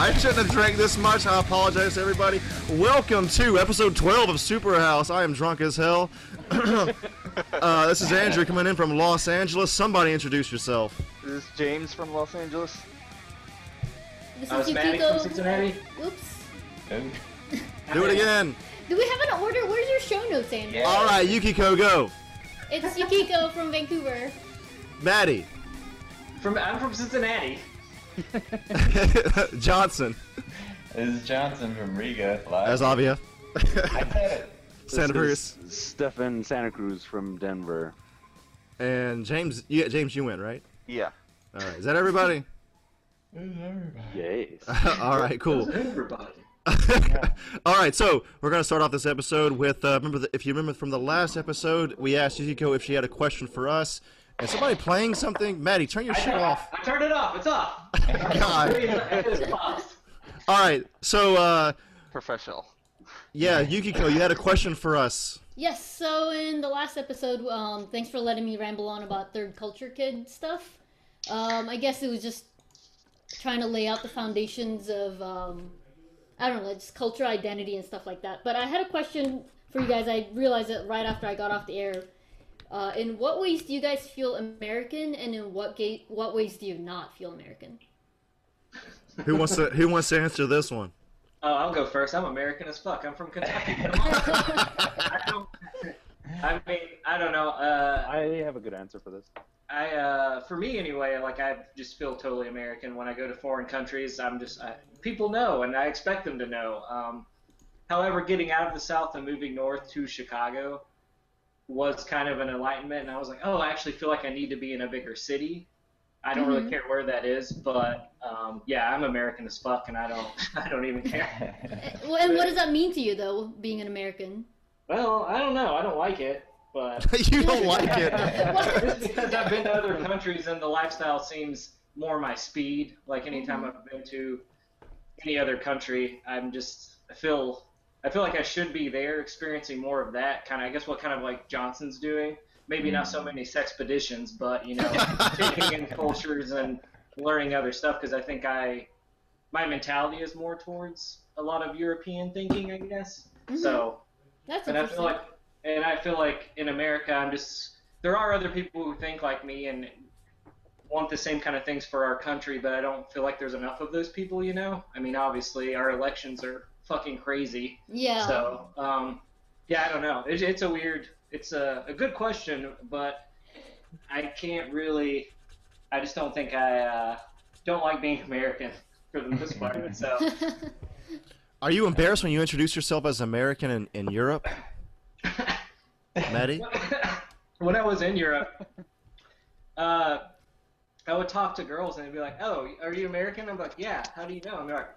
I shouldn't have drank this much. I apologize to everybody. Welcome to episode 12 of Super House. I am drunk as hell. uh, this is Andrew coming in from Los Angeles. Somebody introduce yourself. This is James from Los Angeles. This is was Yukiko. from Cincinnati. Oops. Do it again. Do we have an order? Where's your show notes, Andrew? Yeah. All right, Yukiko, go. It's Yukiko from Vancouver. Maddie. From I'm from Cincinnati. Johnson. This is Johnson from Riga. Live. As Avia. I said it. Santa Cruz. is Stefan Santa Cruz from Denver. And James. Yeah, James, you win, right? Yeah. All right. Is that everybody? Everybody. Yes. All right, cool. Everybody. All right, so we're gonna start off this episode with uh, remember the, if you remember from the last episode, we asked Yukiko if she had a question for us. And somebody playing something, Maddie, turn your shit off. I turned it off. It's off. God. It is paused. All right, so uh, Professional. Yeah, Yukiko, you had a question for us. Yes, so in the last episode, um, thanks for letting me ramble on about third culture kid stuff. Um, I guess it was just trying to lay out the foundations of, um, I don't know, just culture, identity, and stuff like that. But I had a question for you guys. I realized it right after I got off the air. Uh, in what ways do you guys feel American, and in what ga- what ways do you not feel American? Who wants to Who wants to answer this one? Oh, I'll go first. I'm American as fuck. I'm from Kentucky. Come on. I don't. I mean, I don't know. Uh, I have a good answer for this. I, uh, for me anyway, like I just feel totally American when I go to foreign countries. I'm just I, people know, and I expect them to know. Um, however, getting out of the South and moving north to Chicago was kind of an enlightenment, and I was like, oh, I actually feel like I need to be in a bigger city. I don't really care where that is, but um, yeah, I'm American as fuck, and I don't, I don't even care. Well, and what does that mean to you, though, being an American? Well, I don't know. I don't like it, but you don't like it. just because I've been to other countries and the lifestyle seems more my speed. Like anytime I've been to any other country, I'm just I feel I feel like I should be there experiencing more of that kind of. I guess what kind of like Johnson's doing. Maybe not so many sexpeditions, but you know, taking in cultures and learning other stuff. Because I think I my mentality is more towards a lot of European thinking, I guess. So That's and I feel like, and I feel like in America, I'm just there are other people who think like me and want the same kind of things for our country, but I don't feel like there's enough of those people. You know, I mean, obviously our elections are fucking crazy. yeah. So, um, yeah, I don't know. It's, it's a weird, it's a, a good question, but I can't really. I just don't think I uh, don't like being American for the most part. So. Are you embarrassed when you introduce yourself as American in, in Europe, Maddie? when I was in Europe, uh, I would talk to girls and they'd be like, "Oh, are you American?" I'm like, "Yeah." How do you know? I'm like,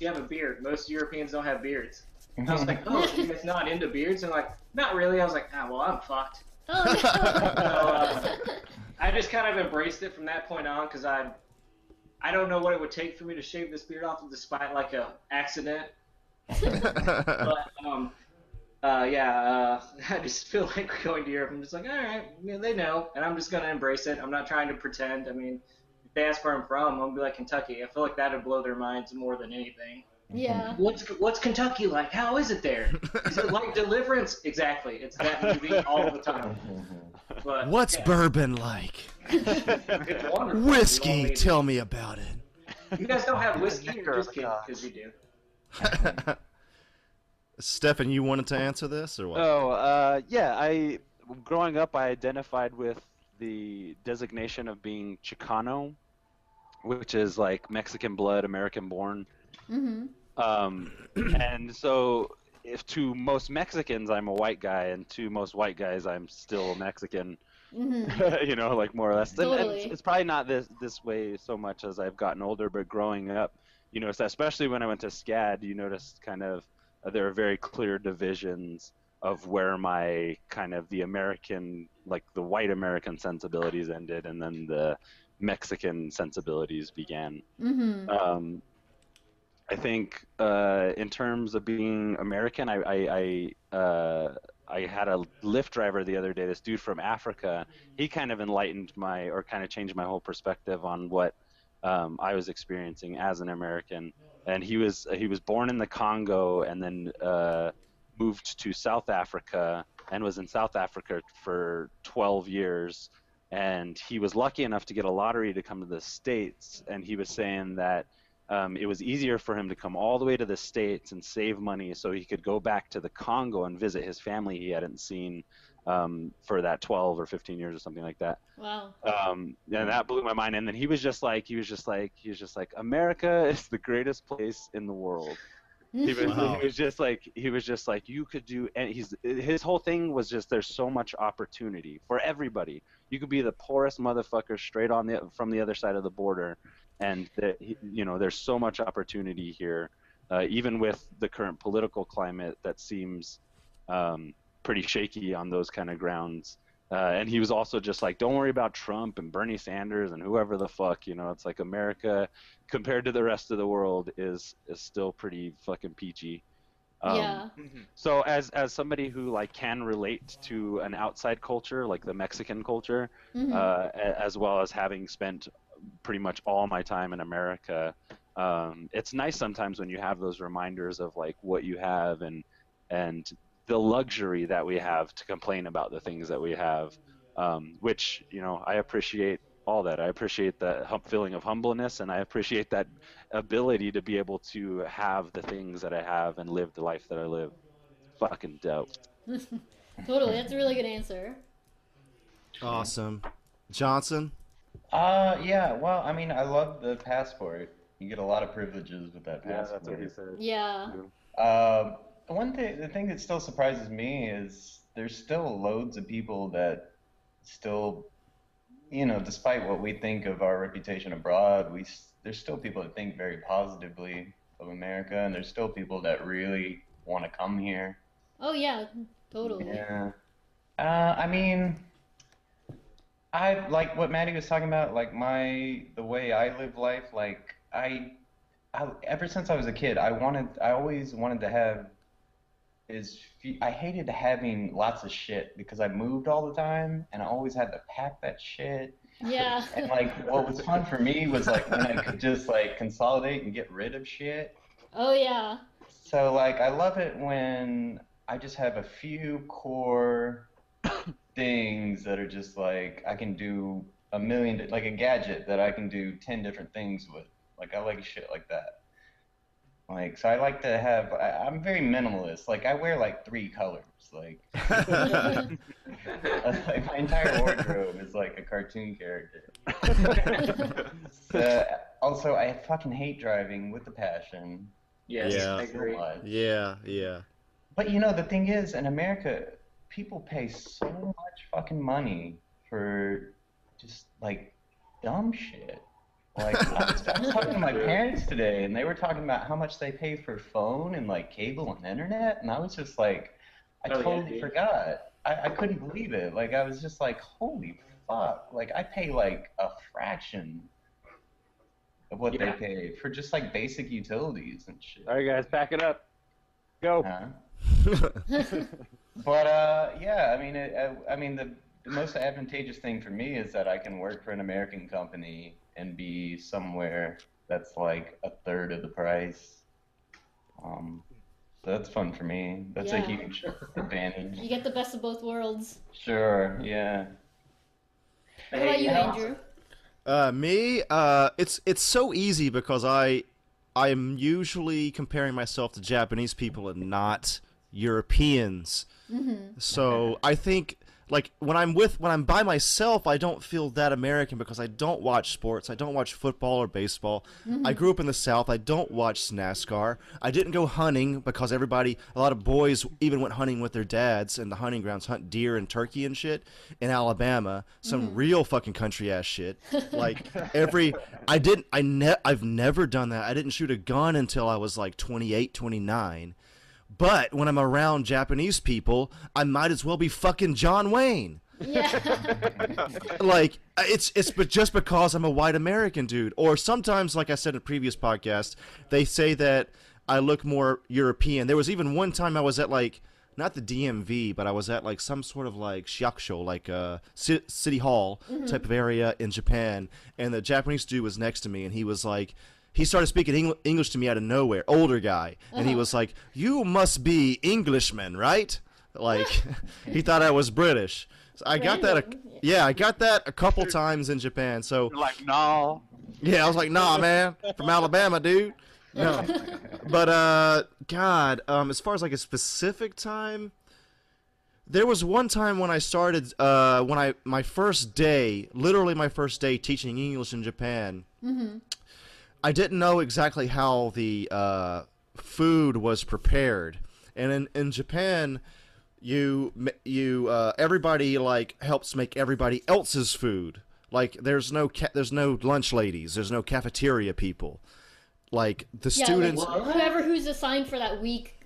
"You have a beard. Most Europeans don't have beards." I was like, "Oh, you guys not into beards?" And like, "Not really." I was like, "Ah, well, I'm fucked." oh, no. So, uh, I just kind of embraced it from that point on because I, I don't know what it would take for me to shave this beard off, despite like a accident. But um, uh, yeah, uh, I just feel like going to Europe. I'm just like, all right, yeah, they know, and I'm just gonna embrace it. I'm not trying to pretend. I mean, if they ask where I'm from, I'm gonna be like Kentucky. I feel like that'd blow their minds more than anything. Yeah. What's What's Kentucky like? How is it there? Is it like Deliverance? Exactly. It's that movie all the time. But What's yeah, bourbon like? it's wonderful. Whiskey, tell me about it. You guys don't have whiskey? Nectar Or just kidding, because you do. Stefan, you wanted to answer this or what? Oh, uh, yeah. I growing up, I identified with the designation of being Chicano, which is like Mexican blood, American born. hmm Um, and so, if to most Mexicans I'm a white guy, and to most white guys I'm still Mexican, hmm you know, like more or less. And- and Totally. it's, it's probably not this this way so much as I've gotten older, but growing up, you know, especially when I went to SCAD, you noticed kind of uh, there are very clear divisions of where my kind of the American like the white American sensibilities ended, and then the Mexican sensibilities began. Mm-hmm. Um, I think uh, in terms of being American, I I I, uh, I had a Lyft driver the other day. This dude from Africa. He kind of enlightened my or kind of changed my whole perspective on what um, I was experiencing as an American. And he was he was born in the Congo and then uh, moved to South Africa and was in South Africa for 12 years. And he was lucky enough to get a lottery to come to the States. And he was saying that um, it was easier for him to come all the way to the States and save money so he could go back to the Congo and visit his family he hadn't seen um, for that 12 or 15 years or something like that. Wow. Um, and that blew my mind. And then he was just like, he was just like, he was just like, America is the greatest place in the world. He was, Wow. he was just like, he was just like, you could do, and he's, his whole thing was just, there's so much opportunity for everybody. You could be the poorest motherfucker straight on the, from the other side of the border. And that, you know, there's so much opportunity here, uh, even with the current political climate that seems, um, pretty shaky on those kind of grounds. Uh, and he was also just like, don't worry about Trump and Bernie Sanders and whoever the fuck, you know, it's like America compared to the rest of the world is is still pretty fucking peachy. Um, yeah. So as as somebody who like can relate to an outside culture like the Mexican culture, Mhm. uh, a- as well as having spent pretty much all my time in America, um, it's nice sometimes when you have those reminders of like what you have and and the luxury that we have to complain about the things that we have, um, which you know I appreciate all that. I appreciate that hum- feeling of humbleness, and I appreciate that ability to be able to have the things that I have and live the life that I live. Fucking dope. Totally. That's a really good answer. Awesome. Johnson. Uh, yeah. Well, I mean, I love the passport. You get a lot of privileges with that Yeah, passport. that's what he said. Yeah. Um, the one thing, the thing that still surprises me is there's still loads of people that still, you know, despite what we think of our reputation abroad, we s- there's still people that think very positively of America, and there's still people that really want to come here. Oh yeah. Totally. Yeah. Uh, I mean, I like what Maddie was talking about. Like my the way I live life. Like I, I ever since I was a kid, I wanted. I always wanted to have. Is I hated having lots of shit because I moved all the time and I always had to pack that shit. Yeah. And like, what was fun for me was like when I could just like consolidate and get rid of shit. oh yeah. So like I love it when I just have a few core things that are just like I can do a million like a gadget that I can do 10 different things with. Like I like shit like that. Like so I like to have I, I'm very minimalist. Like I wear like three colors. Like, like my entire wardrobe is like a cartoon character. So, also I fucking hate driving with a passion. Yes, Yeah. I agree. yeah, yeah. But you know, the thing is, in America, people pay so much fucking money for just like dumb shit. Like I was, I was talking to my parents today, and they were talking about how much they pay for phone and like cable and internet, and I was just like, I Oh, totally dude. forgot. I, I couldn't believe it. Like I was just like, holy fuck! Like I pay like a fraction of what Yeah. they pay for just like basic utilities and shit. All right, guys, pack it up. Go. Huh? But uh, yeah, I mean, it, I, I mean, the, the most advantageous thing for me is that I can work for an American company and be somewhere that's like a third of the price. Um, so that's fun for me. That's a huge advantage. You get the best of both worlds. Sure, yeah. What about you, Hey, Andrew? Uh, me, uh, it's it's so easy because I I'm usually comparing myself to Japanese people and not Europeans. Mm-hmm. So I think like when I'm with when I'm by myself, I don't feel that American because I don't watch sports. I don't watch football or baseball. I mm-hmm. grew up in the South. I don't watch NASCAR. I didn't go hunting because everybody, a lot of boys, even went hunting with their dads in the hunting grounds, hunt deer and turkey and shit in Alabama. Some mm-hmm. real fucking country ass shit. Like every, I didn't, I ne- I've never done that. I didn't shoot a gun until I was like 28, 29. But when I'm around Japanese people, I might as well be fucking John Wayne. Yeah. like it's it's but just because I'm a white American dude. Or sometimes, like I said in a previous podcast, they say that I look more European. There was even one time I was at like not the DMV, but I was at like some sort of like shakusho, like a ci- city hall mm-hmm. type of area in Japan, and the Japanese dude was next to me, and he was like. He started speaking Eng- English to me out of nowhere, older guy, and he was like, "You must be Englishman, right?" Like, he thought I was British. So I got that. A, yeah, I got that a couple times in Japan. So Like, nah. yeah, I was like, nah, man, from Alabama, dude. No, but uh, God, um, as far as like a specific time, there was one time when I started, uh, when I my first day, literally my first day teaching English in Japan. I didn't know exactly how the uh, food was prepared, and in in Japan, you you uh, everybody like helps make everybody else's food. Like there's no ca- there's no lunch ladies, there's no cafeteria people. Like the Yeah, students, like, whoever who's assigned for that week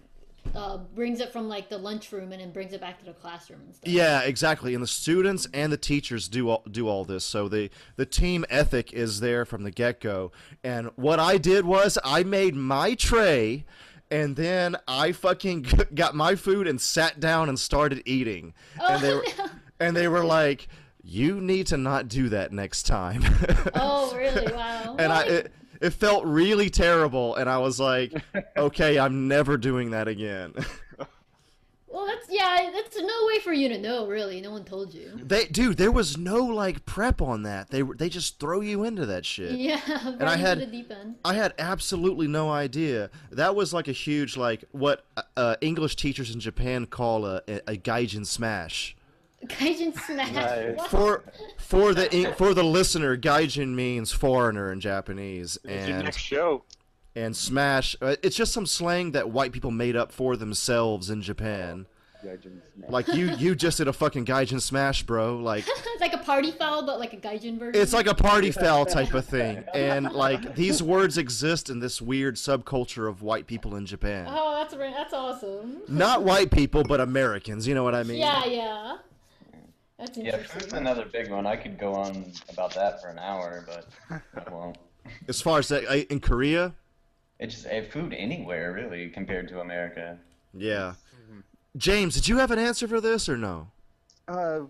uh, brings it from like the lunchroom and then brings it back to the classroom and stuff. Yeah, exactly. And the students and the teachers do all, do all this. So the the team ethic is there from the get go. And what I did was I made my tray, and then I fucking got my food and sat down and started eating. and they were, and they were like, "You need to not do that next time." Oh, really? Wow. and I. It, it felt really terrible, and I was like, "Okay, I'm never doing that again." well, that's yeah. That's no way for you to know, really. No one told you. They, dude, there was no like prep on that. They they just throw you into that shit. Yeah, I right had- into the deep end. I had absolutely no idea. That was like a huge like what uh, English teachers in Japan call a, a, a gaijin smash. Gaijin smash. Nice. For for the for the listener, gaijin means foreigner in Japanese, and next show. and smash. Uh, it's just some slang that white people made up for themselves in Japan. Like you you just did a fucking gaijin smash, bro. Like it's like a party foul, but like a gaijin version. It's like a party foul type of thing. And like these words exist in this weird subculture of white people in Japan. Oh, that's ra- that's awesome. Not white people, but Americans, you know what I mean? Yeah, yeah. That's Yeah, interesting. food's another big one. I could go on about that for an hour, but I won't. As far as that in Korea, It's just eh, food anywhere really compared to America. yeah. James, did you have an answer for this or no? Uh,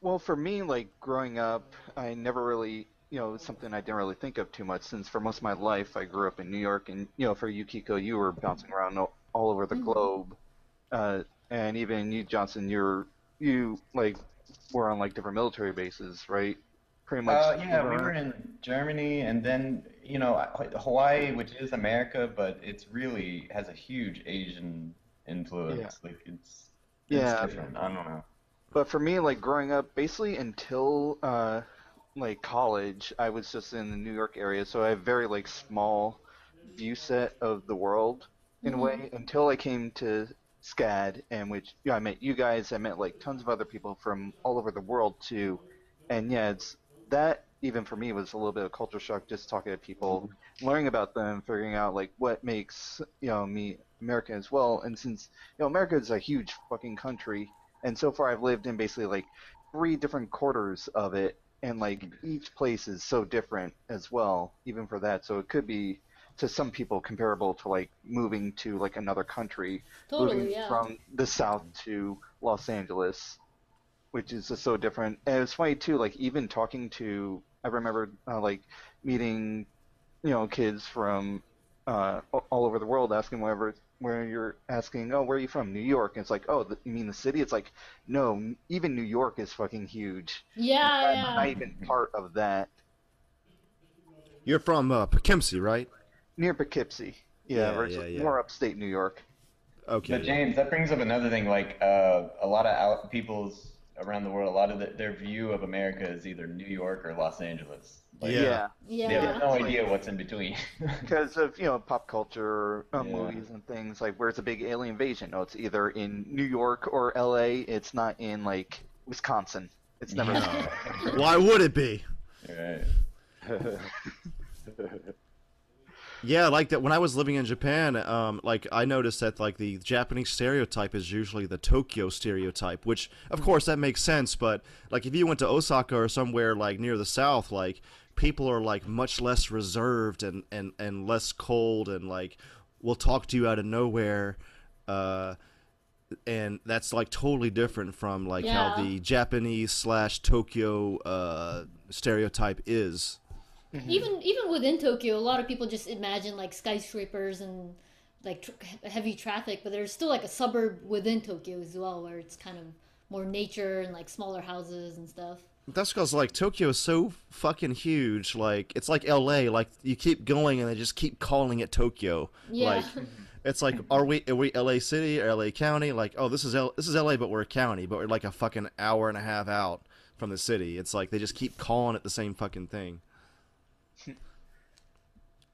well, for me, like growing up, I never really, you know, it something I didn't really think of too much since for most of my life I grew up in New York, and you know, for Yukiko, you were bouncing around all, all over the globe, uh, and even you, Johnson, you're you like were on like different military bases, right? Pretty much. Uh, yeah, we were- in Germany, and then you know Hawaii, which is America, but it's really has a huge Asian influence. Yeah. Like it's Yeah. different. I don't know. But for me, like growing up, basically until uh, like college, I was just in the New York area, so I have very like small view set of the world in a way. Until I came to SCAD, and which yeah, I met you guys, I met like tons of other people from all over the world too, and yeah, it's that even for me was a little bit of culture shock just talking to people, learning about them, figuring out like what makes you know me American as well. And since you know America is a huge fucking country, and so far I've lived in basically like three different quarters of it, and like each place is so different as well, even for that. So it could be to some people comparable to like moving to like another country, Totally, moving yeah. from the south to Los Angeles, which is just so different. And it's funny too, like even talking to, I remember uh, like meeting, you know, kids from uh, all over the world asking wherever where you're asking, oh, where are you from? New York. And it's like, oh, the, you mean the city? It's like, no, even New York is fucking huge. Yeah, I'm yeah. not even part of that. You're from uh, Poughkeepsie, right? Near Poughkeepsie. Yeah, Yeah, yeah, yeah. more upstate New York. Okay. But James, that brings up another thing. Like uh, a lot of out- people's around the world, a lot of the, their view of America is either New York or Los Angeles. Like, Yeah. yeah. They have no idea what's in between. because of you know pop culture uh, Yeah. movies and things like where's a big alien invasion no it's either in new york or la it's not in like wisconsin it's never Why would it be? right. Yeah, like that. When I was living in Japan, um, like I noticed that like the Japanese stereotype is usually the Tokyo stereotype, which of course that makes sense. But like if you went to Osaka or somewhere like near the south, like people are like much less reserved and and and less cold and like will talk to you out of nowhere. Uh, and that's like totally different from like how the Japanese slash Tokyo uh, stereotype is. Mm-hmm. Even even within Tokyo, a lot of people just imagine like skyscrapers and like tr- heavy traffic, but there's still like a suburb within Tokyo as well, where it's kind of more nature and like smaller houses and stuff. That's because like Tokyo is so fucking huge. Like it's like L.A. Like you keep going and they just keep calling it Tokyo. Yeah. Like it's like are we are we L.A. City or L.A. County? Like oh this is L- this is L.A. but we're a county, but we're like a fucking hour and a half out from the city. It's like they just keep calling it the same fucking thing.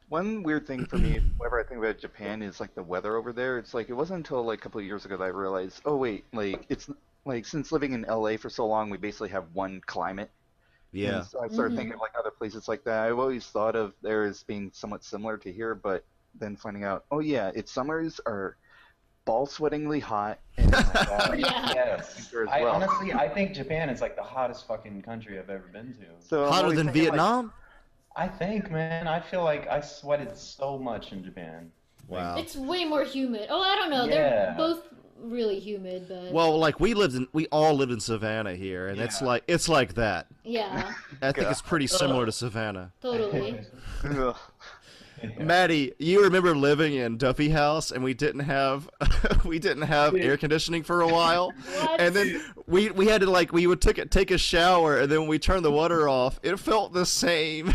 One weird thing for me, whenever I think about Japan, is like the weather over there. It's like it wasn't until like a couple of years ago that I realized, oh wait, like it's like since living in LA for so long, we basically have one climate. Yeah. And so I started Mhm. thinking of like other places like that. I've always thought of there as being somewhat similar to here, but then finding out, oh yeah, its summers are ball sweatingly hot and uh, Yeah. Yes. Winter as I honestly, I think Japan is like the hottest fucking country I've ever been to. so Hotter than thinking, like, Vietnam? I think, man, I feel like I sweated so much in Japan. Wow. It's way more humid. Oh, I don't know. Yeah. They're both really humid, but Well, like we lived in, we all lived in Savannah here, and it's like it's like that. yeah, I think it's pretty similar to Savannah. totally. Ugh. Maddie, you remember living in Duffy House, and we didn't have we didn't have air conditioning for a while, and then we we had to like we would take a, take a shower, and then when we turned the water off, it felt the same.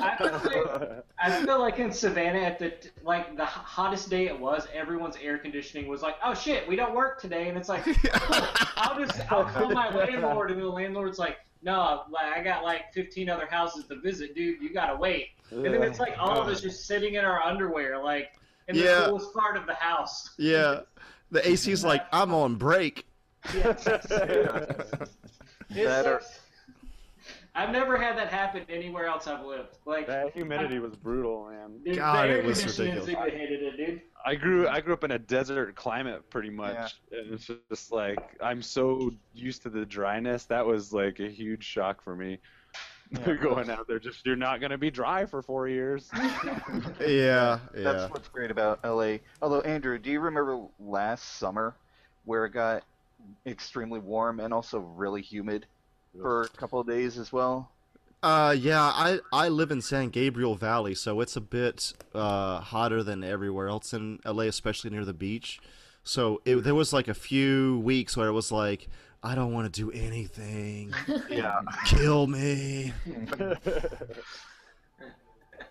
I feel, like, I feel like in Savannah, at the like the hottest day it was, everyone's air conditioning was like, "Oh shit, we don't work today," and it's like, oh, I'll just I'll call my landlord, and the landlord's like, "No, like I got like 15 other houses to visit, dude. You gotta wait." And then it's like all of us just sitting in our underwear, like in the Yeah. coolest part of the house. yeah, the AC's like I'm on break. It That or- sucks. I've never had that happen anywhere else I've lived. Like That humidity was brutal, man. dude, God, it was ridiculous. I hated it, dude. I grew mm-hmm. I grew up in a desert climate pretty much, and it's just like I'm so used to the dryness. That was like a huge shock for me. Going out there, just you're not gonna be dry for four years. Yeah, That's what's great about LA. Although Andrew, do you remember last summer where it got extremely warm and also really humid for a couple of days as well? Uh, yeah, I I live in San Gabriel Valley, so it's a bit uh hotter than everywhere else in LA, especially near the beach. So it, there was like a few weeks where it was like, I don't want to do anything. Yeah. Kill me.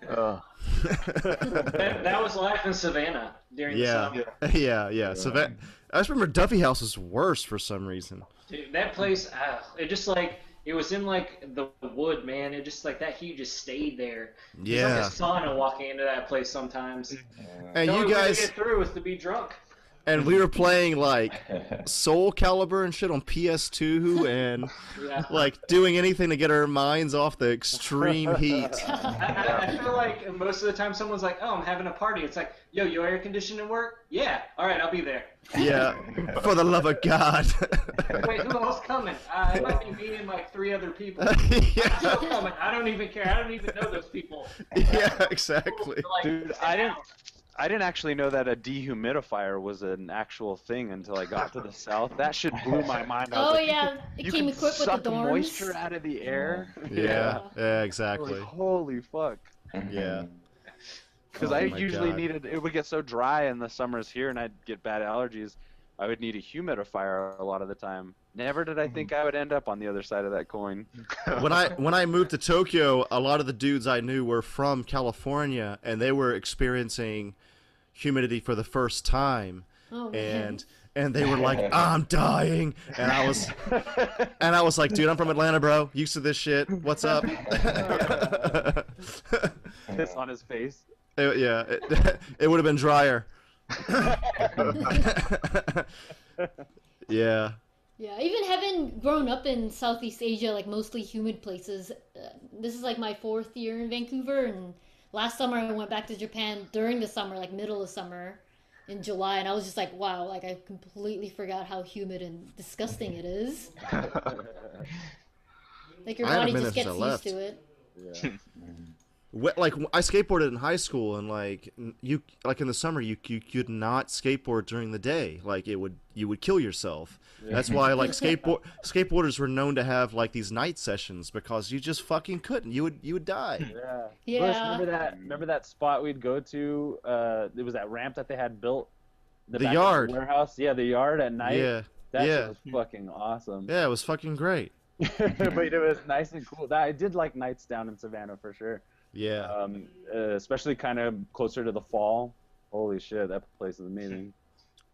Uh, That, that was life in Savannah during Yeah, the summer. yeah, yeah. So that I just remember Duffy House was worse for some reason. Dude, that place, uh, it just like it was in like the wood, man. It just like that heat just stayed there. Yeah, It's like a sauna walking into that place sometimes. and the you only way to guys, get through is to be drunk. And we were playing like Soul Calibur and shit on PS2, and Yeah. like doing anything to get our minds off the extreme heat. I, I, I feel like most of the time someone's like, "Oh, I'm having a party." It's like, "Yo, your air conditioning work?" Yeah. All right, I'll be there. Yeah, for the love of God. Wait, who else coming? Uh, it might be me and like three other people. I'm still coming. I don't even care. I don't even know those people. yeah, exactly. Like, Dude, I didn't- down. I didn't actually know that a dehumidifier was an actual thing until I got to the south. That should blew my mind. I Oh like, yeah, it you came can equipped with suck the dorms. moisture out of the air. Yeah, yeah, Like, exactly. holy fuck. Yeah. Because Oh I usually God. needed it would get so dry in the summers here, and I'd get bad allergies. I would need a humidifier a lot of the time. Never did I mm-hmm. think I would end up on the other side of that coin. when I when I moved to Tokyo, a lot of the dudes I knew were from California, and they were experiencing humidity for the first time, Oh man. and and they were like, "I'm dying," and I was and I was like, "Dude, I'm from Atlanta, bro. Used to this shit. What's up?" Piss on his face. It- yeah, it, it would have been drier. yeah. Yeah, even having grown up in Southeast Asia, like mostly humid places, uh, this is like my fourth year in Vancouver, and last summer I went back to Japan during the summer, like middle of summer, in July, and I was just like, wow, like I completely forgot how humid and disgusting it is. Like your body just gets since I used to it. Yeah. Wh- like I skateboarded in high school, and like you, like in the summer, you you could not skateboard during the day. Like it would, you would kill yourself. That's why like skateboard skateboarders were known to have like these night sessions because you just fucking couldn't. You would you would die. Yeah. Yeah. Bush, remember that? Remember that spot we'd go to? Uh, it was that ramp that they had built. The back of yard. warehouse. Yeah, the yard at night. Yeah, That yeah. was fucking awesome. yeah. It was fucking great. but it was nice and cool. That I did like nights down in Savannah for sure. Yeah. Um, uh, especially kind of closer to the fall. Holy shit, that place is amazing.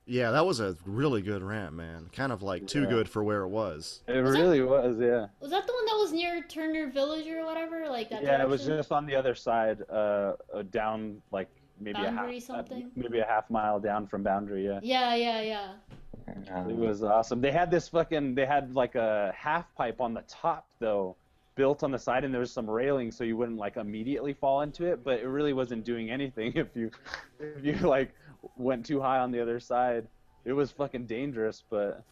Yeah, that was a really good ramp, man. Kind of like too Yeah. good for where it was. It Was it- really was, yeah. Was that the one that was near Turner Village or whatever? Like that? Yeah, it was just on the other side, uh, uh down like maybe Boundary a half, something? Uh, maybe a half mile down from Boundary. Yeah. Yeah, yeah, yeah. It was awesome. They had this fucking. They had like a half pipe on the top though, built on the side, and there was some railing so you wouldn't like immediately fall into it. But it really wasn't doing anything if you, if you like went too high on the other side. It was fucking dangerous, but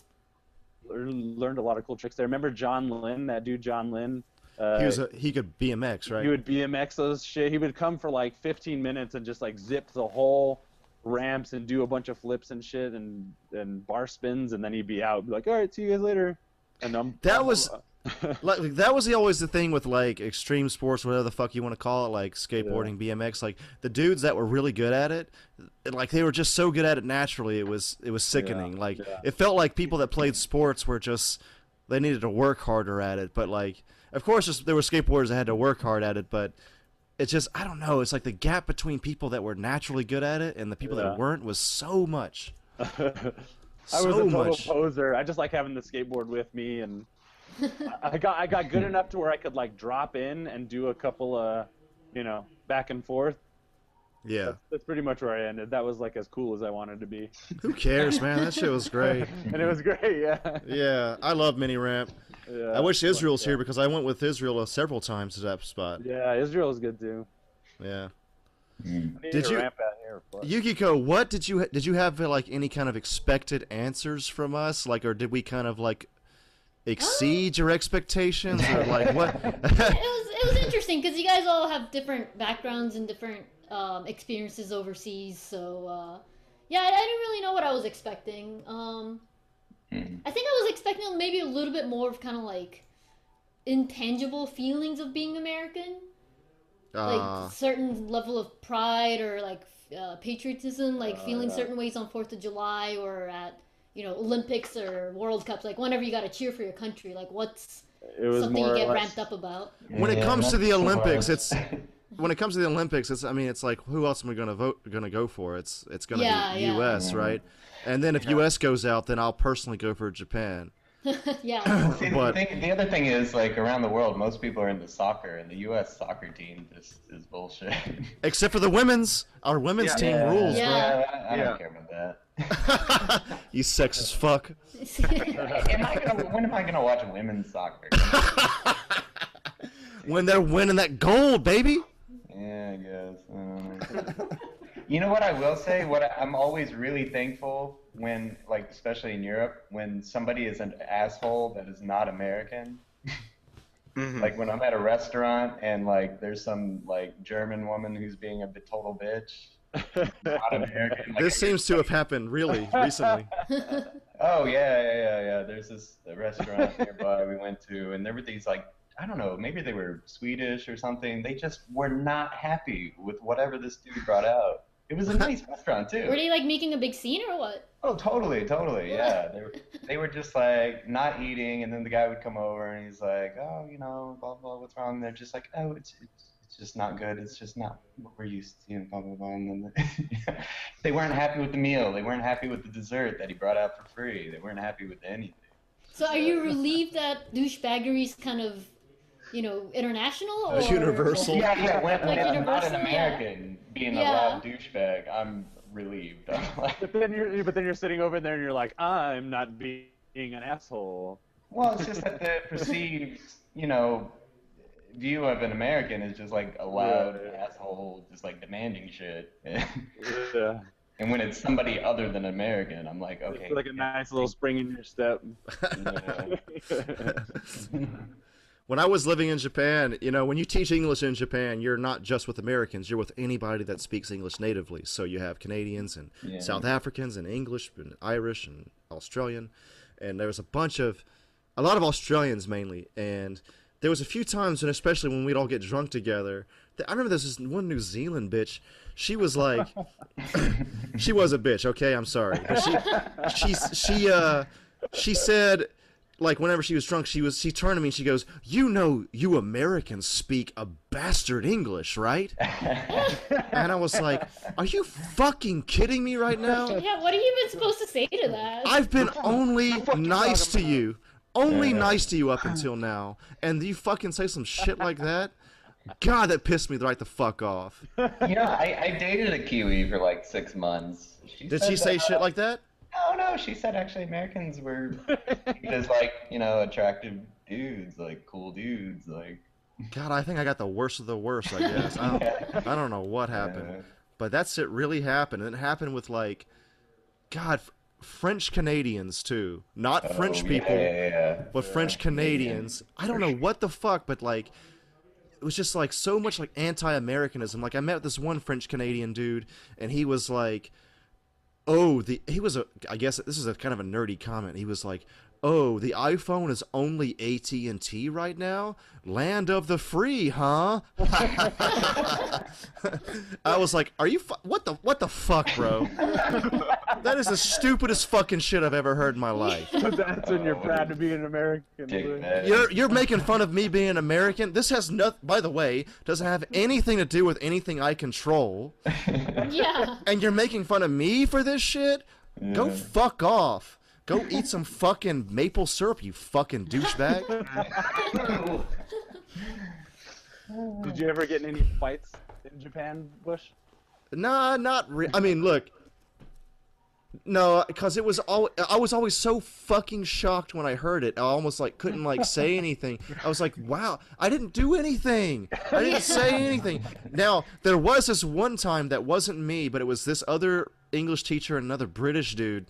learned a lot of cool tricks there. Remember John Lynn, that dude John Lynn? Uh, He was a, he could BMX, right? he would BMX those shit. He would come for like 15 minutes and just like zip the whole ramps and do a bunch of flips and shit and and bar spins, and then he'd be out. Be like, all right, see you guys later. And I'm That was- like, that was the, always the thing with like extreme sports, whatever the fuck you want to call it, like skateboarding, BMX. Like the dudes that were really good at it, like they were just so good at it naturally. It was it was sickening. like yeah. it felt like people that played sports were just they needed to work harder at it. But like, of course, there were skateboarders that had to work hard at it. But it's just I don't know. It's like the gap between people that were naturally good at it and the people Yeah. that weren't was so much. I was a total much. poser. I just like having the skateboard with me, and I got I got good enough to where I could like drop in and do a couple of, you know, back and forth. Yeah. That's, that's pretty much where I ended. That was like as cool as I wanted to be, Who cares, man? That shit was great. and it was great. Yeah. Yeah, I love mini ramp. yeah I wish Israel's yeah. here because I went with Israel uh, several times to that spot. Yeah, Israel's good too. Yeah. I Did you- ramp here? Yukiko, what did you did you have like any kind of expected answers from us, like, or did we kind of like exceed your expectations, or like what? it was it was interesting because you guys all have different backgrounds and different um, experiences overseas. So uh, yeah, I, I didn't really know what I was expecting. Um, I think I was expecting maybe a little bit more of kind of like intangible feelings of being American, like Uh, certain level of pride or like uh, patriotism, like feeling certain ways on Fourth of July or at you know Olympics or World Cups. Like whenever you got to cheer for your country, like what's It was something you get less- ramped up about. when it Yeah, comes to the that's what I Olympics, it's when it comes to the Olympics, it's I mean, it's like who else am I gonna vote gonna go for? It's it's gonna Yeah, be yeah. U.S. right? And then if U.S. goes out, then I'll personally go for Japan. yeah. See, But- the, thing, the other thing is, like around the world, most people are into soccer, and the U.S. soccer team just is bullshit. Except for the women's, our women's Yeah. team Yeah. rules, Yeah. I, I Yeah. don't care about that. bro. you sexist fuck. am I gonna, when am I gonna watch women's soccer? When they're winning that gold, baby. Yeah, I guess. I don't know. You know what I will say? What I, I'm always really thankful when, like, especially in Europe, when somebody is an asshole that is not American. Mhm. Like when I'm at a restaurant and like there's some like German woman who's being a bit total bitch. Not American. Like, This seems to have happened really recently. Oh yeah, yeah, yeah, yeah. There's this restaurant nearby we went to, and there were these like I don't know, maybe they were Swedish or something. They just were not happy with whatever this dude brought out. It was a nice restaurant too. Were they like making a big scene or what? Oh, totally, totally. Yeah, they were, they were just like not eating, and then the guy would come over and he's like, "Oh, you know, blah blah, what's wrong?" And they're just like, "Oh, it's it's, it's just not good. It's just not what we're used to." And blah blah blah. And then they weren't happy with the meal. They weren't happy with the dessert that he brought out for free. They weren't happy with anything. So are you relieved that douchebaggery is kind of, you know, international or Universal. Yeah, yeah. When, Like when I'm not universal, an yeah. American being Yeah. a loud douchebag, I'm relieved. But then you're but then you're sitting over there and you're like, I'm not being an asshole. Well, it's just that the perceived, you know, view of an American is just like a loud Yeah. asshole, just like demanding shit. Yeah. and when it's somebody other than American, I'm like, okay. It's like a nice little spring in your step. when I was living in Japan, you know, when you teach English in Japan, you're not just with Americans, you're with anybody that speaks English natively. So you have Canadians and Yeah. South Africans and English and Irish and Australian. And there was a bunch of, a lot of Australians mainly. And there was a few times, and especially when we'd all get drunk together, I remember there was this one New Zealand bitch. She was like, she was a bitch. Okay, I'm sorry, but she, she, she, uh, she said, like whenever she was drunk, she was she turned to me and she goes, "You know, you Americans speak a bastard English, right?" and I was like, "Are you fucking kidding me right now?" Yeah, what are you even supposed to say to that? I've been only nice to you, only Yeah. nice to you up until now, and you fucking say some shit like that. God, that pissed me right the fuck off. you know, I, I dated a Kiwi for like six months. She Did she say that- shit like that? No, no. She said actually Americans were just like you know attractive dudes, like cool dudes, like. God, I think I got the worst of the worst. I guess I don't, I don't know what happened. Yeah. but that's it really happened and it happened with like god f- french canadians too not oh, french Oh, people yeah, yeah, yeah. but french canadians i don't know what the fuck but like it was just like so much like anti-americanism like i met this one french canadian dude and he was like oh the he was a i guess this is a kind of a nerdy comment. He was like oh the iphone is only at&t right now land of the free huh i was like are you fu- what the what the fuck bro that is the stupidest fucking shit i've ever heard in my life that's when you're proud to be an American. Dick you're you're making fun of me being American. This has no. By the way, doesn't have anything to do with anything I control. yeah. And you're making fun of me for this shit. Go fuck off. Go eat some fucking maple syrup, you fucking douchebag. Did you ever get in any fights in Japan, Bush? Nah, not re- I mean, look. No, because it was all. I was always so fucking shocked when I heard it. I almost like couldn't like say anything. I was like, "Wow, I didn't do anything. I didn't say anything." Now there was this one time that wasn't me, but it was this other English teacher and another British dude.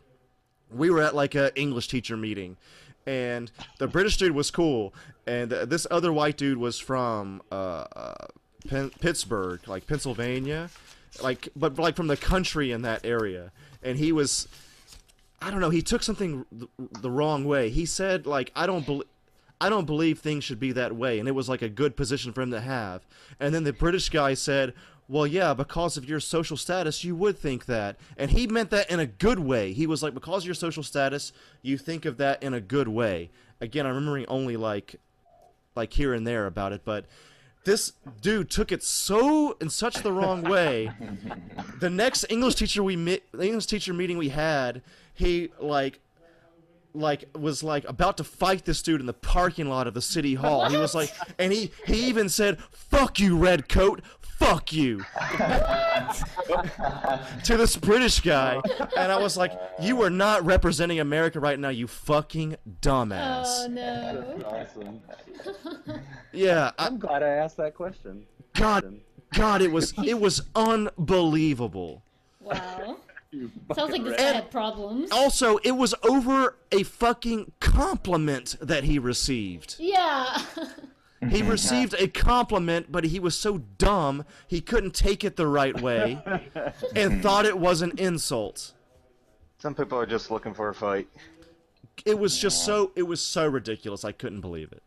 We were at like a English teacher meeting, and the British dude was cool, and uh, this other white dude was from uh, uh, Pen- Pittsburgh, like Pennsylvania, like but like from the country in that area, and he was, I don't know, he took something th- the wrong way. He said like I don't believe. I don't believe things should be that way, and it was like a good position for him to have. And then the British guy said, "Well, yeah, because of your social status, you would think that." And he meant that in a good way. He was like, "Because of your social status, you think of that in a good way." Again, I'm remembering only like, like here and there about it, but this dude took it so in such the wrong way. the next English teacher we met, the English teacher meeting we had, he like like was like about to fight this dude in the parking lot of the city hall. He was like, and he he even said, "Fuck you, red coat." Fuck you to this British guy, and I was like, "You are not representing America right now, you fucking dumbass." Oh no. Awesome. Yeah, I, I'm glad I asked that question. God, God, it was it was unbelievable. Wow. Sounds like this fucking guy And- had problems. Also, it was over a fucking compliment that he received. Yeah. He received a compliment, but he was so dumb he couldn't take it the right way and thought it was an insult. Some people are just looking for a fight. It was just so it was so ridiculous. I couldn't believe it.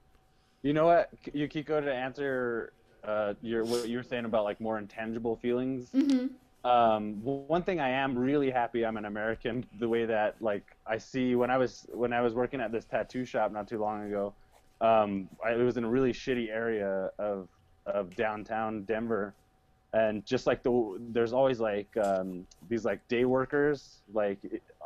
You know what, Yukiko, to answer uh, your what you were saying about like more intangible feelings. hmm Um, one thing I am really happy I'm an American. The way that like I see when I was when I was working at this tattoo shop not too long ago, um, I, it was in a really shitty area of of downtown Denver, and just like the there's always like um, these like day workers, like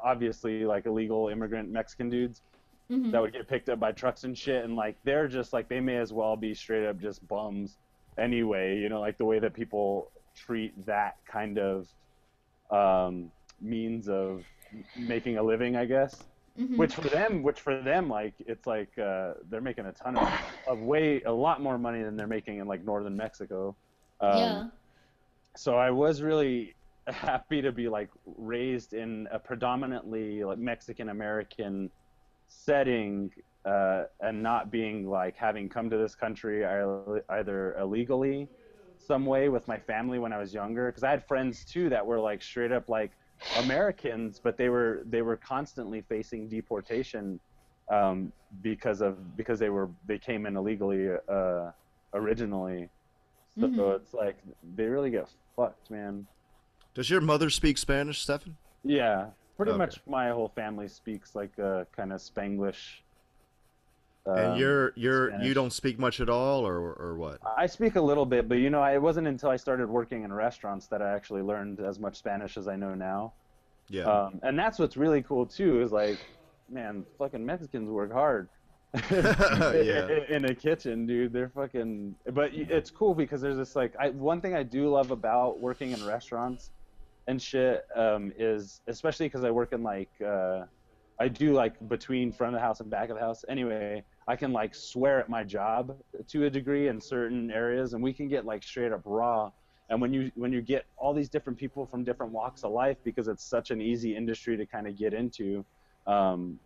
obviously like illegal immigrant Mexican dudes hmm that would get picked up by trucks and shit. And like they're just like they may as well be straight up just bums anyway you know like the way that people treat that kind of um, means of making a living i guess Mhm. which for them, which for them, like it's like uh, they're making a ton of, of way a lot more money than they're making in like northern Mexico. Um, yeah. so I was really happy to be like raised in a predominantly like Mexican American setting uh, and not being like having come to this country either illegally some way with my family when I was younger because I had friends too that were like straight up like Americans but they were they were constantly facing deportation um, because of because they were they came in illegally uh, originally so Mhm. it's like they really get fucked man Does your mother speak Spanish, Stefan? yeah, pretty Okay. much my whole family speaks like a kind of Spanglish. And um, you're you're Spanish. you don't speak much at all, or or what? I speak a little bit, but you know, it wasn't until I started working in restaurants that I actually learned as much Spanish as I know now. Yeah. Um, and that's what's really cool too. Is like, man, fucking Mexicans work hard. Yeah. In a kitchen, dude, they're fucking. But it's cool because there's this like, I one thing I do love about working in restaurants and shit um, is especially because I work in like, uh, I do like between front of the house and back of the house. Anyway, I can like swear at my job to a degree in certain areas, and we can get like straight up raw. And when you when you get all these different people from different walks of life, because it's such an easy industry to kind of get into, um,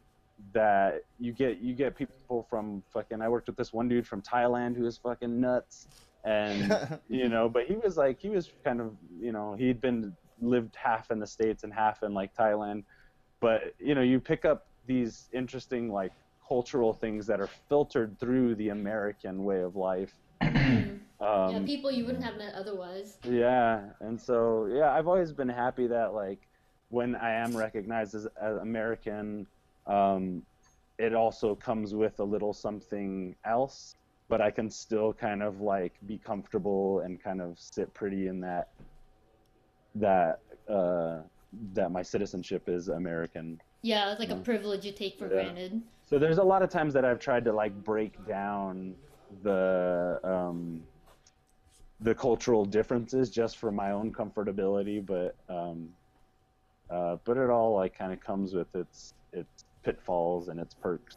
that you get you get people from fucking. I worked with this one dude from Thailand who was fucking nuts, and you know, but he was like he was kind of you know he'd been lived half in the states and half in like Thailand, but you know you pick up these interesting like cultural things that are filtered through the American way of life. Mhm. yeah, Um, people you wouldn't have met otherwise. yeah, and so yeah, I've always been happy that like when I am recognized as, as American, um, it also comes with a little something else, but I can still kind of like be comfortable and kind of sit pretty in that that uh, that my citizenship is American. Yeah, it's like a Mm. privilege you take for Yeah. granted. So there's a lot of times that I've tried to like break down the um, the cultural differences just for my own comfortability, but um, uh, but it all like kind of comes with its its pitfalls and its perks.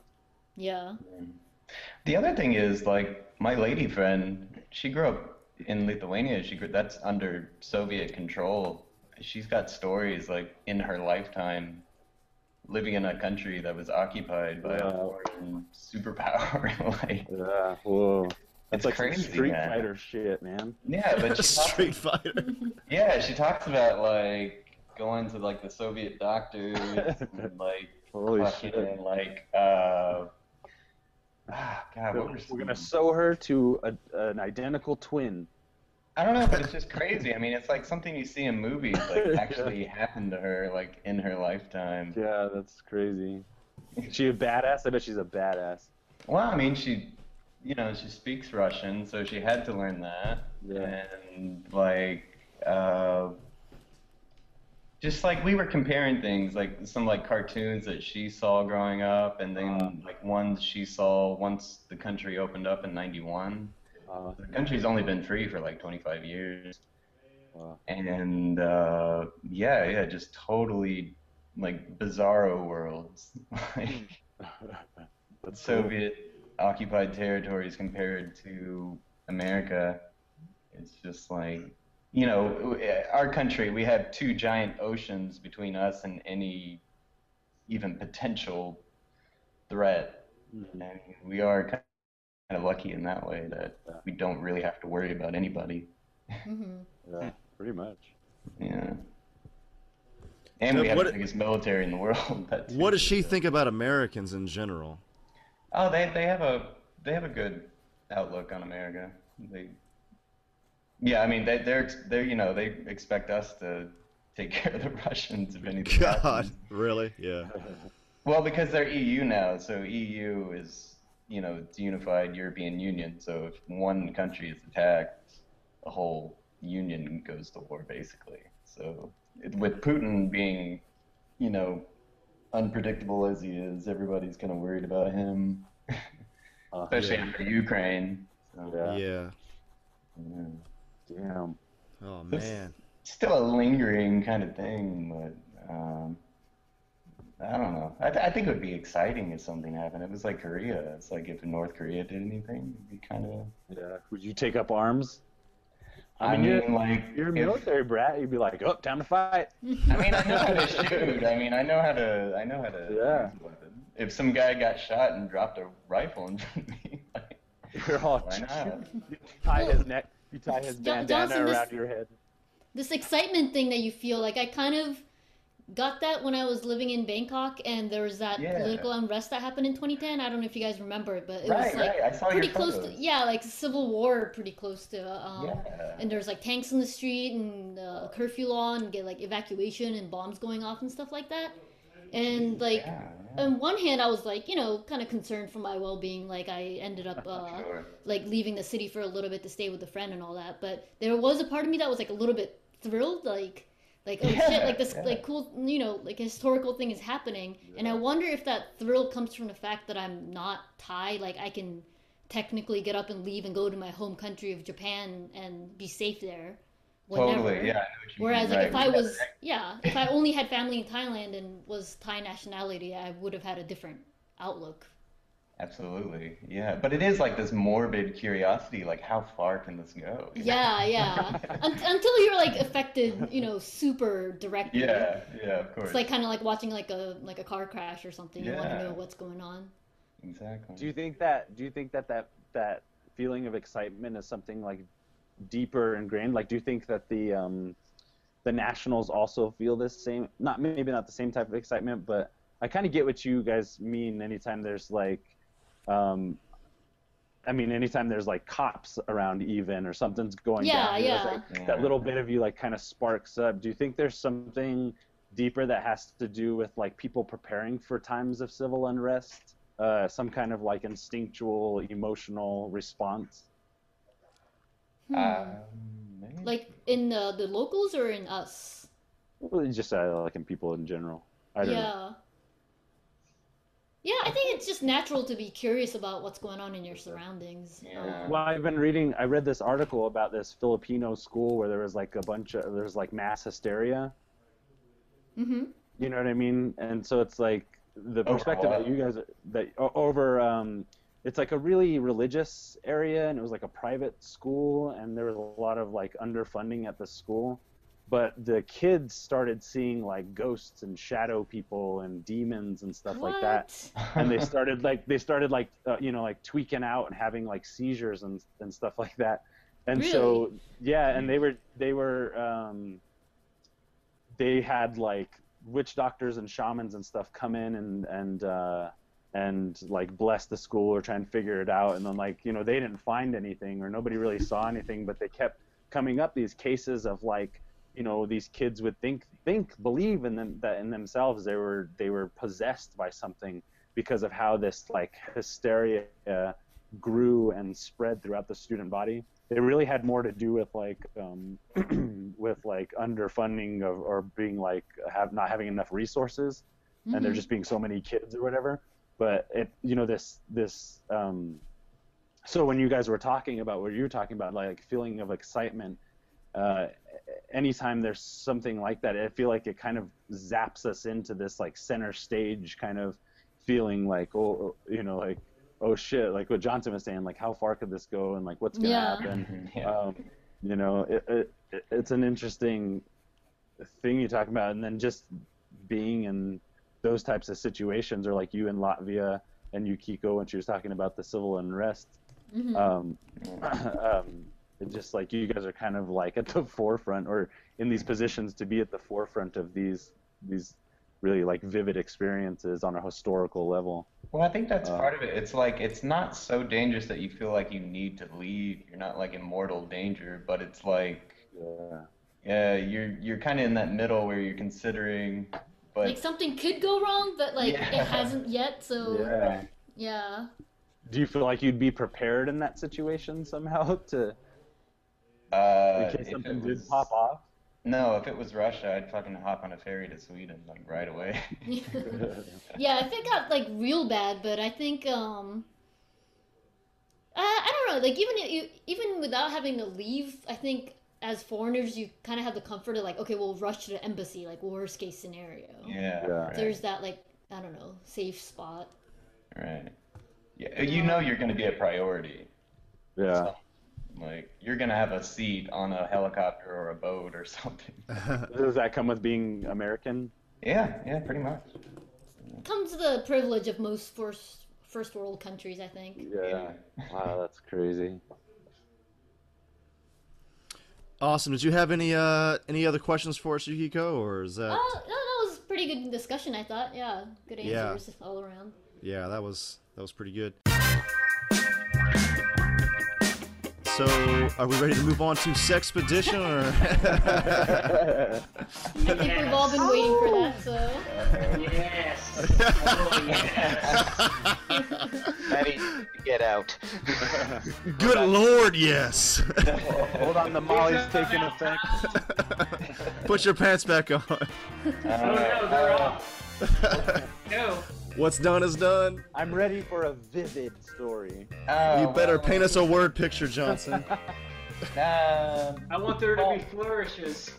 Yeah. The other thing is like my lady friend, she grew up in Lithuania. She grew that's under Soviet control. She's got stories like in her lifetime living in a country that was occupied by a foreign superpower. like Yeah, whoa, that's It's like some crazy, Street man. Fighter shit, man. yeah, but she talks, Street Fighter. yeah, she talks about like going to like the Soviet doctors and like Holy fucking shit. like uh ah, God, what were We're gonna sew her to a, an identical twin. I don't know, but it's just crazy. I mean, it's like something you see in movies, like actually happened to her, like in her lifetime. Yeah, that's crazy. Is she a badass? I bet she's a badass. Well, I mean, she, you know, she speaks Russian, so she had to learn that. Yeah. And like, uh, just like we were comparing things, like some like cartoons that she saw growing up, and then like ones she saw once the country opened up in '91. The country's only been free for like 25 years. Wow. And uh, yeah, yeah, just totally like bizarro worlds. like Soviet occupied territories compared to America. It's just like, you know, our country, we have two giant oceans between us and any even potential threat. Mhm. And we are kind of lucky in that way that Yeah. we don't really have to worry about anybody. hmm Yeah, pretty much. Yeah. And So we have what- the biggest military in the world. that too. What does she think about Americans in general? Oh, they they have a they have a good outlook on America. They, yeah, I mean they they're they're you know they expect us to take care of the Russians if anything. God, happens. really? Yeah. Well, because they're EU now, so EU is you know it's unified European Union. So if one country is attacked, the whole union goes to war basically. So it, with Putin being, you know, unpredictable as he is, everybody's kind of worried about him, Uh, especially Yeah. after Ukraine. So, Yeah. Yeah. yeah. Damn. Oh This- man. Still a lingering kind of thing, but um, I don't know. I, th- I think it would be exciting if something happened. It was like Korea. It's like if North Korea did anything, it'd be kind of. Yeah. Would you take up arms? I I mean, mean, you're- like You're a if- military brat. You'd be like, oh, time to fight. I mean, I know how to shoot. I mean, I know how to. I know how to. Yeah. use a weapon. If some guy got shot and dropped a rifle in front of me, like, You're all why not? You tie his neck. You tie his bandana Johnson, this- around your head. this excitement thing that you feel like I kind of got that when I was living in Bangkok and there was that Yeah. political unrest that happened in 2010. I don't know if you guys remember it, but it Right, was like right. I saw your pretty close to yeah, like civil war pretty close to um Yeah. and there's like tanks in the street and uh, curfew law and get like evacuation and bombs going off and stuff like that. And like Yeah, on one hand I was like, you know, kind of concerned for my well-being like I ended up uh Sure. like leaving the city for a little bit to stay with a friend and all that. But there was a part of me that was like a little bit thrilled, like like oh Yeah, shit, like this yeah. like cool you know like historical thing is happening. And I wonder if that thrill comes from the fact that I'm not Thai, like I can technically get up and leave and go to my home country of Japan and be safe there. Whenever. Totally. Yeah. I know what you Whereas mean, like if. I was yeah, if I only had family in Thailand and was Thai nationality, I would have had a different outlook. Absolutely. Yeah. But it is like this morbid curiosity. Like, how far can this go? you know? Yeah, yeah. Un- until you're like affected, you know, super directly. Yeah. Yeah. Of course. It's like kind of like watching like a like a car crash or something. Yeah. You want to know what's going on. Exactly. Do you think that? Do you think that that that feeling of excitement is something like deeper ingrained? Like, do you think that the um, the Nationals also feel this same? Not maybe not the same type of excitement, but I kind of get what you guys mean. Anytime there's like, um, I mean, anytime there's like cops around, even or something's going Yeah, down, you know, it's yeah. that little bit of you like kind of sparks up. Do you think there's something deeper that has to do with like people preparing for times of civil unrest? Uh, some kind of like instinctual emotional response. Hmm. Um, like in the the locals or in us? Well, just uh, like in people in general. I don't yeah. know. Yeah, I think it's just natural to be curious about what's going on in your surroundings. Yeah. Well, I've been reading. I read this article about this Filipino school where there was like a bunch of there's like mass hysteria. Mm-hmm. You know what I mean? And so it's like the Over perspective that you guys that over um, it's like a really religious area, and it was like a private school, and there was a lot of like underfunding at the school. But the kids started seeing like ghosts and shadow people and demons and stuff like that. and they started like they started like uh, you know like tweaking out and having like seizures and and stuff like that. And so yeah and they were they were um they had like witch doctors and shamans and stuff come in and and uh and like bless the school or try and figure it out. And then like you know they didn't find anything or nobody really saw anything but they kept coming up these cases of like you know these kids would think think believe in them that in themselves they were they were possessed by something because of how this like hysteria grew and spread throughout the student body it really had more to do with like um, with like underfunding of or being like have not having enough resources and there Mhm. just being so many kids or whatever but it you know this this um so when you guys were talking about what you were talking about like feeling of excitement uh anytime there's something like that i feel like it kind of zaps us into this like center stage kind of feeling like oh you know like oh shit like what johnson was saying like how far could this go and like what's gonna Yeah. happen yeah. um, you know, it, it, it- it's an interesting thing you talk about, and then just being in those types of situations, or like you in Latvia and Yukiko when she was talking about the civil unrest. Mhm. Um, um, it just like you guys are kind of like at the forefront, or in these positions to be at the forefront of these these really like vivid experiences on a historical level. Well, I think that's Uh, part of it. It's like it's not so dangerous that you feel like you need to leave. You're not like in mortal danger, but it's like Yeah. yeah, you're you're kind of in that middle where you're considering, but like something could go wrong, but like Yeah. it hasn't yet. So Yeah. yeah. Do you feel like you'd be prepared in that situation somehow to uh, in case if something it did was, pop off? No, if it was Russia, I'd fucking hop on a ferry to Sweden like right away. yeah, if it got like real bad, but I think um uh, I don't know, like even you even without having to leave, I think as foreigners, you kind of have the comfort of like, okay, we'll rush to the embassy, like worst case scenario. Yeah. Yeah. Right. There's that like I don't know safe spot. right. Yeah. You know you're gonna be a priority. Yeah. Like you're gonna have a seat on a helicopter or a boat or something. Does that come with being American? Yeah. Yeah. Pretty much. Comes the privilege of most first first world countries, I think. Yeah. Wow, that's crazy. Awesome. Did you have any uh any other questions for us, Yukiko, or is that? Oh, no, that was pretty good discussion. I thought. Yeah, good Yeah. answers all around. Yeah, that was that was pretty good. So, are we ready to move on to Sexpedition, or? I think we've all been waiting for that. So Yes. Oh, yes. Maddie, get out. Good lord, yes. Hold on, the Molly's taking effect. Put your pants back on. Oh no, they're off. No. What's done is done. I'm ready for a vivid story. Oh, You better well, paint us a word picture, Johnson. Um, I want there to be flourishes.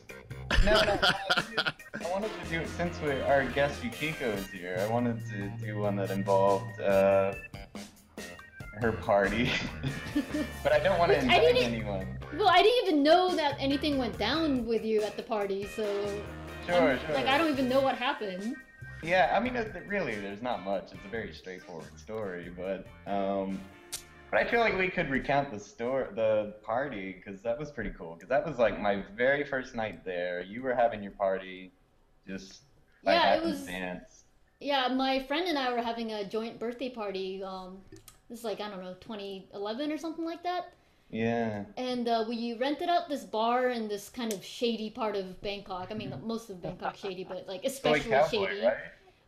no, no, I wanted to do since we, our guest Yukiko is here. I wanted to do one that involved uh, her party, but I don't want to Which I invite didn't- anyone. well, I didn't even know that anything went down with you at the party. So Sure, I'm- sure. like I don't even know what happened. Yeah, I mean, really, there's not much. It's a very straightforward story, but um, but I feel like we could recount the story, the party, because that was pretty cool. Because that was like my very first night there. You were having your party, just Yeah, it was- happenstance. Yeah, my friend and I were having a joint birthday party. Um, this is like I don't know, 2011 or something like that. Yeah. And uh, we rented out this bar in this kind of shady part of Bangkok. I mean, most of Bangkok shady, but like Soy especially cowboy, shady. right?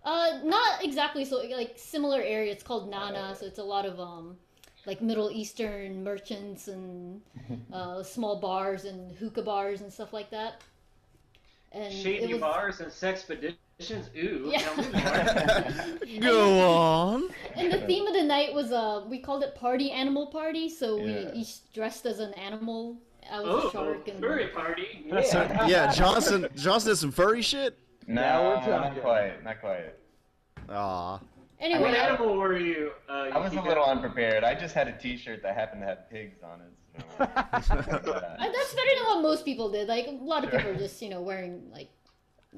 Uh, not exactly. So like similar area. It's called Nana. So it's a lot of um, like Middle Eastern merchants and uh, small bars and hookah bars and stuff like that. And Shady was- bars and sexpeditions. Ooh, Yeah. tell me more. Go on. And the theme of the night was uh, we called it party animal party. So we each dressed as an animal. I was a Oh, shark and furry party. So, yeah, Johnson. Johnson did some furry shit. No, Now we're not talking. quite, not quite. Aw. anyway. What animal were you? Uh, I was a Yukiko? little unprepared. I just had a T-shirt that happened to have pigs on it. So. Uh, that's better than what most people did. Like a lot of Sure. people are just you know wearing like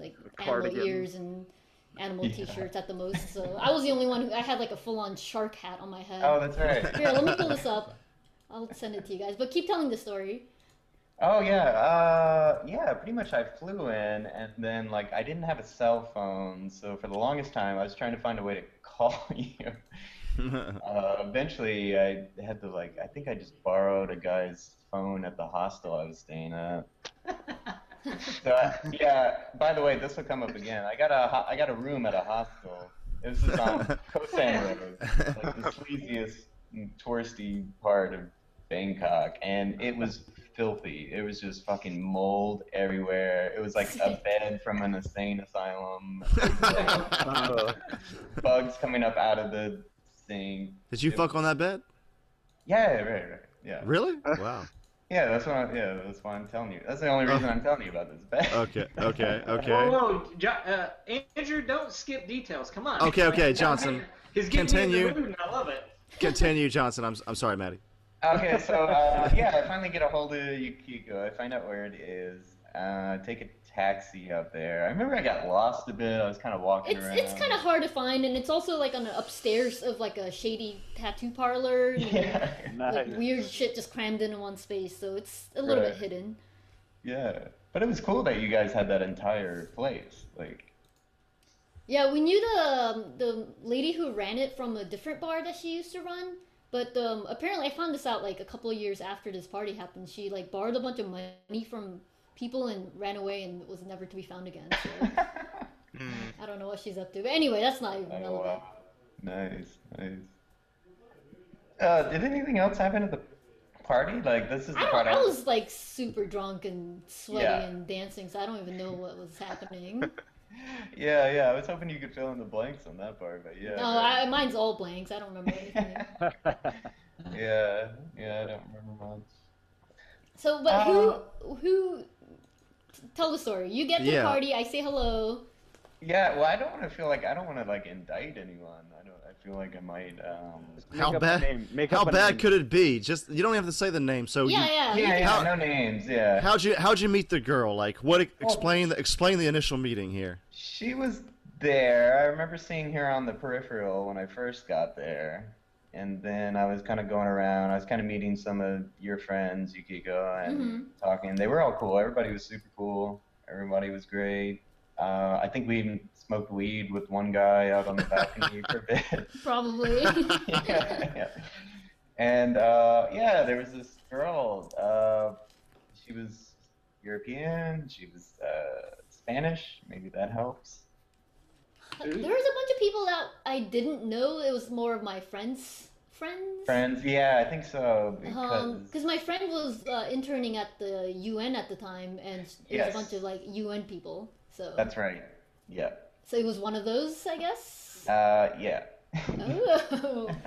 like Cardigan. animal ears and animal Yeah. t-shirts at the most. So I was the only one who I had like a full-on shark hat on my head. oh, that's right. Here, let me pull this up. I'll send it to you guys. But keep telling the story. Oh yeah, uh, yeah. Pretty much, I flew in, and then like I didn't have a cell phone, so for the longest time, I was trying to find a way to call you. Uh, eventually, I had to like I think I just borrowed a guy's phone at the hostel I was staying at. So I, yeah. By the way, this will come up again. I got a ho- I got a room at a hostel. This is on Khao San Road, like the sleaziest mm, touristy part of Bangkok, and it was filthy. It was just fucking mold everywhere. It was like a bed from an insane asylum. Bugs coming up out of the sink. Did you It fuck on that bed? Yeah, right, right. Yeah. Really? Wow. Yeah, that's what. I, yeah, that's why I'm telling you. That's the only reason I'm telling you about this bed. Okay. Okay. Whoa, Okay. whoa, Jo- uh, Andrew, don't skip details. Come on. Okay, okay, Johnson. He's getting me in Continue. the mood, and I love it. Continue, Johnson. I'm I'm sorry, Maddie. Okay, so uh, yeah, I finally get a hold of Yukiko. I find out where it is. Uh, take a taxi up there. I remember I got lost a bit. I was kind of walking It's around. it's kind of hard to find, and it's also like on the upstairs of like a shady tattoo parlor. and, Yeah. Nice. Like weird shit just crammed into one space, so it's a little Right. bit hidden. Yeah, but it was cool that you guys had that entire place. Like, Yeah, we knew the um, the lady who ran it from a different bar that she used to run, but um, apparently I found this out like a couple of years after this party happened. She like borrowed a bunch of money from people and ran away and was never to be found again. So I don't know what she's up to. But anyway, that's not even oh, relevant. wow. nice, nice. Uh, did anything else happen at the party? Like, this is the I, part don't, I was like super drunk and sweaty Yeah. and dancing, so I don't even know what was happening. Yeah, yeah. I was hoping you could fill in the blanks on that part, but yeah. no, right. I, mine's all blanks. I don't remember anything. Yeah, yeah. I don't remember much. So, but who who tell the story. You get to the party. I say hello. Yeah, well, I don't want to feel like I don't want to like indict anyone. I don't. I feel like I might. Um... How Make up bad? name. Make How up bad name. could it be? Just you don't have to say the name. So yeah, you, yeah. you Yeah, can- yeah, How- no names. Yeah. how'd you how'd you meet the girl? Like what? Explain the explain the initial meeting here. She was there. I remember seeing her on the peripheral when I first got there. And then I was kind of going around. I was kind of meeting some of your friends, Yukiko, and Mhm. talking. They were all cool. Everybody was super cool. Everybody was great. Uh, I think we even smoked weed with one guy out on the balcony for a bit. Probably. yeah, yeah. And uh, yeah, there was this girl. Uh, she was European. She was uh, Spanish. Maybe that helps. There was a bunch of people that I didn't know. It was more of my friends' friends. Friends? Yeah, I think so. Because Um, my friend was uh, interning at the UN at the time, and it Yes. was a bunch of like UN people. So that's right. Yeah. so it was one of those, I guess. Uh, yeah. oh.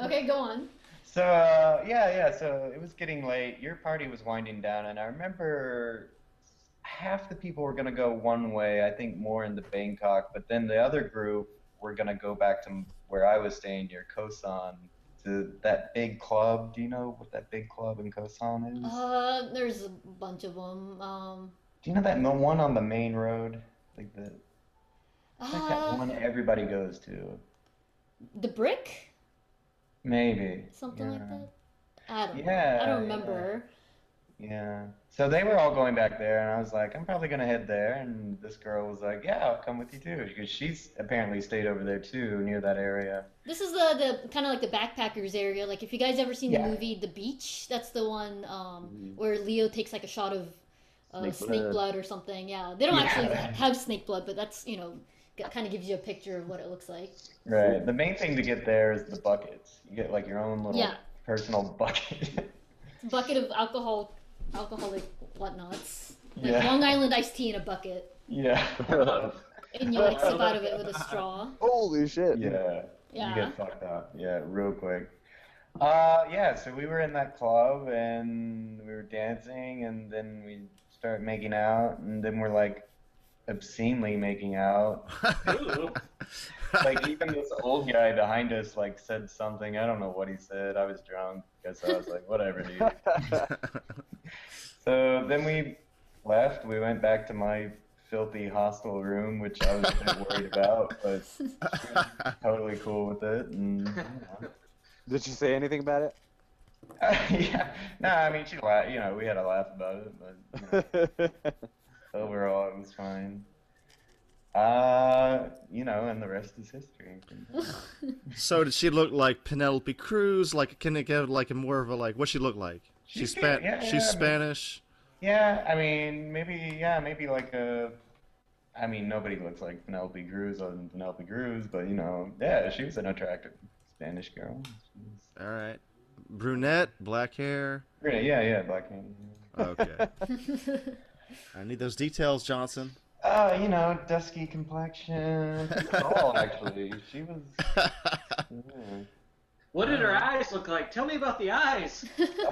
Okay, go on. So uh, yeah, yeah. So it was getting late. Your party was winding down, and I remember half the people were gonna go one way. I think more into Bangkok, but then the other group were gonna go back to where I was staying near Khao San to that big club. Do you know what that big club in Khao San is? Uh, there's a bunch of them. Um, Do you know that one on the main road, like the it's like that uh, one everybody goes to? the brick, Maybe something like that. I don't. know. Yeah, I don't yeah. remember. Yeah. So they were all going back there, and I was like, I'm probably gonna head there. And this girl was like, Yeah, I'll come with you too, because she's apparently stayed over there too, near that area. This is the the kind of like the backpackers area. Like if you guys ever seen Yeah. the movie The Beach, that's the one um, where Leo takes like a shot of uh, snake, Snake blood. blood. or something. Yeah, they don't Yeah. actually have snake blood, but that's you know kind of gives you a picture of what it looks like. Right. The main thing to get there is the buckets. You get like your own little Yeah. personal bucket. Bucket of alcohol, alcoholic whatnots. Like Yeah. Long Island iced tea in a bucket, yeah. and you like sip out of it with a straw. Holy shit. Yeah. Yeah. You get fucked up. Yeah, real quick. Uh, yeah, so we were in that club and we were dancing and then we start making out and then we're like obscenely making out. Like even this old guy behind us like said something. I don't know what he said. I was drunk. Guess I was like, whatever, dude. so then we left. We went back to my filthy hostel room, which I was a bit worried about, but totally cool with it. And you know. Did she say anything about it? yeah, no, I mean she laughed. You know, we had a laugh about it, but you know, overall it was fine. Uh, you know, and the rest is history. So did she look like Penelope Cruz? Like can it get like a more of a like what she look like? She's She's Span- cute, yeah, she's yeah, but- Spanish. Yeah, I mean, maybe, yeah, maybe like a. I mean, nobody looks like Penelope Cruz other than Penelope Cruz, but you know, yeah, she was an attractive Spanish girl. All right. Brunette, black hair. Yeah, yeah, yeah, black hair. Okay. I need those details, Johnson. Uh, you know, dusky complexion. All actually, she was. yeah. What did her eyes look like? Tell me about the eyes.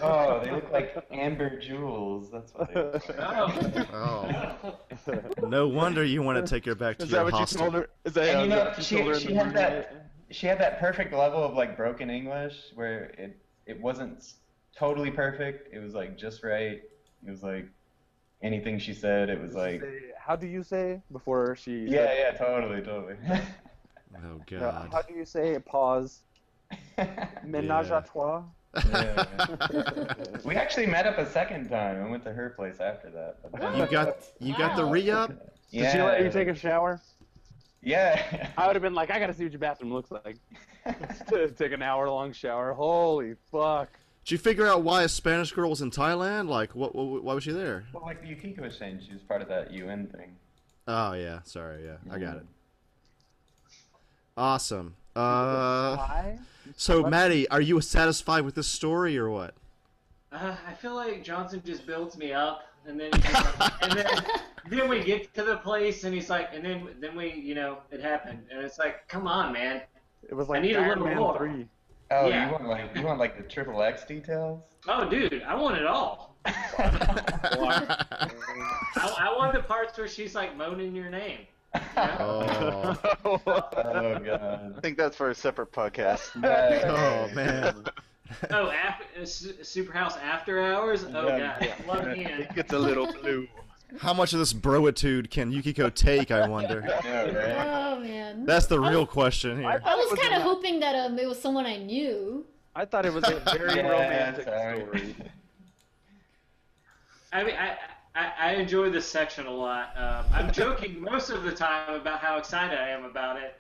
Oh, they look like amber jewels. That's what they look like. Oh. Oh, no wonder you want to take her back to Is your that what hostel. you told her? Is that, And uh, you is know, that what you she- told her in she had movie? that- She had that perfect level of like broken English where it it wasn't totally perfect. It was like just right. It was like anything she said. It was like Say- How do you say before she? yeah, said- yeah, totally, totally. Oh Uh, God. how do you say pause? Menage Yeah. a trois. Yeah. we actually met up a second time. I went to her place after that. You got you got the Wow. re-up? Did she let you take a shower? Yeah. I would have been like, I gotta see what your bathroom looks like. to take an hour long shower. Holy fuck. Did you figure out why a Spanish girl was in Thailand? Like, what, what why was she there? Well, like Yukiko was saying, she was part of that UN thing. Oh yeah, sorry, yeah, I got it. Awesome. Uh, so Maddie, are you satisfied with this story or what? Uh, I feel like Johnson just builds me up, and then and then then we get to the place, and he's like, and then then we, you know, it happened, and it's like, come on, man. It was like I like need a Iron little Man more. 3. Oh, Yeah. you want like you want like the triple X details? Oh, dude, I want it all. I, I want the parts where she's like moaning your name. You know? oh, Oh god. I think that's for a separate podcast. Nice. oh man. Oh, after, uh, Superhouse after hours. Oh Yeah. god, let me in. It's a little blue. How much of this broitude can Yukiko take? I wonder. Yeah, right? Oh man. That's the real question here. I was kind of hoping that um it was someone I knew. I thought it was a very Yeah, romantic sorry. story. I mean, I, I, I enjoy this section a lot. Um, I'm joking most of the time about how excited I am about it,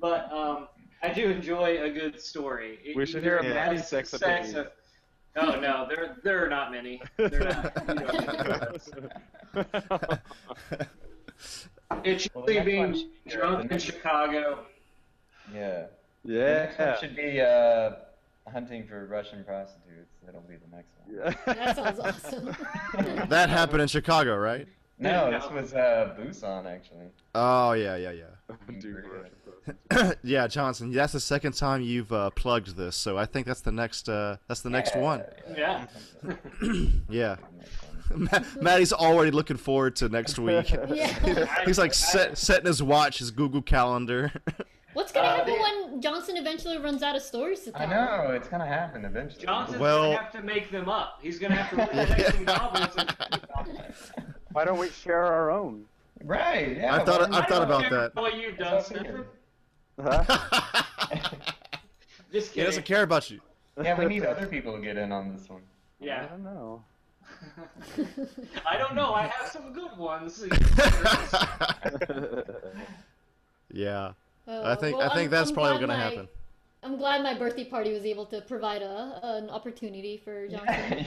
but um, I do enjoy a good story. It- We should hear a it Maddie sex sex opinion. or- Oh no, there there are not many. There are not. you know. It's Well, the usually next one being be, drunk the in Chicago. Yeah. The next one yeah. should be uh, hunting for Russian prostitutes. That'll be the next one. Yeah. That sounds awesome. That happened in Chicago, right? No, this was uh, Busan actually. Oh yeah, yeah, yeah. Dude, yeah, Johnson. That's the second time you've uh, plugged this, so I think that's the next. Uh, that's the next one. Yeah. Yeah. Next Maddie's already looking forward to next week. yeah. He's like set, setting his watch, his Google Calendar. What's gonna Uh, happen they- when Johnson eventually runs out of stories to tell? I know it's gonna happen eventually. Johnson's Well- gonna have to make them up. He's gonna have to read the next novels. And, Why don't we share our own? Right? Yeah. I thought- why I thought about don't care that. What you've done, all Huh? Just he doesn't care about you. Yeah, we need other people to get in on this one. Yeah. I don't know. I don't know. I have some good ones. yeah, Uh, I think well, I think I'm- that's I'm probably gonna happen. I'm glad my birthday party was able to provide a an opportunity for Johnson.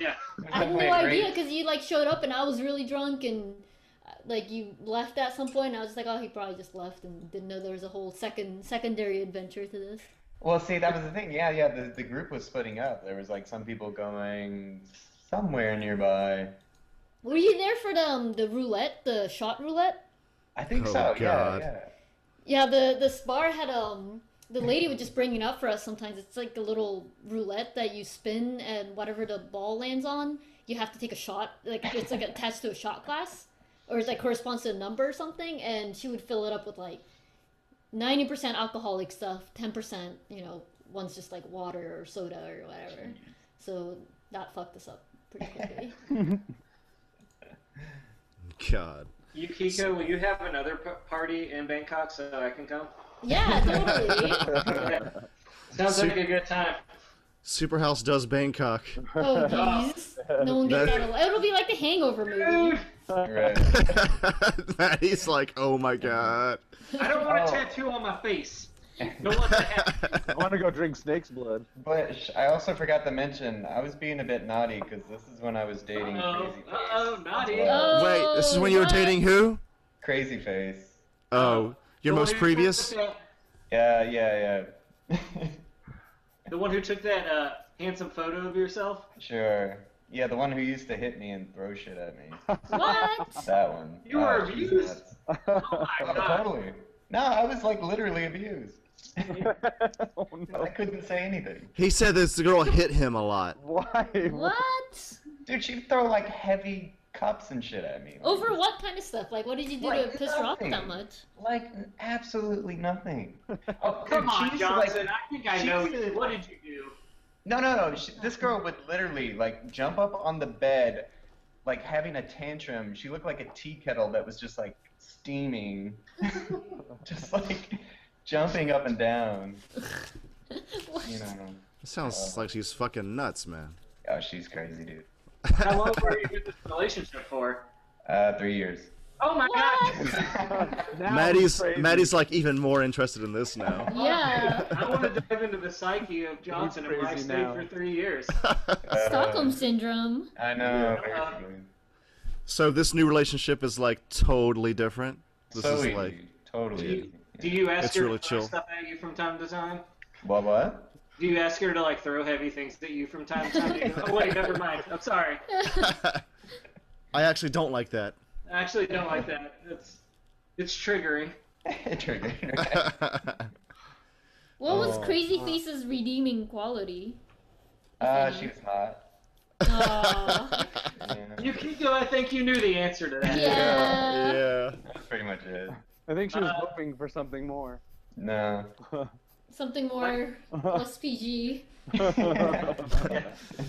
yeah. I had no Wait, idea great. because you like showed up and I was really drunk and uh, like you left at some point. And I was just like, oh, he probably just left and didn't know there was a whole second secondary adventure to this. Well, see, that was the thing. Yeah, yeah. The the group was splitting up. There was like some people going somewhere nearby. Were you there for the um, the roulette, the shot roulette? I think Oh, so. God. Yeah, Yeah, the the bar had um the lady would just bring it up for us sometimes. It's like a little roulette that you spin and whatever the ball lands on, you have to take a shot. Like it's like attached to a shot glass, or it's like corresponds to a number or something. And she would fill it up with like ninety percent alcoholic stuff, ten percent you know one's just like water or soda or whatever. So that fucked us up pretty quickly. God. Yukiko, will you have another p- party in Bangkok so I can come? yeah, totally. Yeah. Sounds like a good time. Superhouse does Bangkok. Oh jeez, no one gets out alive. It'll be like the Hangover movie. yeah. Right. Maddie's like, oh my god. I don't want a Oh. tattoo on my face. Don't want that. I want to go drink snake's blood. But I also forgot to mention I was being a bit naughty because this is when I was dating Uh-oh. Crazy Face. Uh-oh, naughty. Oh, Wait, this is when you were dating who? Crazy Face. Oh, your The one most who previous? that- Yeah, yeah, yeah. The one who took that uh, handsome photo of yourself? sure. Yeah, the one who used to hit me and throw shit at me. What? That one. You were Oh, she's abused? nuts. Oh my Oh, god. totally. No, I was like literally abused. oh no. I couldn't say anything. He said this girl hit him a lot. Why? What? Dude, she'd throw like heavy cups and shit at me. Over what kind of stuff? Like, what did you do Like, to piss her off that much? Like absolutely nothing. Oh, Come dude, on, used to, like- I think I she know used What did you do? No, no, no. She, this girl would literally like jump up on the bed, like having a tantrum. She looked like a tea kettle that was just like steaming, just like jumping up and down. What? You know. It sounds like she's fucking nuts, man. Oh, she's crazy, dude. How long were you in this relationship for? Uh, three years. Oh my What? god! Now Maddie's. Maddie's like even more interested in this now. Yeah. I want to dive into the psyche of Johnson and why I crazy stayed now. for three years. Uh, Stockholm syndrome. I know. Yeah. so this new relationship is like totally different. This so is easy. like Do totally. You, do you ask It's her really to throw chill. stuff at you from time to time? What? What? Do you ask her to like throw heavy things at you from time to time? Do you go, oh wait, never mind. I'm sorry. I actually don't like that. I actually don't like that. It's it's triggering. Triggered. What was Oh. Crazy Face's redeeming quality? Uh, she was hot. Aw. Yeah. Yukiko, I think you knew the answer to that. yeah. yeah. That's pretty much it. I think she was Uh, hoping for something more. No. Something more less PG.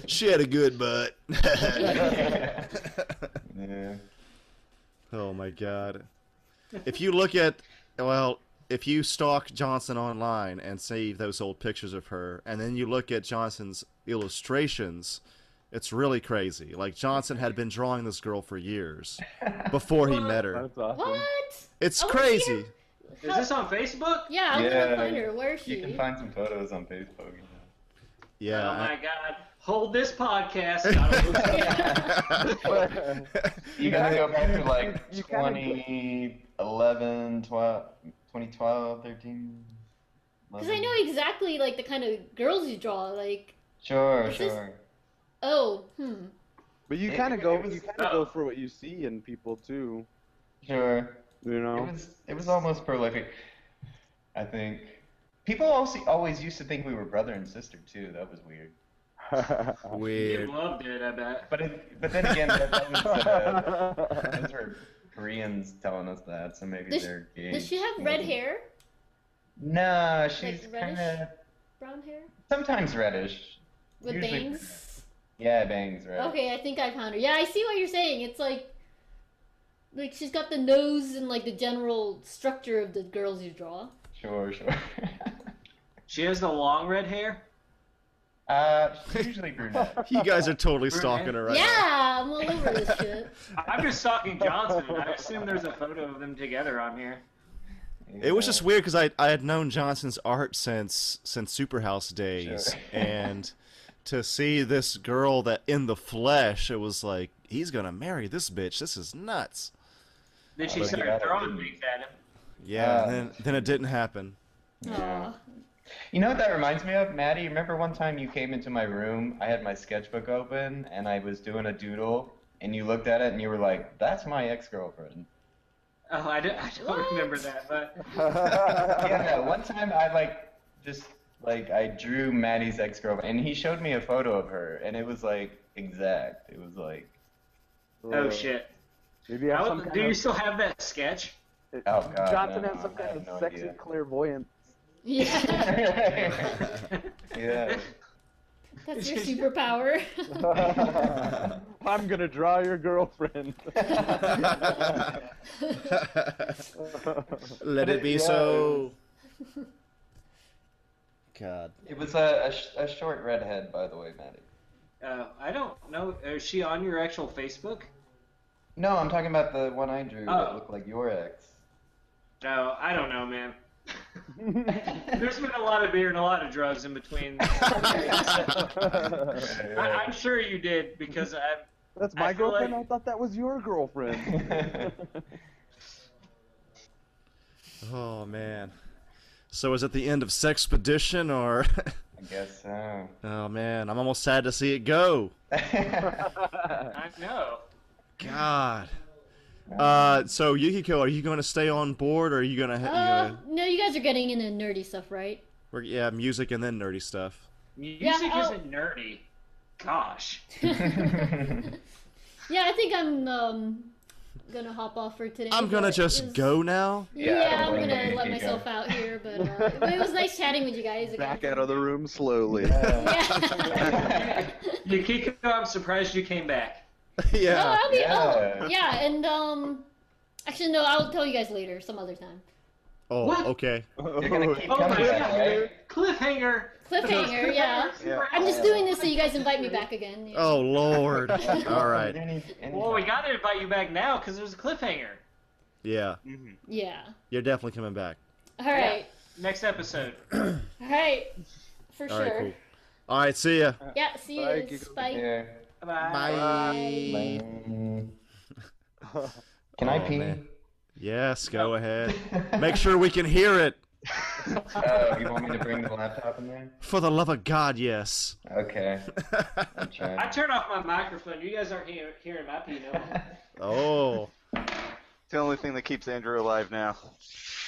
She had a good butt. Yeah. oh my god. If you look at, well, if you stalk Johnson online and see those old pictures of her, and then you look at Johnson's illustrations, it's really crazy. Like Johnson had been drawing this girl for years before he met her. That's awesome. What? It's I crazy. Is this on Facebook? Yeah, I'm Yeah. gonna find her. Where is she? You can find some photos on Facebook. Yeah. Oh my god. Hold this podcast. Gotta look it up. You gotta go back to like You gotta go- 2011, 12, 2012, 13. Because I know exactly like the kind of girls you draw. Like, Sure, Is this- sure. Oh, hmm. But you kind of go, was- you kind of go for what you see in people too. Sure. You It know. was it was almost prolific. I think people also always used to think we were brother and sister too. That was weird. weird. You loved it, I bet. But it, but then again, that, that was, uh, those were Koreans telling us that, so maybe Does- they're gay. Does she have red maybe. hair? No, she's Like kind of Brown hair? sometimes reddish. With Usually bangs? Yeah, bangs, right? Okay, I think I found her. Yeah, I see what you're saying. It's like, like she's got the nose and like the general structure of the girls you draw. Sure, sure. She has the long red hair. uh, she's usually brunette. You guys are totally stalking her right now. yeah, I'm all over this shit. I'm just stalking Johnson. I assume there's a photo of them together on here. It was just weird because I I had known Johnson's art since since Superhouse days, Sure. and to see this girl that in the flesh, it was like he's gonna marry this bitch. This is nuts. Then she But started throwing didn't things at him. Yeah, Uh, then then it didn't happen. Aw. You know what that reminds me of, Maddie? Remember one time you came into my room? I had my sketchbook open and I was doing a doodle, and you looked at it and you were like, "That's my ex-girlfriend." Oh, I don't, I don't What? remember that, but yeah, one time I like just like I drew Maddie's ex-girlfriend, and he showed me a photo of her, and it was like exact. It was like, oh shit. Maybe you have How- some do kind you of, still have that sketch? Oh, God, Johnson no, has some kind of no sexy idea. clairvoyance. Yeah, yeah. that's your superpower. I'm gonna draw your girlfriend. Let it be Yeah, so. God. It was a, a, a short redhead, by the way, Maddie. Uh, I don't know. Is she on your actual Facebook? No, I'm talking about the one I drew that Oh. looked like your ex. No, I don't know, man. There's been a lot of beer and a lot of drugs in between. I, I'm sure you did because I. That's I my feel girlfriend. like- I thought that was your girlfriend. Oh man. So is it the end of Sexpedition or? I guess so. oh man, I'm almost sad to see it go. I know. God. Uh, so Yukiko, are you going to stay on board, or are you gonna? Ha- you Uh, gonna no, you guys are getting into nerdy stuff, right? we're- yeah, music and then nerdy stuff. Music I'll- isn't nerdy. Gosh. Yeah, I think I'm um gonna hop off for today. I'm gonna just was- go now. Yeah, Yeah, I don't I'm gonna let myself go. out here, but, uh, but it was nice chatting with you guys again. Back out of the room slowly. Yeah. Yukiko, I'm surprised you came back. Oh, yeah. I'll be, Yeah. oh, yeah, and um, actually no, I'll tell you guys later, some other time. Oh, What? okay. You're gonna keep Oh my coming back, god. right? Cliffhanger. Cliffhanger, yeah. I'm just doing this so you guys invite me back again. yeah. Oh Lord. All right. Any, any Well, we gotta invite you back now because there's a cliffhanger. Yeah, mm-hmm. Yeah. you're definitely coming back. All right. Next episode. All right. For All sure. right, cool. All right, see ya. Yeah. See you. Bye, Kiko. Bye. Yeah. Bye. Bye. Can I Oh, pee? man. Yes, go ahead. Make sure we can hear it. Oh, you want me to bring the laptop in there? For the love of God, yes. Okay. I'm trying. I turned off my microphone. You guys aren't hear, hearing my pee no oh. It's the only thing that keeps Andrew alive now.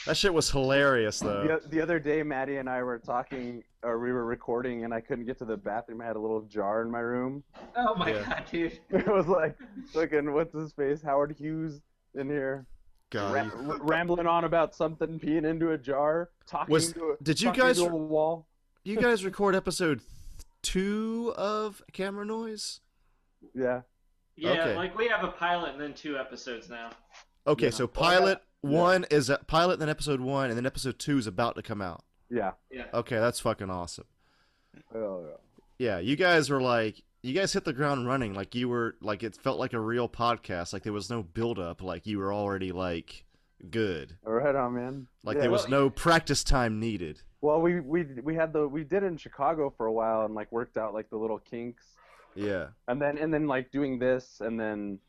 That shit was hilarious though. The, the other day, Maddie and I were talking, or we were recording, and I couldn't get to the bathroom. I had a little jar in my room. Oh my Yeah. god, dude. It was like, fucking, what's his face? Howard Hughes in here, God, ra- you- rambling on about something, peeing into a jar, talking Was- to a, did you talking guys- to a wall. you guys record episode two of Camera Noise? Yeah. Yeah, Okay. like we have a pilot and then two episodes now. Okay, Yeah. so pilot got- yeah. one is a, pilot, and then episode one, and then episode two is about to come out. Yeah. Yeah. Okay, that's fucking awesome. Oh, yeah. Yeah, you guys were like, you guys hit the ground running. Like you were, like it felt like a real podcast. Like there was no build up. Like you were already like good. Right on, man. Like Yeah. there was Well- no practice time needed. Well, we we we had the we did it in Chicago for a while and like worked out like the little kinks, Yeah. and then and then like doing this, and then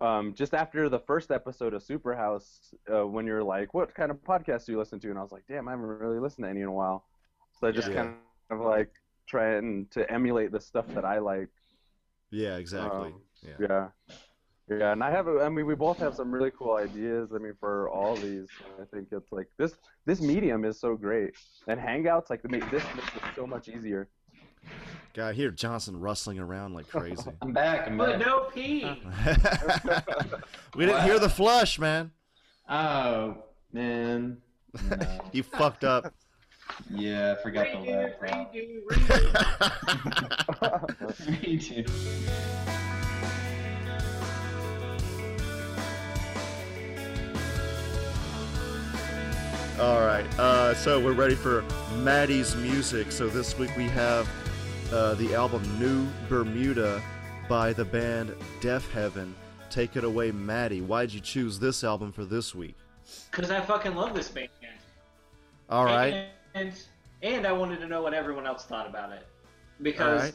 um, just after the first episode of Superhouse, uh, when you're like, what kind of podcast do you listen to? And I was like, damn, I haven't really listened to any in a while. So I just Yeah. kind of like trying to emulate the stuff that I like. Yeah, exactly. Um, yeah. Yeah. Yeah, and I have. I mean, we both have some really cool ideas. I mean, for all these, I think it's like this. This medium is so great, and Hangouts like make this makes it so much easier. Guy here, Johnson rustling around like crazy. I'm back. I'm But back. no pee. we didn't hear the flush, man. Oh man. No. You fucked up. Yeah, I forgot the redo, laptop. redo, redo. Me too. All right. Uh, so we're ready for Maddie's music. So this week we have uh, the album New Bermuda by the band Deaf Heaven. Take it away, Maddie. Why'd you choose this album for this week? Because I fucking love this band. All right. And, and I wanted to know what everyone else thought about it. Because right.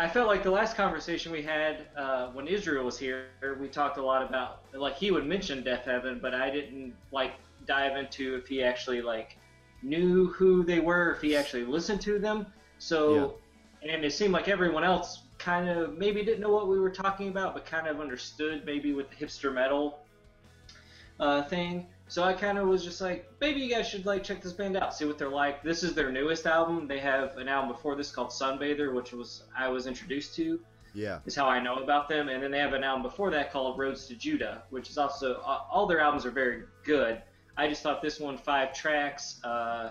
I felt like the last conversation we had uh, when Israel was here, we talked a lot about, like, he would mention Deafheaven, but I didn't, like, dive into if he actually, like, knew who they were, if he actually listened to them. So, and it seemed like everyone else kind of maybe didn't know what we were talking about, but kind of understood maybe with the hipster metal uh, thing. So I kind of was just like, maybe you guys should like check this band out, see what they're like. This is their newest album. They have an album before this called Sunbather, which was I was introduced to. Yeah. Is how I know about them. And then they have an album before that called Roads to Judah, which is also all their albums are very good. I just thought this one five tracks. Uh,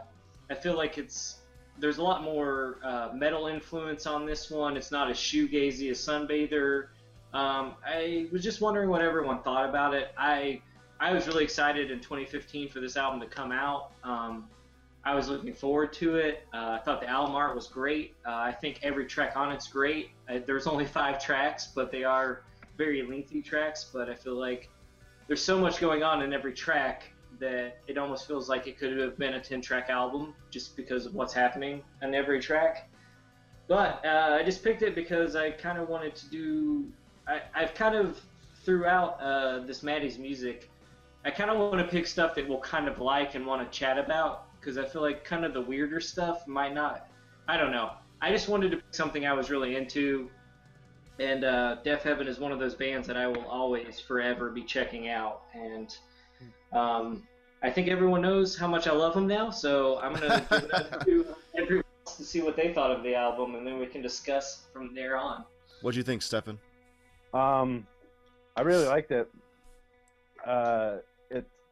I feel like it's there's a lot more uh, metal influence on this one. It's not as shoegazy as Sunbather. Um, I was just wondering what everyone thought about it. I I was really excited in 2015 for this album to come out. Um, I was looking forward to it. Uh, I thought the album art was great. Uh, I think every track on it's great. Uh, there's only five tracks, but they are very lengthy tracks. But I feel like there's so much going on in every track that it almost feels like it could have been a 10 track album just because of what's happening on every track. But uh, I just picked it because I kind of wanted to do. I, I've kind of throughout uh, this Maddie's music, I kind of want to pick stuff that we'll kind of like and want to chat about because I feel like kind of the weirder stuff might not. I don't know. I just wanted to pick something I was really into, and uh, Deaf Heaven is one of those bands that I will always, forever be checking out. And um, I think everyone knows how much I love them now, so I'm gonna give it up to everyone else to see what they thought of the album, and then we can discuss from there on. What do you think, Stefan? Um, I really liked it. Uh, it's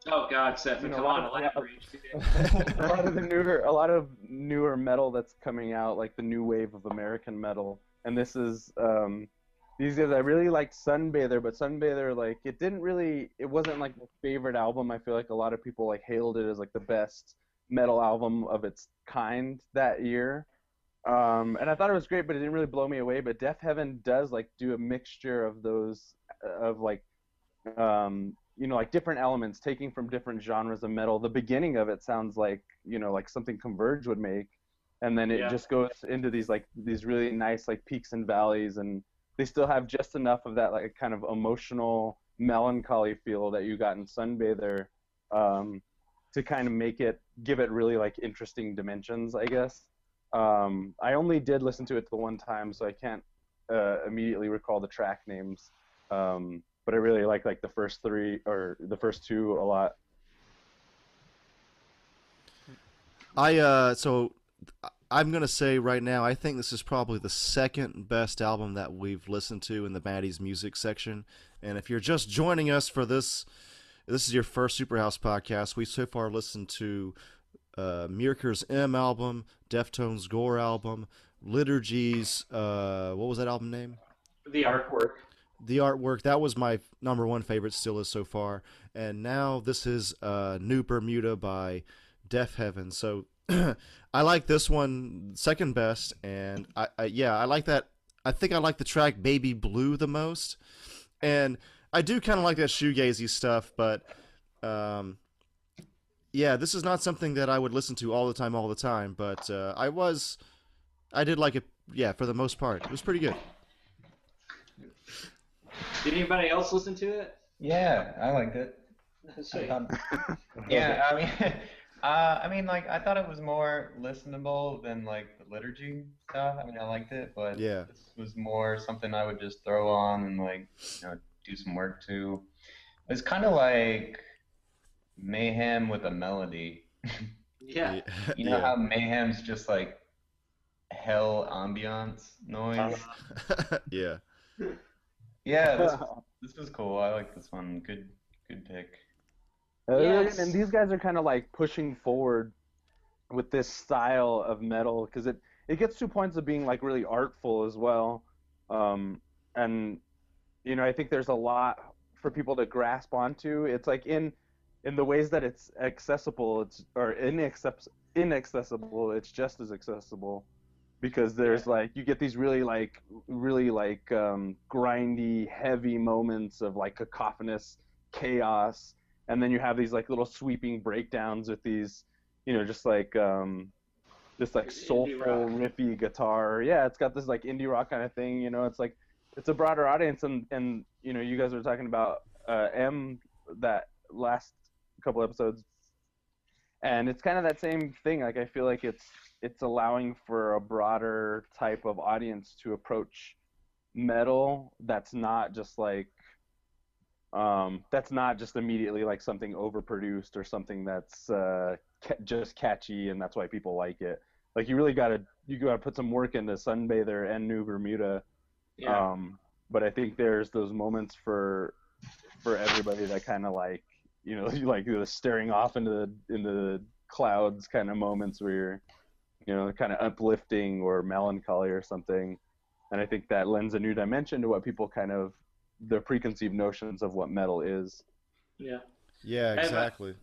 Oh God, Stefan, You know, a lot on, of- elaborate. a lot of the newer, a lot of newer metal that's coming out, like the new wave of American metal, and this is um, these guys. I really liked Sunbather, but Sunbather, like, it didn't really, it wasn't like my favorite album. I feel like a lot of people like hailed it as like the best metal album of its kind that year. Um, and I thought it was great, but it didn't really blow me away. But Deafheaven does like do a mixture of those, of like um, you know, like different elements taking from different genres of metal. The beginning of it sounds like, you know, like something Converge would make, and then it Yeah. just goes into these like these really nice like peaks and valleys, and they still have just enough of that like kind of emotional melancholy feel that you got in Sunbather, um, to kind of make it give it really like interesting dimensions, I guess. Um, I only did listen to it the one time, so I can't uh, immediately recall the track names. Um, but I really like like the first three or the first two a lot. I uh so I'm gonna say right now I think this is probably the second best album that we've listened to in the Maddie's music section. And if you're just joining us for this, this is your first Superhouse podcast. We so far listened to uh, Myrkur's M album, Deftones Gore album, Liturgy's uh, what was that album name? The artwork. The artwork that was my number one favorite still is so far. And now this is uh new bermuda by deaf heaven. So i like this one second best. And I, I yeah i like that i think i like the track baby blue the most. And i do kind of like that shoegazy stuff but um yeah this is not something that i would listen to all the time all the time. But uh i was i did like it yeah for the most part. It was pretty good Did anybody else listen to it? Yeah, I liked it. I thought- yeah, I mean, uh, I mean, like I thought it was more listenable than like the liturgy stuff. I mean, I liked it, but Yeah. this was more something I would just throw on and like you know do some work to. It's kind of like mayhem with a melody. Yeah. You know Yeah. how mayhem's just like hell ambiance noise. yeah Yeah, this was, this was cool. I like this one. Good, good pick. Uh, Yes. And these guys are kind of like pushing forward with this style of metal because it it gets to points of being like really artful as well. Um, and you know, I think there's a lot for people to grasp onto. It's like in in the ways that it's accessible, it's or inaccess- inaccessible. It's just as accessible because there's like you get these really like really like um, grindy, heavy moments of like cacophonous chaos, and then you have these like little sweeping breakdowns with these, you know, just like um, this like soulful, riffy guitar. Yeah, it's got this like indie rock kind of thing. You know, it's like it's a broader audience, and and you know, you guys were talking about uh, M that last couple episodes, and it's kind of that same thing. Like I feel like it's it's allowing for a broader type of audience to approach metal that's not just like um, that's not just immediately like something overproduced or something that's uh, ca- just catchy and that's why people like it. Like you really gotta you gotta put some work into Sunbather and New Bermuda. Yeah. Um, but I think there's those moments for for everybody that kind of like you know like the staring off into the into the clouds kind of moments where you're you know kind of uplifting or melancholy or something. And I think that lends a new dimension to what people kind of their preconceived notions of what metal is. yeah. Yeah, have a- exactly.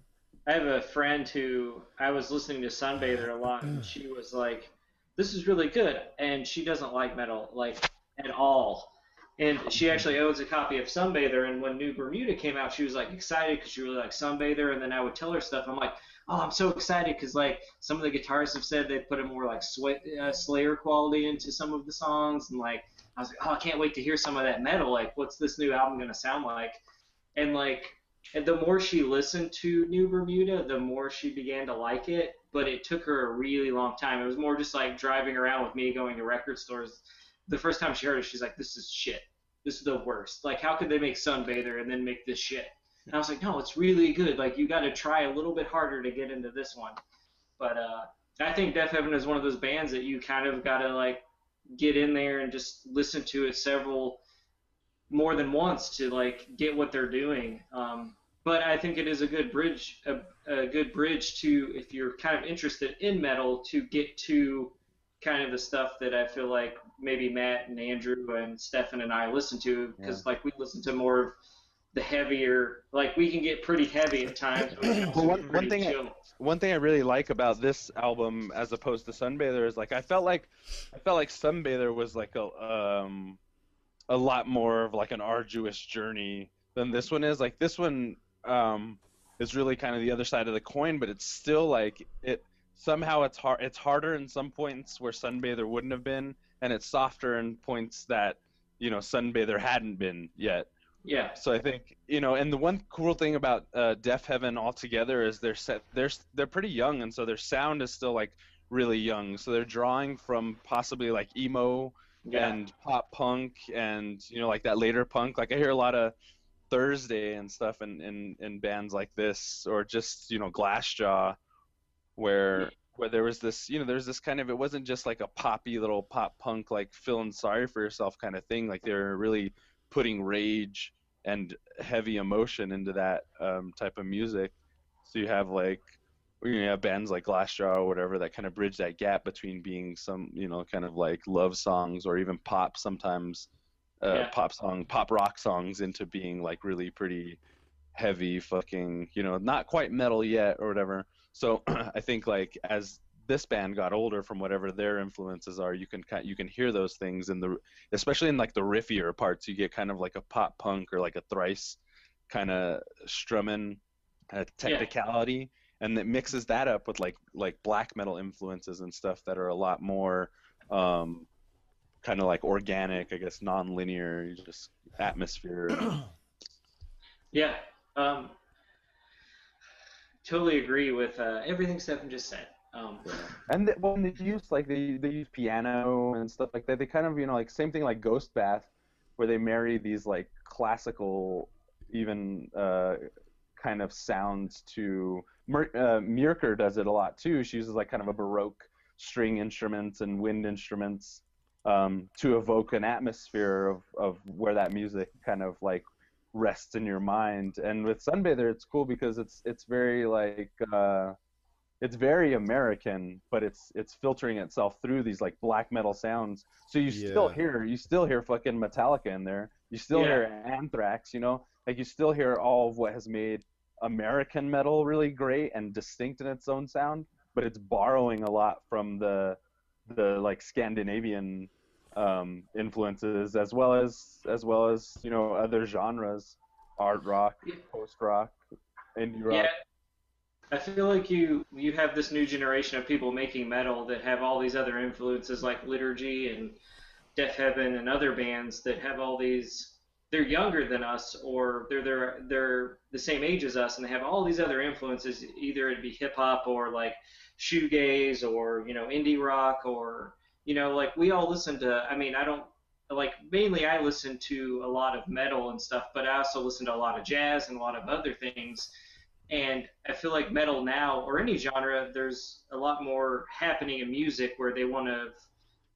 I have a friend who I was listening to Sunbather a lot, and she was like, "This is really good," and she doesn't like metal like at all. And she actually owns a copy of Sunbather, and when New Bermuda came out, she was like excited because she really liked Sunbather. And then I would tell her stuff. I'm like, "Oh, I'm so excited because like some of the guitarists have said they put a more like uh, Slayer quality into some of the songs, and like I was like, oh, I can't wait to hear some of that metal. Like, what's this new album gonna sound like? And like and the more she listened to New Bermuda, the more she began to like it. But it took her a really long time. It was more just like driving around with me, going to record stores. The first time she heard it, she's like, "This is shit. This is the worst. Like, how could they make Sunbather and then make this shit?" And I was like, "No, it's really good. Like, you got to try a little bit harder to get into this one." But uh, I think Deaf Heaven is one of those bands that you kind of got to like get in there and just listen to it several more than once to like get what they're doing. Um, but I think it is a good bridge, a, a good bridge to if you're kind of interested in metal to get to kind of the stuff that I feel like maybe Matt and Andrew and Stefan and I listen to because like we listen to more of the heavier, like we can get pretty heavy at times. Well, one- one thing I- one thing I really like about this album as opposed to Sunbather is like I felt like I felt like Sunbather was like a um a lot more of like an arduous journey than this one is. Like this one um is really kind of the other side of the coin, but it's still like it somehow it's hard it's harder in some points where Sunbather wouldn't have been and it's softer in points that you know Sunbather hadn't been yet. Yeah, So I think you know, and the one cool thing about uh, Deaf Heaven altogether is they're set, they're they're pretty young, and so their sound is still like really young. So they're drawing from possibly like emo yeah, and pop punk, and you know, like that later punk. Like I hear a lot of Thursday and stuff, and in in bands like this, or just you know Glassjaw, where where there was this you know there's this kind of it wasn't just like a poppy little pop punk like feeling sorry for yourself kind of thing. Like they were really putting rage and heavy emotion into that um, type of music. So you have like you know, have bands like Glassjaw or whatever that kind of bridge that gap between being some you know kind of like love songs or even pop sometimes uh, Yeah. pop song pop rock songs into being like really pretty heavy fucking you know not quite metal yet or whatever. So I think like as this band got older from whatever their influences are you can you can hear those things in the especially in like the riffier parts you get kind of like a pop punk or like a thrice kind of strumming uh, technicality and it mixes that up with like like black metal influences and stuff that are a lot more um, kind of like organic i guess non-linear just atmosphere Yeah. Um, totally agree with uh, everything Stefan just said. Um, and they, when they use like they they use piano and stuff like that. They kind of you know like same thing like ghost bath where they marry these like classical even uh, kind of sounds to Mer- uh, Myrkur does it a lot too. She uses like kind of a baroque string instruments and wind instruments um, to evoke an atmosphere of, of where that music kind of like rests in your mind. And with sunbather it's cool because it's it's very like uh, it's very American, but it's it's filtering itself through these like black metal sounds. So you still hear you still hear fucking Metallica in there. You still Yeah. hear Anthrax, you know? Like you still hear all of what has made American metal really great and distinct in its own sound, but it's borrowing a lot from the the like Scandinavian um, influences as well as as well as, you know, other genres, art rock, Yeah. post rock, indie rock. I feel like you you have this new generation of people making metal that have all these other influences like Liturgy and Deafheaven and other bands that have all these. They're younger than us, or they're they're they're the same age as us, and they have all these other influences. Either it'd be hip hop or like shoegaze or you know indie rock or you know like we all listen to. I mean, I don't like mainly I listen to a lot of metal and stuff, but I also listen to a lot of jazz and a lot of other things. And I feel like metal now, or any genre, there's a lot more happening in music where they want to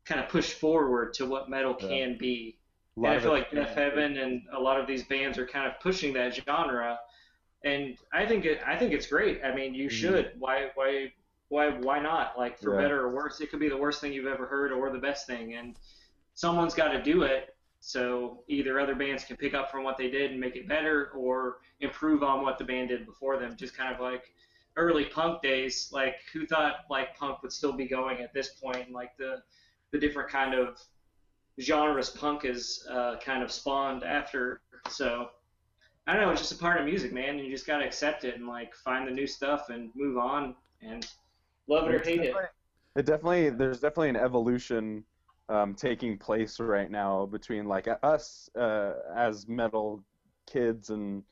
kind of push forward to what metal Yeah. can be. And I feel like Deafheaven and a lot of these bands are kind of pushing that genre, and I think it, I think it's great. I mean, you should. Why, why, why, why not? Like for Yeah. better or worse, it could be the worst thing you've ever heard or the best thing, and someone's got to do it. So either other bands can pick up from what they did and make it better, or improve on what the band did before them. Just kind of like early punk days. Like who thought like punk would still be going at this point? And like the the different kind of genres punk is uh, kind of spawned after. So I don't know. It's just a part of music, man. You just gotta accept it and like find the new stuff and move on and love it or hate it. it definitely there's definitely an evolution um, taking place right now between like us uh, as metal kids and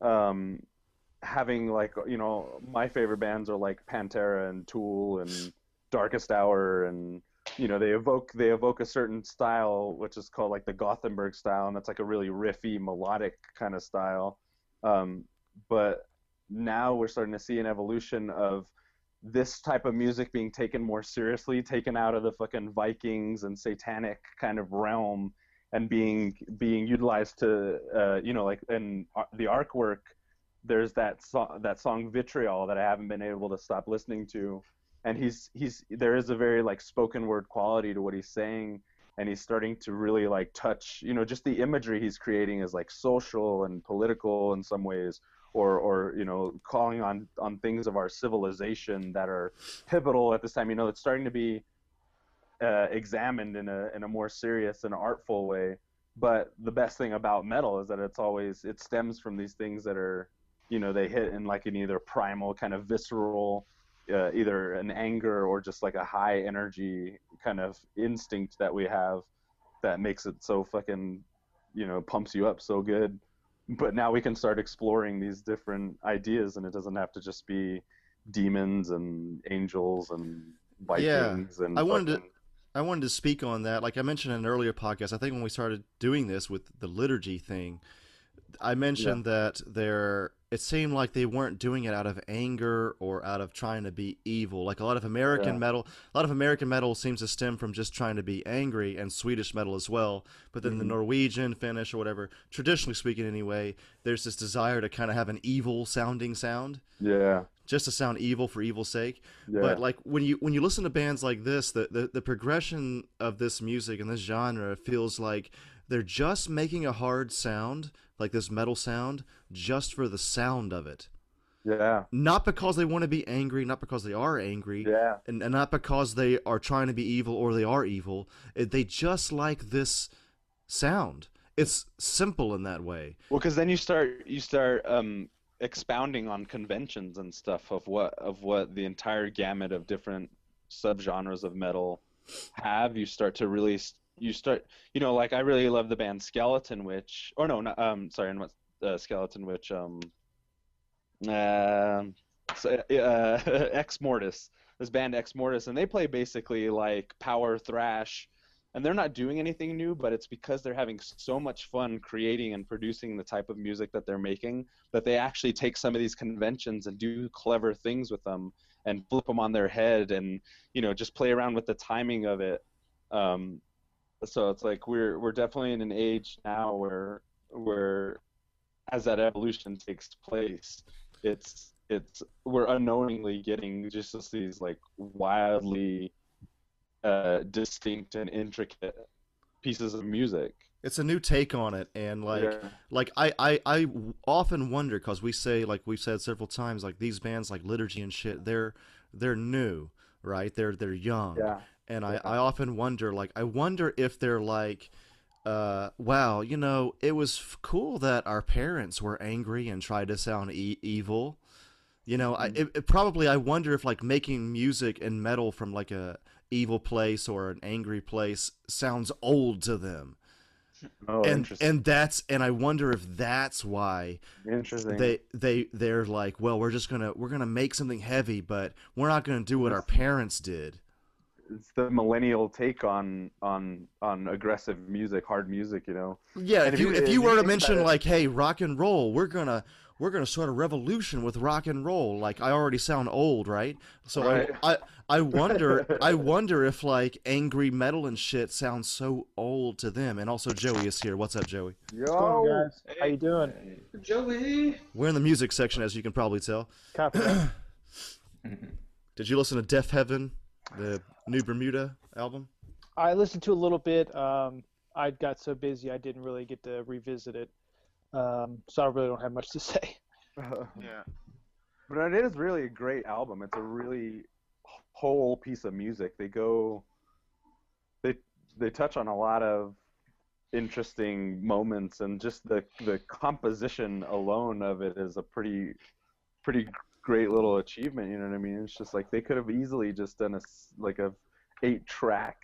um, having like you know my favorite bands are like Pantera and Tool and Darkest Hour and you know they evoke they evoke a certain style which is called like the Gothenburg style and that's like a really riffy melodic kind of style. Um, but now we're starting to see an evolution of this type of music being taken more seriously, taken out of the fucking Vikings and satanic kind of realm, and being being utilized to, uh, you know, like in the artwork. There's that song, that song "Vitriol" that I haven't been able to stop listening to, and he's he's there is a very like spoken word quality to what he's saying, and he's starting to really like touch, you know, just the imagery he's creating is like social and political in some ways, or or you know calling on on things of our civilization that are pivotal at this time you know it's starting to be uh, examined in a in a more serious and artful way. But the best thing about metal is that it's always it stems from these things that are you know they hit in like an either primal kind of visceral uh, either an anger or just like a high energy kind of instinct that we have that makes it so fucking you know pumps you up so good but now we can start exploring these different ideas and it doesn't have to just be demons and angels and vikings and I wanted to- I wanted to speak on that. Like I mentioned in an earlier podcast, I think when we started doing this with the liturgy thing, I mentioned that they're. It seemed like they weren't doing it out of anger or out of trying to be evil. Like a lot of American Yeah. metal, a lot of American metal seems to stem from just trying to be angry, and Swedish metal as well. But then the Mhm. Norwegian, Finnish, or whatever, traditionally speaking, anyway, there's this desire to kind of have an evil sounding sound, Yeah. just to sound evil for evil's sake. Yeah. But like when you when you listen to bands like this, the, the the progression of this music and this genre feels like they're just making a hard sound, like this metal sound, just for the sound of it. yeah. Not because they want to be angry, not because they are angry, Yeah. and, and not because they are trying to be evil or they are evil. It, they just like this sound. It's simple in that way. Well, because then you start you start um, expounding on conventions and stuff of what of what the entire gamut of different subgenres of metal have. You start to really you start you know like I really love the band Skeleton Witch or no not, um sorry not uh, Skeleton Witch um um so, uh, Exmortus this band Exmortus and they play basically like power thrash and they're not doing anything new, but it's because they're having so much fun creating and producing the type of music that they're making that they actually take some of these conventions and do clever things with them and flip them on their head and you know just play around with the timing of it. Um, so it's like we're we're definitely in an age now where where as that evolution takes place, it's it's we're unknowingly getting just these like wildly uh, distinct and intricate pieces of music. It's a new take on it, and like Yeah. like I, I, I often wonder because we say like we've said several times like these bands like liturgy and shit they're they're new right they're they're young Yeah. And I, I often wonder like i wonder if they're like uh wow you know it was f- cool that our parents were angry and tried to sound e- evil you know I, it, it probably i wonder if like making music and metal from like a evil place or an angry place sounds old to them Oh, and interesting. and that's and I wonder if that's why interesting. they they they're like, well, we're just gonna we're gonna make something heavy, but we're not gonna do what our parents did. It's the millennial take on on on aggressive music, hard music. You know. Yeah, And if if you you- if if you you were to mention like, hey, rock and roll, we're gonna we're gonna start a revolution with rock and roll. Like I already sound old, right? So Right. I, I I wonder I wonder if like angry metal and shit sounds so old to them. And also Joey is here. What's up, Joey? Yo, What's going on, guys? How you doing? Joey. We're in the music section, as you can probably tell. Copy. Did you listen to Deaf Heaven, the new Bermuda album? I listened to a little bit. Um, I got so busy I didn't really get to revisit it. Um, so I really don't have much to say. Yeah. But it is really a great album. It's a really whole piece of music. They go, they they touch on a lot of interesting moments, and just the the composition alone of it is a pretty pretty great little achievement. You know what I mean? It's just like they could have easily just done a like a eight track,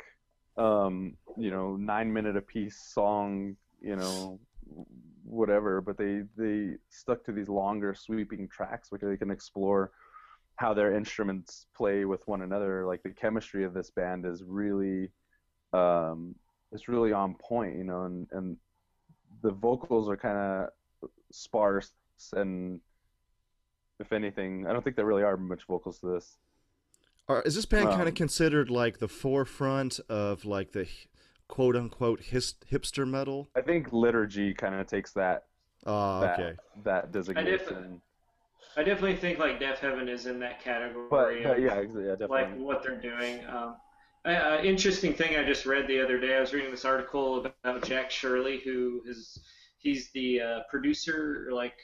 um, you know, nine minute a piece song, you know, whatever. But they they stuck to these longer sweeping tracks where they can explore how their instruments play with one another. Like the chemistry of this band is really, um, it's really on point, you know, and and the vocals are kind of sparse and if anything, I don't think there really are much vocals to this. Or is this band kind Um, of considered like the forefront of like the quote unquote his, hipster metal? I think liturgy kind of takes that Oh, that okay. that designation. I definitely think like Deafheaven is in that category. but of, yeah, yeah, definitely. like what they're doing. Um, uh, interesting thing I just read the other day. I was reading this article about Jack Shirley, who is he's the uh, producer, like,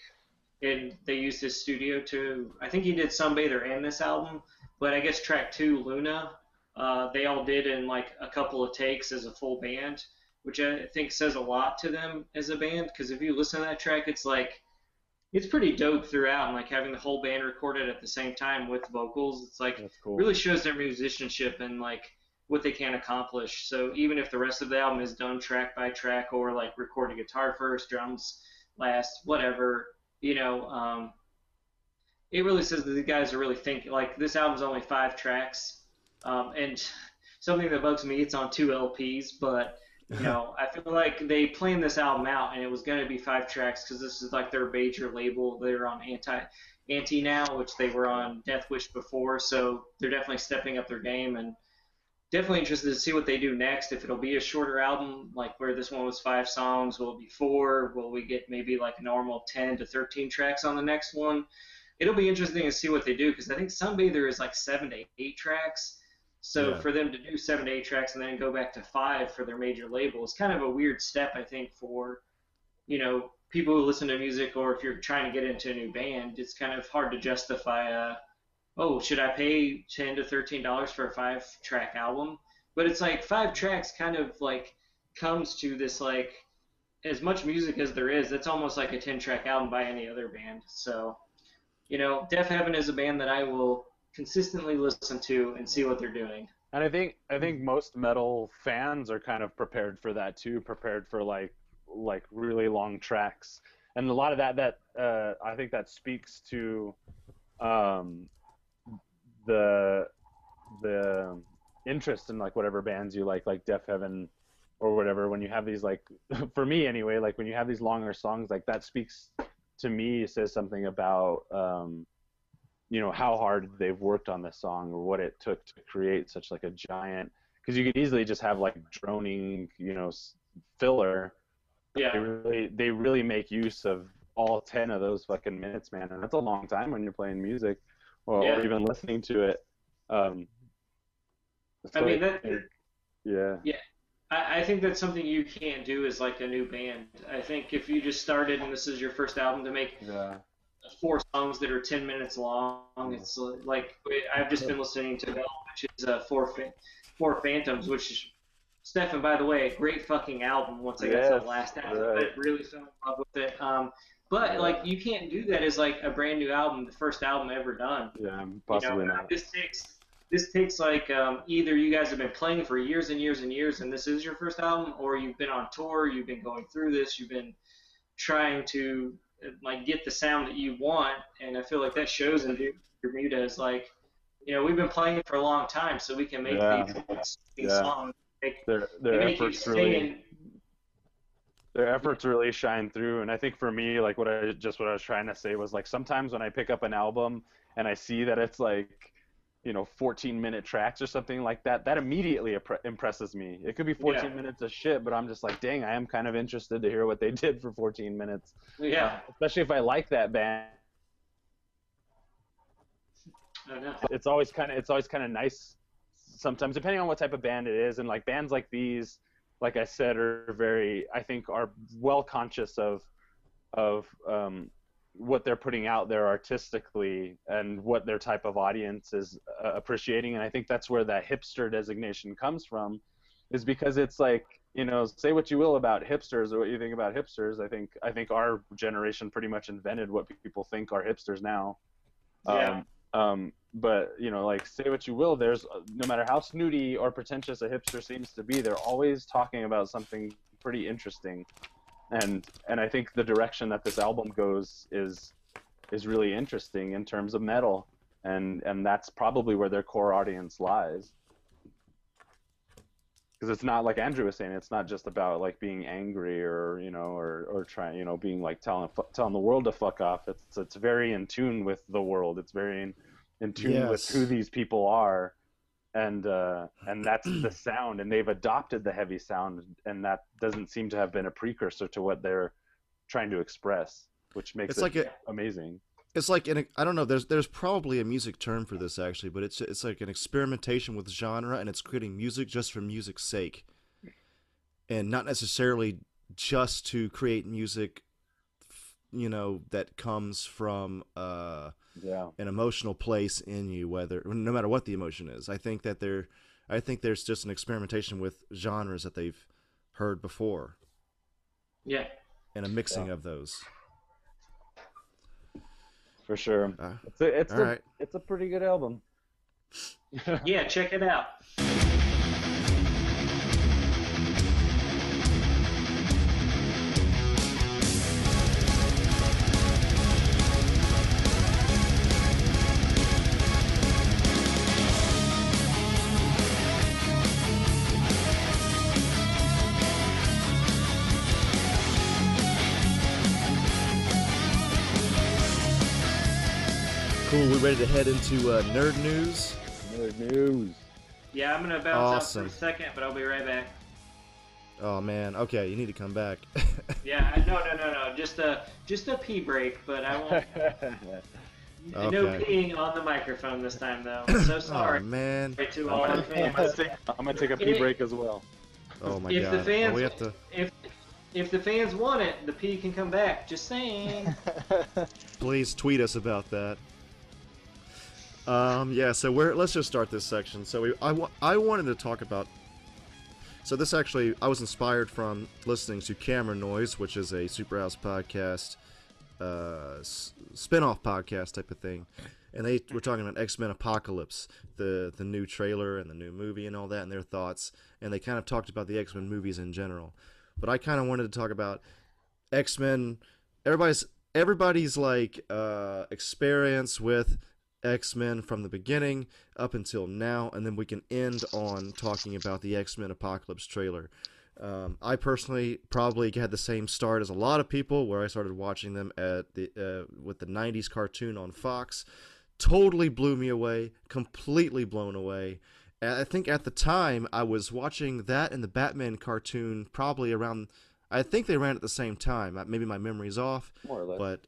and they used his studio to. I think he did Sunbather and this album, but I guess track two, Luna, uh, they all did in like a couple of takes as a full band, which I think says a lot to them as a band. Because if you listen to that track, it's like it's pretty dope throughout, and like having the whole band recorded at the same time with vocals. It's like cool. really shows their musicianship and like what they can accomplish. So even if the rest of the album is done track by track or like recording guitar first, drums last, whatever, you know, um, it really says that the guys are really thinking. Like this album's only five tracks, um, and something that bugs me, it's on two LPs, but You know, I feel like they planned this album out, and it was going to be five tracks because this is like their major label. They're on Anti Anti now, which they were on Death Wish before, so they're definitely stepping up their game and definitely interested to see what they do next. If it'll be a shorter album, like where this one was five songs, will it be four? Will we get maybe like a normal 10 to 13 tracks on the next one? It'll be interesting to see what they do because I think Sunbather is like seven to eight tracks. So Yeah. for them to do seven to eight tracks and then go back to five for their major label is kind of a weird step, I think, for you know people who listen to music or if you're trying to get into a new band. It's kind of hard to justify a oh, should I pay ten to thirteen dollars for a five track album? But it's like five tracks kind of like comes to this like as much music as there is, it's almost like a ten track album by any other band. So, you know, Deaf Heaven is a band that I will consistently listen to and see what they're doing. And I think I think most metal fans are kind of prepared for that too, prepared for like like really long tracks, and a lot of that that uh, I think that speaks to um, the the interest in like whatever bands you like, like Deafheaven or whatever. When you have these like, for me anyway, like when you have these longer songs, like that speaks to me says something about um, you know how hard they've worked on this song or what it took to create such like a giant because you could easily just have like droning you know filler they really they really make use of all 10 of those fucking minutes man and that's a long time when you're playing music or, Yeah. or even listening to it um I mean that think- yeah I, I think that's something you can't do as like a new band. I think if you just started and this is your first album to make yeah four songs that are 10 minutes long. It's uh, like I've just been listening to Bell, which is uh, Four Four Phantoms, which is Stefan, by the way, a great fucking album. Once I got to the last album, right. but really fell in love with it. Um, but like you can't do that as like a brand new album, the first album ever done. yeah You possibly know, not This takes this takes like um, either you guys have been playing for years and years and years, and this is your first album, or you've been on tour, you've been going through this, you've been trying to uh, like get the sound that you want, and I feel like that shows in Bermuda is like, you know, we've been playing for a long time, so we can make Yeah. these, these Yeah. songs. Make, their their you efforts really. Their efforts really shine through. And i think for me like what i just what i was trying to say was like sometimes when i pick up an album and i see that it's like you know 14 minute tracks or something like that that immediately impre- impresses me. It could be 14 Yeah. minutes of shit but i'm just like dang i am kind of interested to hear what they did for 14 minutes. Yeah, um, especially if i like that band. Know. it's always kind of it's always kind of nice sometimes depending on what type of band it is. And like bands like these like i said are very i think are well conscious of of um, what they're putting out there artistically and what their type of audience is uh, appreciating and i think that's where that hipster designation comes from is because it's like you know say what you will about hipsters or what you think about hipsters i think i think our generation pretty much invented what people think are hipsters now Yeah. um, um, but you know, like say what you will, there's uh, no matter how snooty or pretentious a hipster seems to be, they're always talking about something pretty interesting, and and I think the direction that this album goes is is really interesting in terms of metal, and and that's probably where their core audience lies. Because it's not like Andrew was saying, it's not just about like being angry or you know or or trying you know being like telling telling the world to fuck off. It's it's very in tune with the world. It's very in, in tune with who these people are, and uh, and that's the sound. And they've adopted the heavy sound, and that doesn't seem to have been a precursor to what they're trying to express, which makes It's it like a amazing. it's like I don't know. There's there's probably a music term for this actually, but it's it's like an experimentation with genre, and it's creating music just for music's sake, and not necessarily just to create music, you know, that comes from uh, Yeah. an emotional place in you, whether no matter what the emotion is. I think that there, I think there's just an experimentation with genres that they've heard before, Yeah. and a mixing of those. For sure. Uh, It's a, it's all a, right. it's a pretty good album. Yeah, check it out. Ready to head into uh, nerd news? Nerd news. Yeah, I'm gonna bounce Awesome. out for a second, but I'll be right back. Oh man. Okay, you need to come back. Yeah, no, no, no, no, just a just a pee break, but I won't. No Okay. peeing on the microphone this time, though. I'm so oh sorry man. to all our I'm gonna take, I'm gonna take a pee break as well. Oh my if god. the Well, fans, we have to. if if the fans want it, the pee can come back. Just saying. Please tweet us about that. Um, yeah, so we're let's just start this section. So we, I, I wanted to talk about. So this actually, I was inspired from listening to Camera Noise, which is a Superhouse podcast, uh, spin-off podcast type of thing, and they were talking about X Men Apocalypse, the the new trailer and the new movie and all that, and their thoughts, and they kind of talked about the X Men movies in general. But I kind of wanted to talk about X Men. Everybody's everybody's like uh, experience with X Men from the beginning up until now, and then we can end on talking about the X Men Apocalypse trailer. Um, I personally probably had the same start as a lot of people, where I started watching them at the uh, with the '90s cartoon on Fox. Totally blew me away, completely blown away. And I think at the time I was watching that and the Batman cartoon probably around. I think they ran at the same time. Maybe my memory's off, More or less. but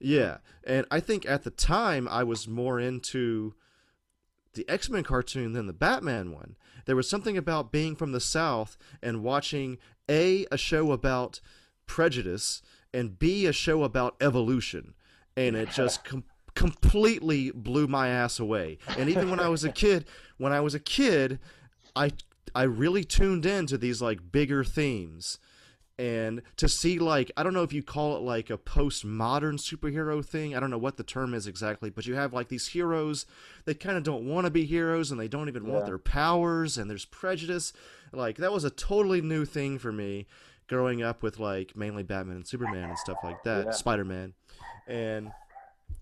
yeah. And I think at the time I was more into the X Men cartoon than the Batman one. There was something about being from the South and watching A, a show about prejudice, and B, a show about evolution. And it just com- completely blew my ass away. And even when I was a kid, when I was a kid, I I really tuned in to these like bigger themes and to see like I don't know if you call it like a postmodern superhero thing. I don't know what the term is exactly, but you have like these heroes they kind of don't want to be heroes and they don't even want their powers and there's prejudice. Like that was a totally new thing for me growing up with like mainly Batman and Superman and stuff like that, Yeah. Spider-Man. And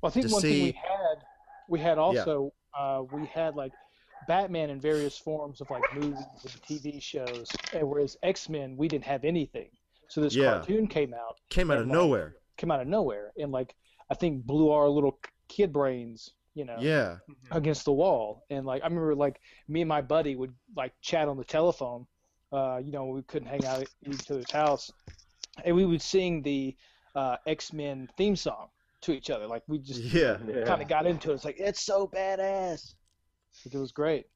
Well, I think one thing we had, we had also, uh, we had like Batman in various forms of like movies and TV shows, and whereas X Men we didn't have anything. So this Yeah. cartoon came out, came out of And, uh, nowhere. came out of nowhere, and like I think blew our little kid brains, you know, Yeah. against the wall. And like I remember, like me and my buddy would like chat on the telephone. Uh, you know, we couldn't hang out at each other's house, and we would sing the uh, X Men theme song to each other. Like we just Yeah. Yeah. kind of got into it. It's like it's so badass. Like, it was great.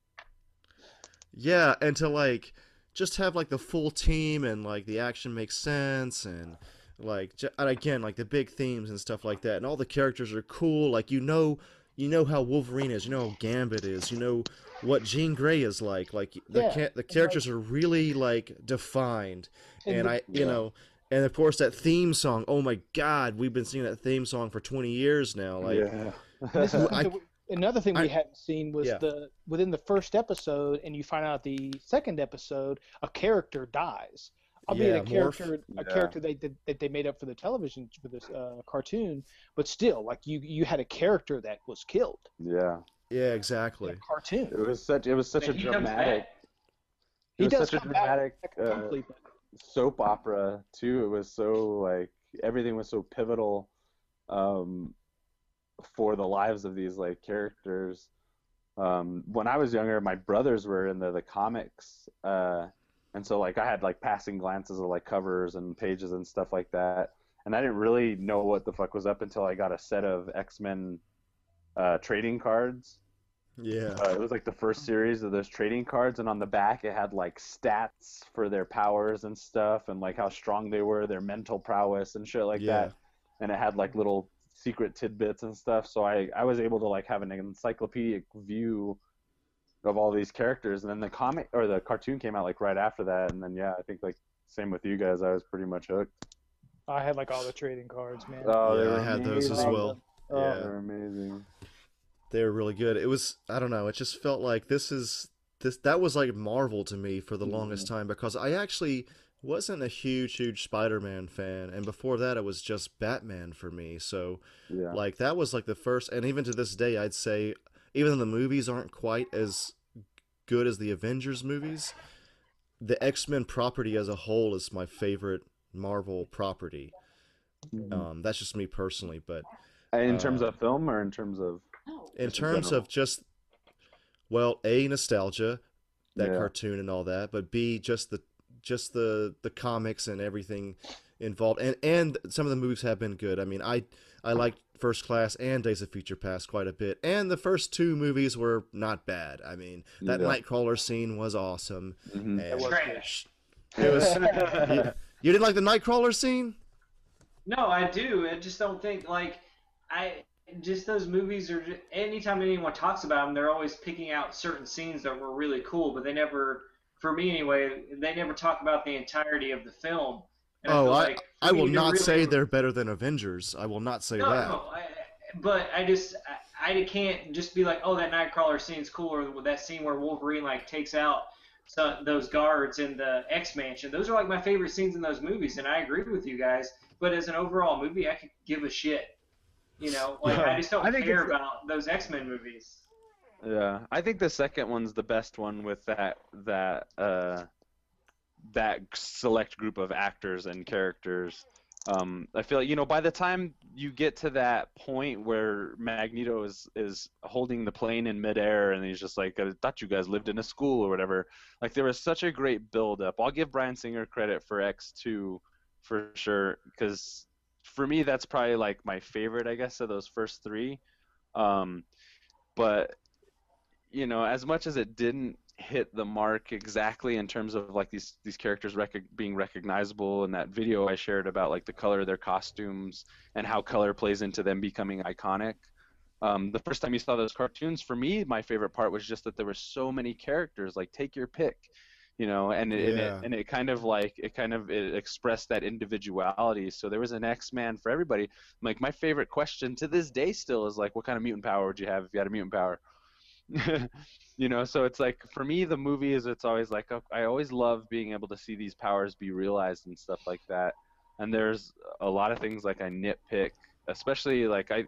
Yeah, and to like just have like the full team and like the action makes sense and like and again like the big themes and stuff like that. And all the characters are cool. Like you know you know how Wolverine is. You know how Gambit is. You know what Jean Grey is like. Like the Yeah, ca- the and, characters are really like defined. And and the- I you yeah. know and of course that theme song. Oh my god we've been singing that theme song for 20 years now. Like yeah. I- something we- another thing I- we hadn't seen was Yeah. the within the first episode, and you find out the second episode, a character dies. Albeit Yeah, a character, a Yeah. character they, that that they made up for the television for this uh, cartoon, but still, like you, you had a character that was killed. Yeah. yeah in exactly a cartoon. It was such. It was such a And he dramatic. It He was does such a dramatic uh, soap opera too. It was so like everything was so pivotal um, for the lives of these like characters. Um, when I was younger, my brothers were into the comics, uh, and so like I had like passing glances of like covers and pages and stuff like that, and I didn't really know what the fuck was up until I got a set of X Men uh, trading cards. yeah Uh, it was like the first series of those trading cards, and on the back it had like stats for their powers and stuff, and like how strong they were, their mental prowess and shit like Yeah. that. And it had like little secret tidbits and stuff. So I I was able to like have an encyclopedic view of all these characters, and then the comic or the cartoon came out like right after that, and then yeah, I think like same with you guys, I was pretty much hooked. I had like all the trading cards, man. Oh, they yeah were I had those as well Oh, Yeah. they're amazing. they were really good. It was I don't know, it just felt like this is this that was like Marvel to me for the mm-hmm. longest time because I actually wasn't a huge huge Spider-Man fan and before that it was just Batman for me. So Yeah. like that was like the first and even to this day I'd say even though the movies aren't quite as good as the Avengers movies, the X-Men property as a whole is my favorite Marvel property. Mhm. Um that's just me personally, but in terms uh, of film or in terms of in Just in terms of just well, a nostalgia, that Yeah. cartoon and all that, but b just the just the the comics and everything involved, and and some of the movies have been good. I mean, I I liked First Class and Days of Future Past quite a bit, and the first two movies were not bad. I mean, that Yeah. Nightcrawler scene was awesome. Mhm. and- Trash. It was. you, you didn't like the Nightcrawler scene? No, I do. I just don't think like I just those movies are. Just, anytime anyone talks about them, they're always picking out certain scenes that were really cool, but they never, for me anyway, they never talk about the entirety of the film. And oh, I like for I will not really- say they're better than Avengers. I will not say No, that. no, I, but I just I, I can't just be like, oh, that Nightcrawler scene's cool, or that scene where Wolverine like takes out some, those guards in the X Mansion. Those are like my favorite scenes in those movies, and I agree with you guys. But as an overall movie, I could give a shit. You know, like I just don't I care about those X Men movies. Yeah, I think the second one's the best one with that that uh that select group of actors and characters. Um, I feel like you know by the time you get to that point where Magneto is is holding the plane in midair and he's just like I thought you guys lived in a school or whatever. Like there was such a great build up. I'll give Bryan Singer credit for X two for sure because for me that's probably like my favorite I guess of those first three. Um, but you know, as much as it didn't hit the mark exactly in terms of like these these characters rec- being recognizable in that video I shared about like the color of their costumes and how color plays into them becoming iconic. Um, the first time you saw those cartoons, for me, my favorite part was just that there were so many characters. Like, take your pick, you know, and it, and, it, and it kind of like it kind of it expressed that individuality. So there was an X Man for everybody. Like my favorite question to this day still is like, what kind of mutant power would you have if you had a mutant power? you know so it's like for me the movie is it's always like oh, i always love being able to see these powers be realized and stuff like that. And there's a lot of things like i nitpick especially like i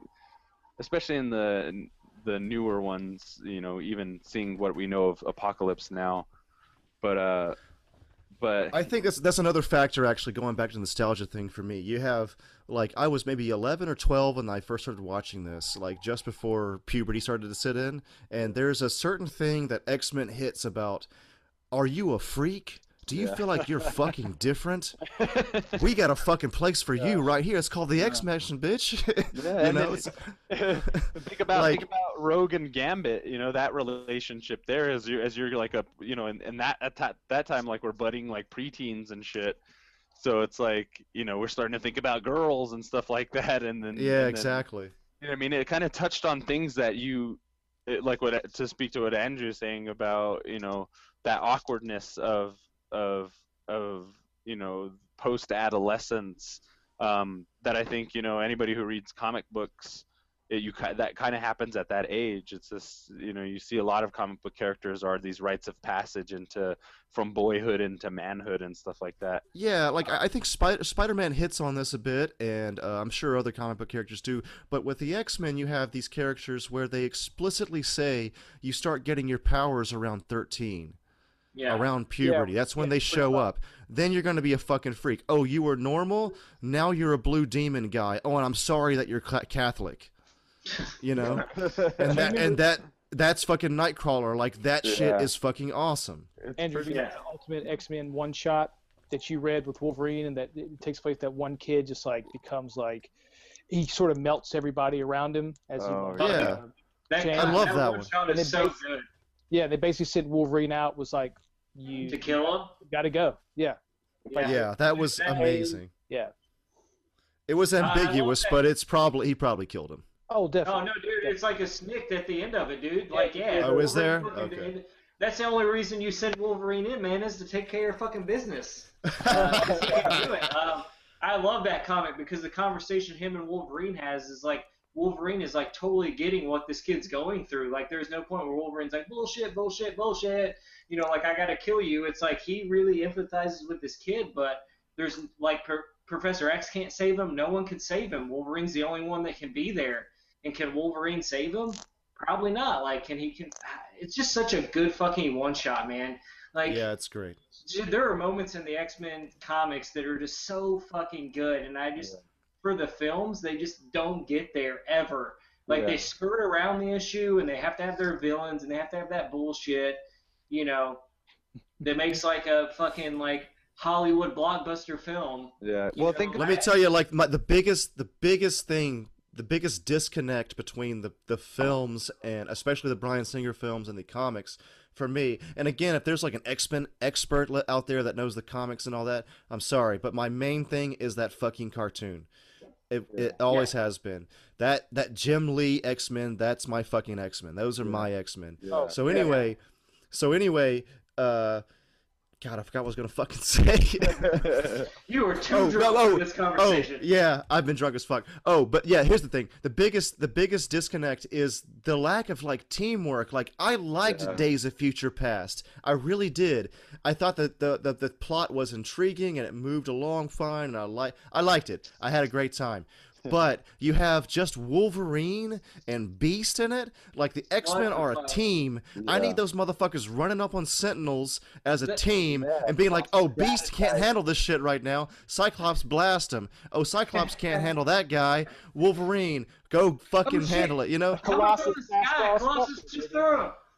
especially in the the newer ones you know even seeing what we know of apocalypse now. But uh but I think that's that's another factor actually going back to the nostalgia thing for me. You have like I was maybe 11 or 12 when I first started watching this, like just before puberty started to sit in, and there's a certain thing that X-Men hits about are you a freak? Do you Yeah. feel like you're fucking different? we got a fucking place for you right here. It's called the X-Mansion, bitch. Yeah, you know, think about Like- think about Rogue and Gambit. You know that relationship there as you as you're like a you know and, and that at that, that time like we're budding like preteens and shit. So it's like you know we're starting to think about girls and stuff like that, and then yeah, and then- exactly. you know, I mean, it kind of touched on things that you, it, like what to speak to what Andrew's saying about, you know, that awkwardness of of of you know post adolescence. Um, that I think you know anybody who reads comic books, it, you that kind of happens at that age. It's this, you know, you see a lot of comic book characters are these rites of passage into from boyhood into manhood and stuff like that. Yeah, like I think Spider Spider-Man hits on this a bit, and uh, I'm sure other comic book characters do. But with the X-Men, you have these characters where they explicitly say you start getting your powers around 13, Yeah. around puberty. That's when they show up. Then you're going to be a fucking freak. Oh, you were normal. Now you're a blue demon guy. Oh, and I'm sorry that you're Catholic. You know, and that and that that's fucking Nightcrawler. Like that shit is fucking awesome. Andrew, you know, Yeah. the Ultimate X-Men one shot that you read with Wolverine, and that it takes place that one kid just like becomes like he sort of melts everybody around him as he Oh, uh, yeah. That, I love that one one. shot is so good yeah. They basically sent Wolverine out was like you to kill him. got to go. Yeah, Yeah, that was amazing. yeah. It was ambiguous, that. but it's probably he probably killed him. Oh, definitely. Oh no, dude! It's like a snick at the end of it, dude. Like, yeah. Oh, is there? Okay. did- That's the only reason you send Wolverine in, man, is to take care of fucking business. Uh, 'cause he can do it. Um, I love that comic because the conversation him and Wolverine has is like Wolverine is like totally getting what this kid's going through. Like, there's no point where Wolverine's like bullshit, bullshit, bullshit. You know, like I gotta kill you. It's like he really empathizes with this kid, but there's like Pro- Professor X can't save him. No one can save him. Wolverine's the only one that can be there. And can Wolverine save him? Probably not. Like, can he? Can it's just such a good fucking one shot, man. Like, yeah, it's great. dude, there are moments in the X Men comics that are just so fucking good, and I just for the films they just don't get there ever. Like Yeah. they skirt around the issue and they have to have their villains and they have to have that bullshit, you know, that makes like a fucking like Hollywood blockbuster film. Yeah. You Well, know, think Let me tell you, like my, the biggest, the biggest thing, the biggest disconnect between the the films and especially the Bryan Singer films and the comics for me. And again, if there's like an X Men expert out there that knows the comics and all that, I'm sorry, but my main thing is that fucking cartoon. It, it always has been that that Jim Lee X Men. That's my fucking X Men. Those are my X Men. Yeah. Oh, so anyway, so anyway, uh, God, I forgot what I was gonna fucking say. You were too Oh, drunk no, for this conversation. Oh, yeah, I've been drunk as fuck. Oh, but yeah, here's the thing. The biggest the biggest disconnect is the lack of like teamwork. Like I liked Yeah. Days of Future Past. I really did. I thought that the, the the plot was intriguing and it moved along fine and I like I liked it. I had a great time. But you have just Wolverine and Beast in it. Like the X Men are a team. I need those motherfuckers running up on Sentinels as a team Yeah, and being like, "Oh, Beast can't handle this shit right now. Cyclops blast him. Oh, Cyclops can't handle that guy. Wolverine, go fucking shit. handle it." You know, Colossus sky, Colossus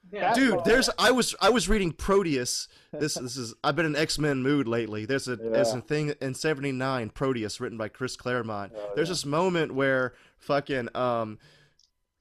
stuff, just baby. threw him. Yeah. dude. There's I was I was reading Proteus. This this is I've been in X Men mood lately. There's a there's a thing in '79 Proteus written by Chris Claremont. Oh, there's yeah. this moment where fucking um,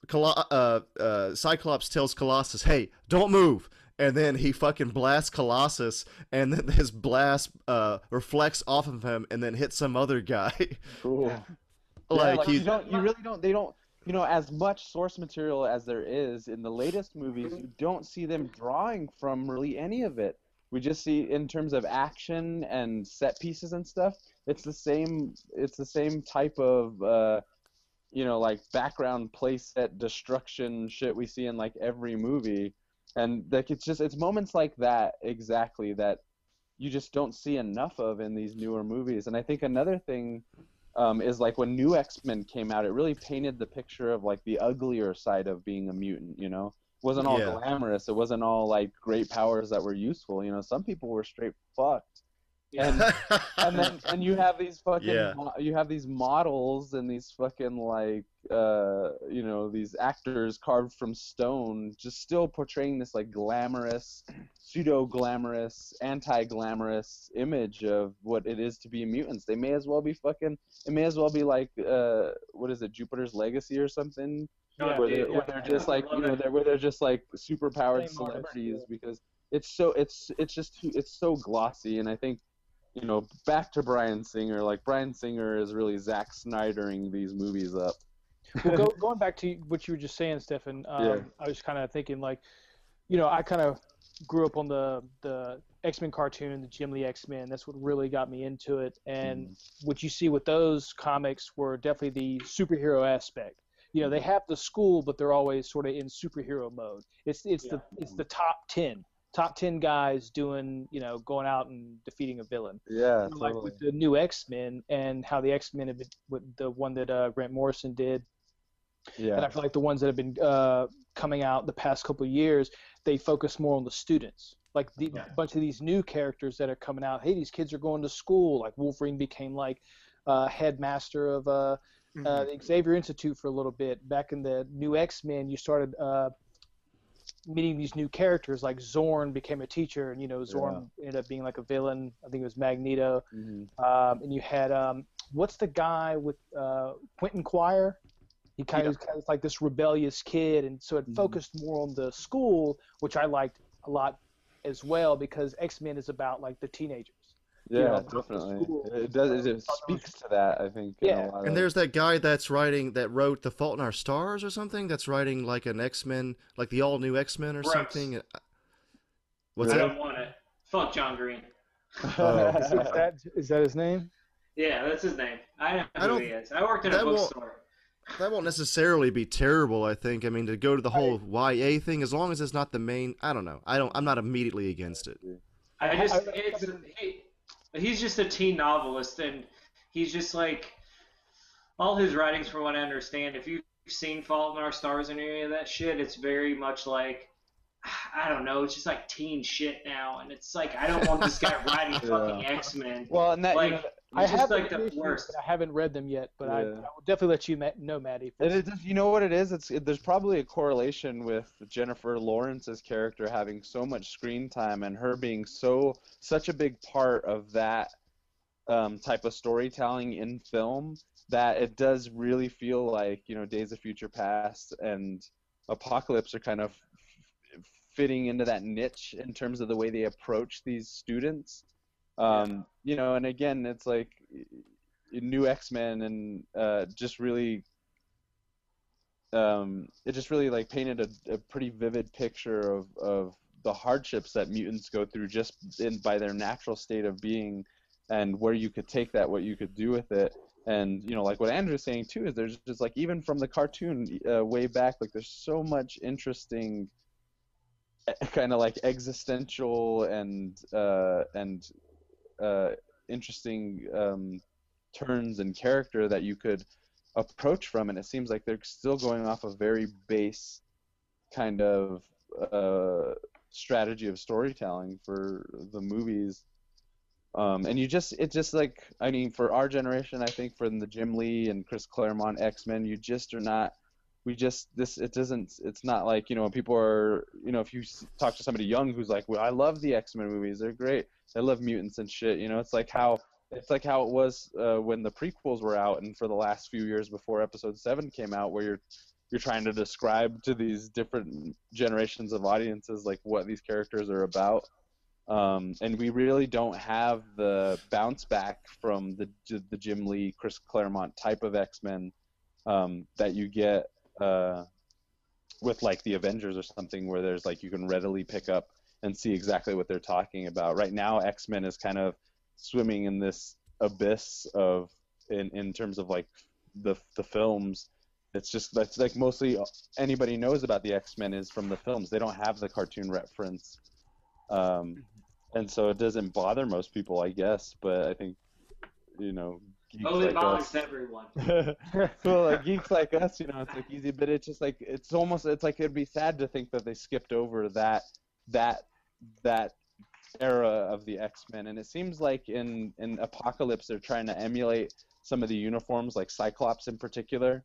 Colo- uh, uh, Cyclops tells Colossus, "Hey, don't move." And then he fucking blasts Colossus, and then his blast uh, reflects off of him, and then hits some other guy. Cool. like, yeah, like he, you don't, you really don't. They don't. You know, as much source material as there is in the latest movies, you don't see them drawing from really any of it. We just see in terms of action and set pieces and stuff. It's the same. It's the same type of, uh, you know, like background playset destruction shit we see in like every movie. And like it's just it's moments like that exactly that you just don't see enough of in these newer movies. And I think another thing um, is like when New X Men came out, it really painted the picture of like the uglier side of being a mutant. You know, it wasn't all Yeah. glamorous. It wasn't all like great powers that were useful. You know, some people were straight fucked. And and then and you have these fucking Yeah. you have these models and these fucking like uh you know these actors carved from stone just still portraying this like glamorous pseudo glamorous anti glamorous image of what it is to be mutants they may as well be fucking it may as well be like uh what is it Jupiter's legacy or something? Yeah, where, dude, they're, where they're just like you know it. they're where they're just like superpowered Same artist, celebrities because it's so it's it's just it's so glossy. And I think you know back to Bryan Singer like Bryan Singer is really Zack Snydering these movies up. well, go, going back to what you were just saying, Stefan, um, Yeah. I was kind of thinking like, you know, I kind of grew up on the the X Men cartoon, the Jim Lee X Men. That's what really got me into it. And what you see with those comics were definitely the superhero aspect. You know, they have the school, but they're always sort of in superhero mode. It's it's the it's the top ten, top ten guys doing you know going out and defeating a villain Yeah, like totally. with the new X Men and how the X Men have been with the one that uh, Grant Morrison did, yeah. and I feel like the ones that have been uh, coming out the past couple of years, they focus more on the students. Like the Yeah. bunch of these new characters that are coming out. Hey, these kids are going to school. Like Wolverine became like uh, headmaster of uh, uh, the Xavier Institute for a little bit. Back in the new X Men, you started uh, meeting these new characters. Like Xorn became a teacher, and you know Xorn ended up being like a villain. I think it was Magneto. Mhm. Um, and you had um, what's the guy with uh, Quentin Quire? He kind of kind of like this rebellious kid, and so it Mhm. focused more on the school, which I liked a lot as well because X Men is about like the teenagers. Yeah, know, definitely. It does. It speaks to that. I think. in a Yeah. lot and of- there's that guy that's writing that wrote The Fault in Our Stars or something. That's writing like an X Men, like the all new X Men or Gross. something. Uh, what's I that? don't want it. Fuck John Green. Oh. oh. is, that, is that his name? Yeah, that's his name. I know who I don't- he is. I worked in a bookstore. That won't necessarily be terrible. I think. I mean, to go to the whole YA thing, as long as it's not the main. I don't know. I don't. I'm not immediately against it. I just it's he, he's just a teen novelist and he's just like all his writings from what I understand, if you've seen Fault in Our Stars and any of that shit, it's very much like I don't know, it's just like teen shit now and it's like I don't want this guy writing fucking X Men. Well, and that Like- you know, I have like the the issues, worst. but I haven't read them yet. But I, I, will definitely let you ma- know, Maddie. And it's- it just, you know what it is? It's it, there's probably a correlation with Jennifer Lawrence's character having so much screen time and her being so such a big part of that um, type of storytelling in film that it does really feel like you know Days of Future Past and Apocalypse are kind of f- fitting into that niche in terms of the way they approach these students. Um, You know, and again, it's like new X-Men and uh, just really um, it just really like painted a, a pretty vivid picture of, of the hardships that mutants go through just in by their natural state of being and where you could take that what you could do with it. And you know like what andrew's saying too is there's just like even from the cartoon uh, way back like there's so much interesting kind of like existential and uh, and uh, interesting um, turns and character that you could approach from, and it seems like they're still going off a very base kind of uh, strategy of storytelling for the movies. Um, and you just, it just like, I mean, for our generation, I think for the Jim Lee and Chris Claremont X Men, you just are not. We just this it doesn't it's not like you know people are you know if you talk to somebody young who's like well I love the X Men movies they're great I love mutants and shit you know? It's like how it's like how it was uh, when the prequels were out and for the last few years before episode 7 came out where you're you're trying to describe to these different generations of audiences like what these characters are about. Um, and we really don't have the bounce back from the the Jim Lee Chris Claremont type of X-Men um, that you get uh, with like the Avengers or something where there's like you can readily pick up and see exactly what they're talking about. Right now X-Men is kind of swimming in this abyss of in in terms of like the the films. It's just that's like mostly anybody knows about the x-men is from the films. They don't have the cartoon reference. Um and so it doesn't bother most people i guess but i think you know geeks Oh, it like bothers us. everyone. well, like geeks like us, you know, it's like easy, but it's just like it's almost it's like it'd be sad to think that they skipped over that that that era of the X-Men, and it seems like in in Apocalypse they're trying to emulate some of the uniforms, like Cyclops in particular.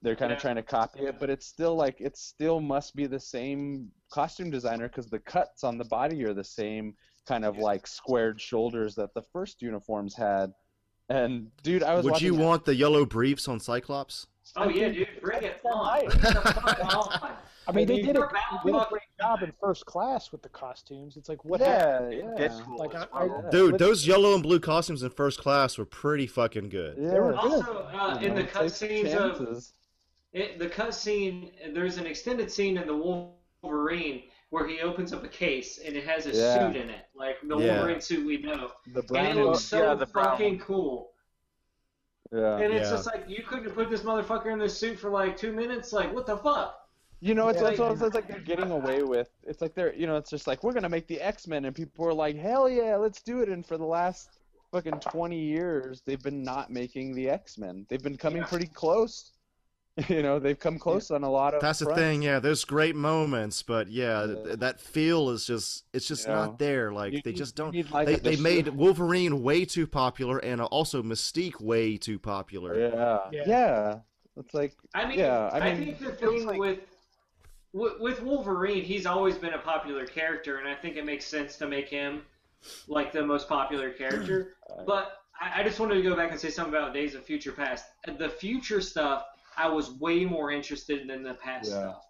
They're kind of trying to copy it, but it's still like it still must be the same costume designer because the cuts on the body are the same kind of like squared shoulders that the first uniforms had. And dude, I was Would you watching- want the yellow briefs on Cyclops? Oh yeah, dude, bring it on. Right. Bring the fuck on. I mean, they did a, You're bound they did a fuck- great job in first class with the costumes. It's like what Yeah, happened? yeah. Deadpool Like, I- I- Dude, Let's- those yellow and blue costumes in first class were pretty fucking good. Yeah. They were Also, uh, in know, the cut take scenes of it, the cut scene, there's an extended scene in the Wolverine where he opens up a case and it has a Yeah. suit in it, like the Yeah. Wolverine suit we know, the brown and it looks so yeah, the brown fucking cool. yeah. And it's Yeah. just like you couldn't put this motherfucker in this suit for like two minutes. Like what the fuck? You know, it's, Yeah. it's, it's, it's like they're getting away with. It's like they're, you know, it's just like we're gonna make the X Men, and people are like, hell yeah, let's do it. And for the last fucking 20 years, they've been not making the X Men. They've been coming Yeah. pretty close. You know, they've come close on a lot of. That's the thing, yeah. There's great moments, but yeah, Yeah. th- that feel is just it's just You know, not there. Like You they need- just don't. need, like, they, they made Wolverine way too popular and also Mystique way too popular. Yeah. Yeah. yeah. It's like. I mean, Yeah, I mean, I, think the it feels thing like- with, with with Wolverine, he's always been a popular character, and I think it makes sense to make him like the most popular character. but I, I just wanted to go back and say something about Days of Future Past. The future stuff, I was way more interested in than the past Yeah. stuff.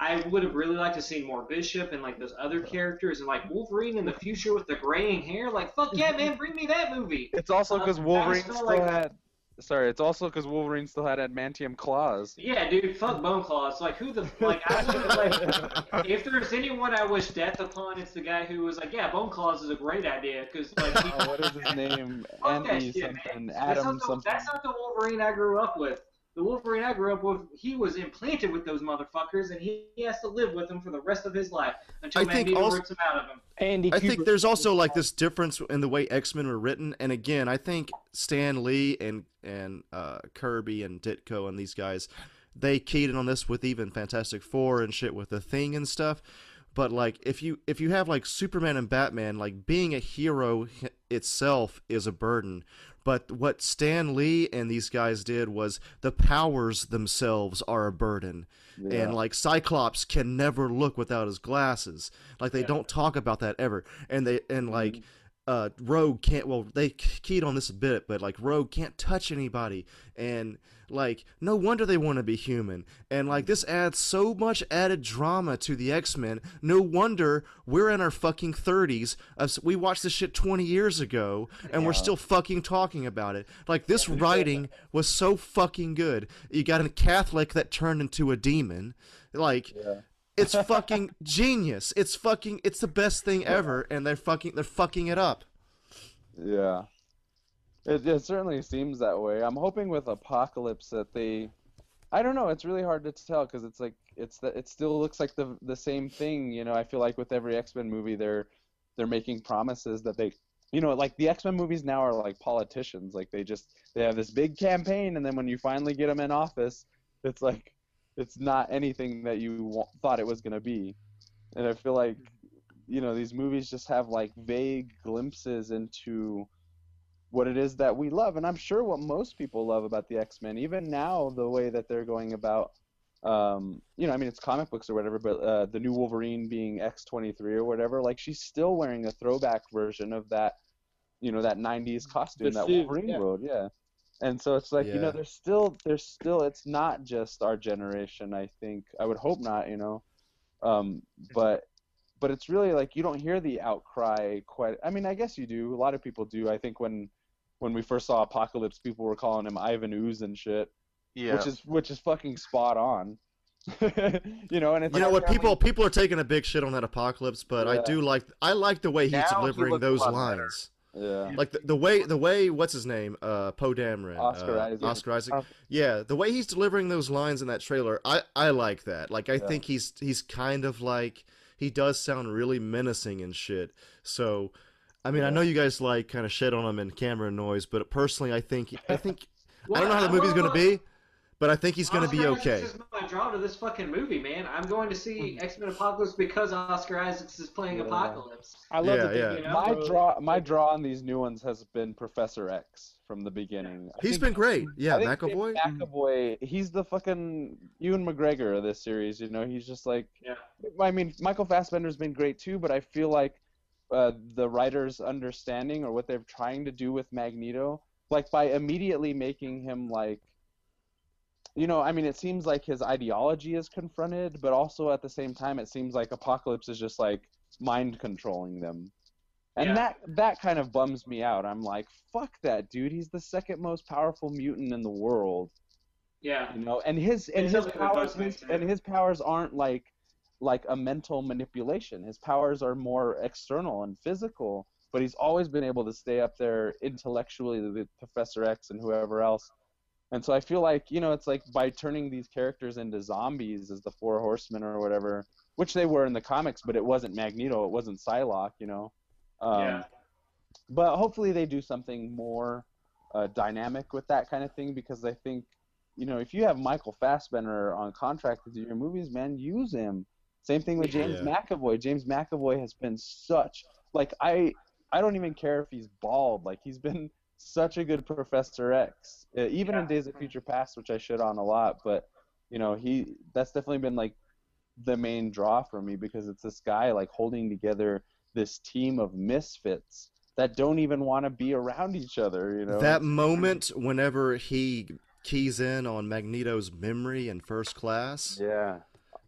I would have really liked to see more Bishop and like those other characters, and like Wolverine in the future with the graying hair. Like, fuck yeah, man, bring me that movie. It's also because Uh, I Wolverine still like- had. Sorry, it's also because Wolverine still had adamantium claws. Yeah, dude, fuck Bone Claws. Like, who the like? I like if there's anyone I wish death upon, it's the guy who was like, yeah, Bone Claws is a great idea because like he, Oh, what is his name? Andy shit, something. that's Adam the, something. that's not the Wolverine I grew up with. The Wolverine I grew up with, he was implanted with those motherfuckers, and he, he has to live with them for the rest of his life until I think Magneto also- rips him out of him. Andy I think there's also like this difference in the way X Men were written, and again, I think Stan Lee and and uh, Kirby and Ditko and these guys, they keyed in on this with even Fantastic Four and shit with the Thing and stuff. But like, if you if you have like Superman and Batman, like being a hero hi- itself is a burden. But what Stan Lee and these guys did was the powers themselves are a burden. Yeah. And like Cyclops can never look without his glasses. Like they Yeah. don't talk about that ever. And they and like Mm-hmm. Uh Rogue can't well they keyed on this a bit, but like Rogue can't touch anybody and like no wonder they want to be human. And like this adds so much added drama to the X-Men. No wonder we're in our fucking 30s. Us- We watched this shit 20 years ago and we're still fucking talking about it. Like this writing was so fucking good. You got a Catholic that turned into a demon. Like Yeah. It's fucking genius. It's fucking it's the best thing ever and they're fucking they're fucking it up. Yeah. It, it certainly seems that way. I'm hoping with Apocalypse that they, I don't know. It's really hard to tell because it's like it's the, it still looks like the the same thing. You know, I feel like with every X Men movie, they're they're making promises that they, you know, like the X Men movies now are like politicians. Like they just they have this big campaign, and then when you finally get them in office, it's like it's not anything that you wa- thought it was gonna be. And I feel like, you know, these movies just have like vague glimpses into what it is that we love and i'm sure what most people love about the x-men even now the way that they're going about um, you know i mean it's comic books or whatever but uh, the new wolverine being x23 or whatever like she's still wearing a throwback version of that you know that 90s costume The that suit, wolverine yeah. rode yeah and so it's like you know there's still there's still it's not just our generation i think i would hope not you know um, but but it's really like you don't hear the outcry quite i mean i guess you do a lot of people do i think when when we first saw apocalypse people were calling him ivan ooze and shit Yeah. which is which is fucking spot on you know and it's You know what? People people are taking a big shit on that apocalypse, but I do like I like the way he's Now delivering looks a those lot better. lines. Yeah Like the, the way the way what's his name? Uh Poe Dameron. Oscar uh, Isaac. Oscar Isaac. Uh, Yeah, the way he's delivering those lines in that trailer, I I like that. Like I Yeah. think he's he's kind of like he does sound really menacing and shit. So I mean, I know you guys like kind of shit on him and camera noise, but personally, I think I think I don't know how the movie's gonna be, but I think he's gonna be okay. Isaacs is my draw to this fucking movie, man. I'm going to see X Men Apocalypse because Oscar Isaacs is playing Yeah. Apocalypse. I love Yeah, that they, yeah. You know? my draw my draw on these new ones has been professor x from the beginning I He's think- been great. Yeah, I think McAvoy. McAvoy, he's the fucking Ewan McGregor of this series. You know, he's just like. Yeah. I mean, Michael Fassbender's been great too, but I feel like uh, the writers' understanding or what they're trying to do with Magneto, like by immediately making him like. You know, I mean, it seems like his ideology is confronted, but also at the same time, it seems like Apocalypse is just like mind controlling them. And Yeah. that that kind of bums me out. I'm like, fuck that dude. He's the second most powerful mutant in the world Yeah. you know and his and his powers his, and his powers aren't like like a mental manipulation his powers are more external and physical but he's always been able to stay up there intellectually with professor x and whoever else and so i feel like you know it's like by turning these characters into zombies as the four horsemen or whatever which they were in the comics but it wasn't magneto it wasn't psylocke you know um, Yeah. but hopefully they do something more uh, dynamic with that kind of thing because I think, you know, if you have Michael Fassbender on contract to do your movies, man, use him. Same thing with James Yeah. McAvoy. James McAvoy has been such like I I don't even care if he's bald. Like he's been such a good Professor X, uh, even in Days of Future Past, which I shit on a lot. But you know, he that's definitely been like the main draw for me because it's this guy like holding together this team of misfits that don't even want to be around each other. You know, That moment whenever he keys in on Magneto's memory in first class, yeah.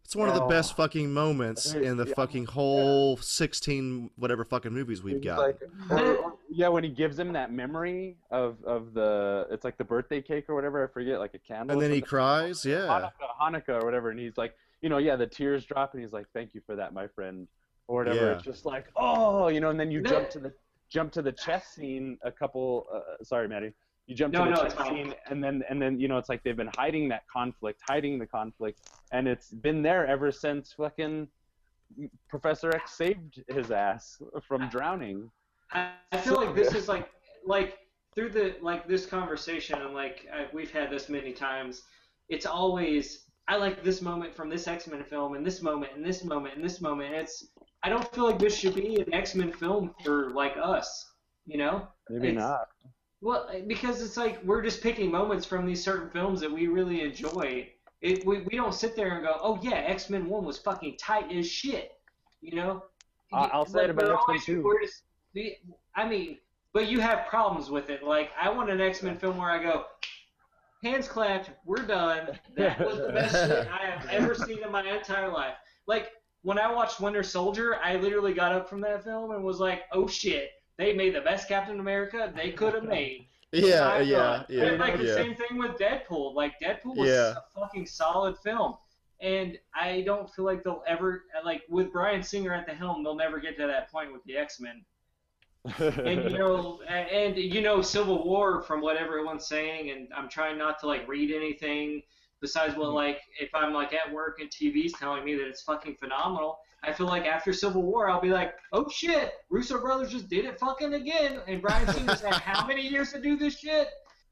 it's one of the Oh. best fucking moments in the Yeah. fucking whole 16 whatever fucking movies we've got. like- or- or- yeah, when he gives him that memory of of the it's like the birthday cake or whatever I forget, like a candle. and then he cries, yeah. Hanukkah, Hanukkah or whatever, and he's like, you know, yeah, the tears drop, and he's like, "Thank you for that, my friend," or whatever. Yeah. It's just like, oh, you know, and then you jump to the jump to the chess scene. A couple, uh, sorry, Maddie. You jump to the no, chess scene, and then and then you know, it's like they've been hiding that conflict, hiding the conflict, and it's been there ever since fucking Professor X saved his ass from drowning. I, I feel like this is like like through the like this conversation and like I, we've had this many times. It's always I like this moment from this X Men film and this moment and this moment and this moment. It's I don't feel like this should be an X Men film for like us. You know, Maybe It's- not. Well, because it's like we're just picking moments from these certain films that we really enjoy. It, we, we don't sit there and go, oh yeah, X Men One was fucking tight as shit, you know. I- I'll say it about we're X-Men 2. we're just- the- I mean, but you have problems with it. Like I want an X Men film where I go, hands clapped, we're done. That was the best shit I have ever seen in my entire life. Like when I watched Winter Soldier, I literally got up from that film and was like, oh shit, they made the best Captain America they could have made. Yeah, yeah, yeah, And like the yeah. same thing with Deadpool. Like Deadpool was Yeah. a fucking solid film. And I don't feel like they'll ever like with Bryan Singer at the helm, they'll never get to that point with the X Men. And you know, and you know, Civil War from what everyone's saying, and I'm trying not to like read anything besides Mm-hmm. what like if I'm like at work and TV's telling me that it's fucking phenomenal. I feel like after Civil War, I'll be like, oh shit, Russo brothers just did it fucking again, and Bryan Singer's had how many years to do this shit?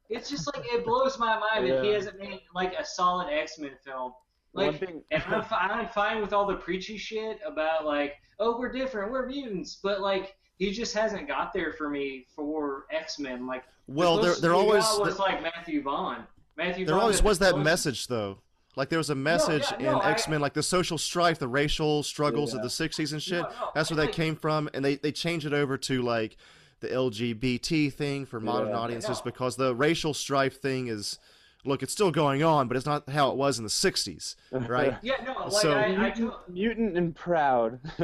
It's just like it blows my mind that he hasn't made like a solid X Men film. Like, thing- and I'm, I'm fine with all the preachy shit about like, oh, we're different, we're mutants, but like, he just hasn't got there for me for X Men. Like, Well, there closest there we always got was like Matthew Vaughn. Matthew there Vaughn always was that closest- message though. Like there was a message yeah, no, in X Men, like the social strife, the racial struggles of the '60s and shit. No, no, That's where I that like- came from, and they they changed it over to like the LGBT thing for modern Yeah. audiences No. because the racial strife thing is, look, it's still going on, but it's not how it was in the '60s, right? Yeah, no, like So- I, I, mutant, to- mutant and proud.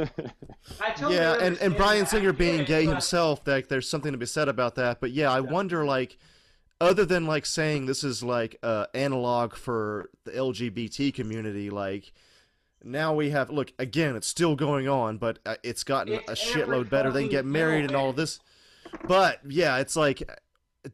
I totally yeah, and, and understand Bryan. Singer being gay but- himself, that there's something to be said about that. But yeah, I wonder like, other than like saying this is like uh, analog for the LGBT community, like now we have look again, it's still going on, but uh, it's gotten It's a shitload better. They can get married and all man. this, but yeah, it's like.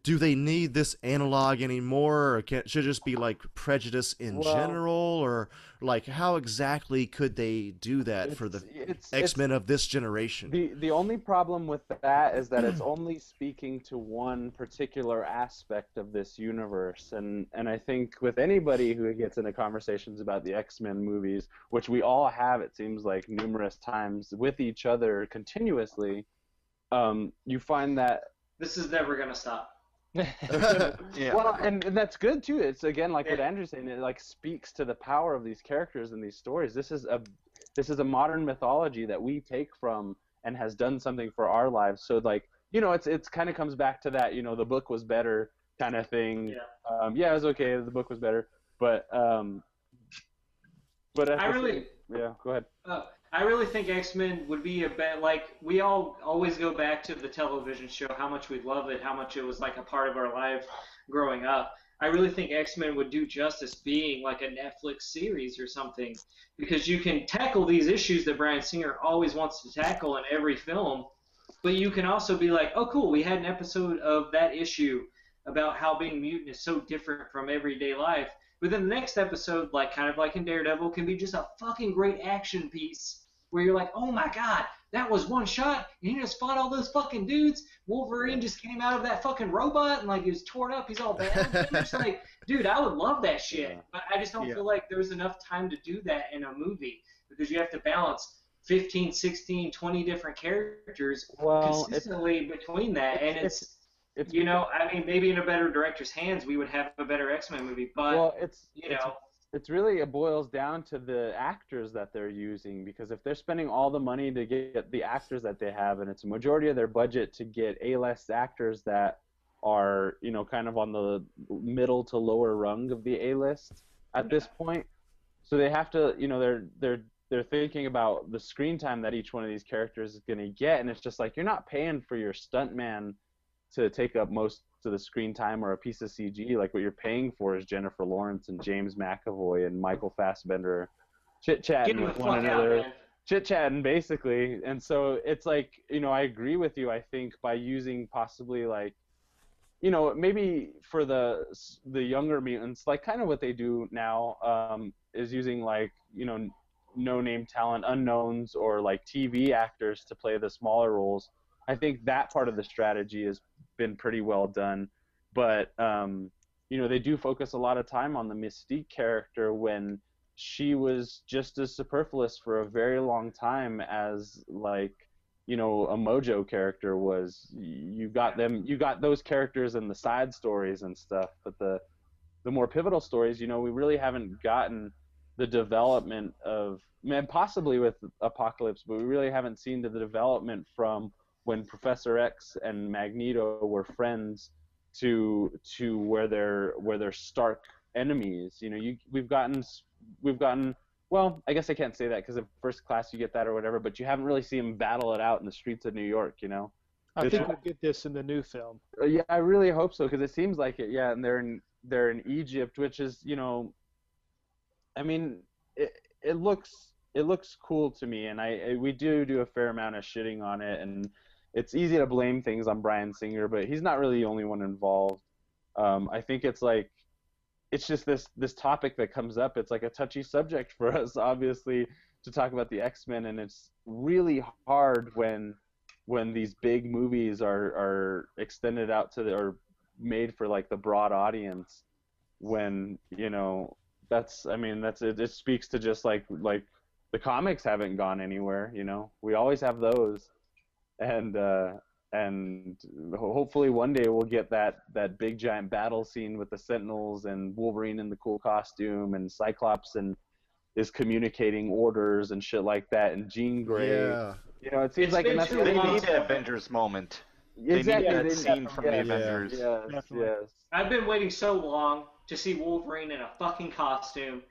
Do they need this analog anymore, or can, should it just be like prejudice in Well- general, or like how exactly could they do that for the It's- it's- X Men of this generation? The the only problem with that is that it's only speaking to one particular aspect of this universe, and and I think with anybody who gets into conversations about the X Men movies, which we all have, it seems like numerous times with each other continuously, um, you find that This is never gonna stop. Yeah. well, and, and that's good too. It's again like what Yeah. Andrew's saying. It like speaks to the power of these characters and these stories. This is a this is a modern mythology that we take from and has done something for our lives. So like you know, it's it's kind of comes back to that. You know, the book was better kind of thing. Yeah. Um, yeah, it was okay. The book was better, but um, but at I really- same- yeah. Go ahead. Uh, I really think X Men would be a bet. Like we all always go back to the television show, how much we love it, how much it was like a part of our life growing up. I really think X Men would do justice being like a Netflix series or something, because you can tackle these issues that Bryan Singer always wants to tackle in every film, but you can also be like, oh cool, we had an episode of that issue about how being mutant is so different from everyday life. But then the next episode, like kind of like in Daredevil, can be just a fucking great action piece where you're like, oh my god, that was one shot, and he just fought all those fucking dudes. Wolverine just came out of that fucking robot and like he was torn up, he's all bad. And you're just like, dude, I would love that shit. Yeah. But I just don't Yeah. feel like there's enough time to do that in a movie because you have to balance 15, 16, 20 different characters Well, consistently between that, and it's- it's it's you know, I mean, maybe in a better director's hands, we would have a better X Men movie. But well, it's you it's know, it's really it boils down to the actors that they're using because if they're spending all the money to get the actors that they have and it's a majority of their budget to get A-list actors that are you know kind of on the middle to lower rung of the A-list at this point so they have to you know they're they're they're thinking about the screen time that each one of these characters is going to get and it's just like you're not paying for your stuntman to take up most of the screen time or a piece of CG. Like what you're paying for is Jennifer Lawrence and James McAvoy and Michael Fassbender chit chatting with one another, chit chatting basically. And so it's like you know I agree with you. I think by using possibly like you know maybe for the the younger mutants like kind of what they do now um, is using like you know no name talent unknowns or like TV actors to play the smaller roles. I think that part of the strategy has been pretty well done, but um, you know they do focus a lot of time on the Mystique character when she was just as superfluous for a very long time as like you know a Mojo character was. You got them you got those characters in the side stories and stuff, but the the more pivotal stories, you know, we really haven't gotten the development of man possibly with Apocalypse, but we really haven't seen the development from when Professor X and Magneto were friends to to where they're where they're stark enemies. You know, you we've gotten we've gotten well, I guess I can't say that because in first class you get that or whatever, but you haven't really seen them battle it out in the streets of New York. You know. I It's- think we'll get this in the new film. Uh, Yeah, I really hope so because it seems like it. Yeah, and they're in they're in Egypt, which is you know, I mean, it it looks it looks cool to me, and I, I we do do a fair amount of shitting on it, and it's easy to blame things on Bryan Singer, but he's not really the only one involved. Um, I think it's like it's just this this topic that comes up. It's like a touchy subject for us, obviously, to talk about the X Men, and it's really hard when when these big movies are are extended out to the or made for like the broad audience when you know that's i mean that's it, it speaks to just like like the comics haven't gone anywhere you know we always have those and uh and hopefully one day we'll get that that big giant battle scene with the sentinels and wolverine in the cool costume and cyclops and is communicating orders and shit like that and jean grey Yeah. you know it seems It's like been and that's They need an Avengers moment. They exactly need that they- scene from the yes, Avengers. yes, yes. I've been waiting so long to see Wolverine in a fucking costume.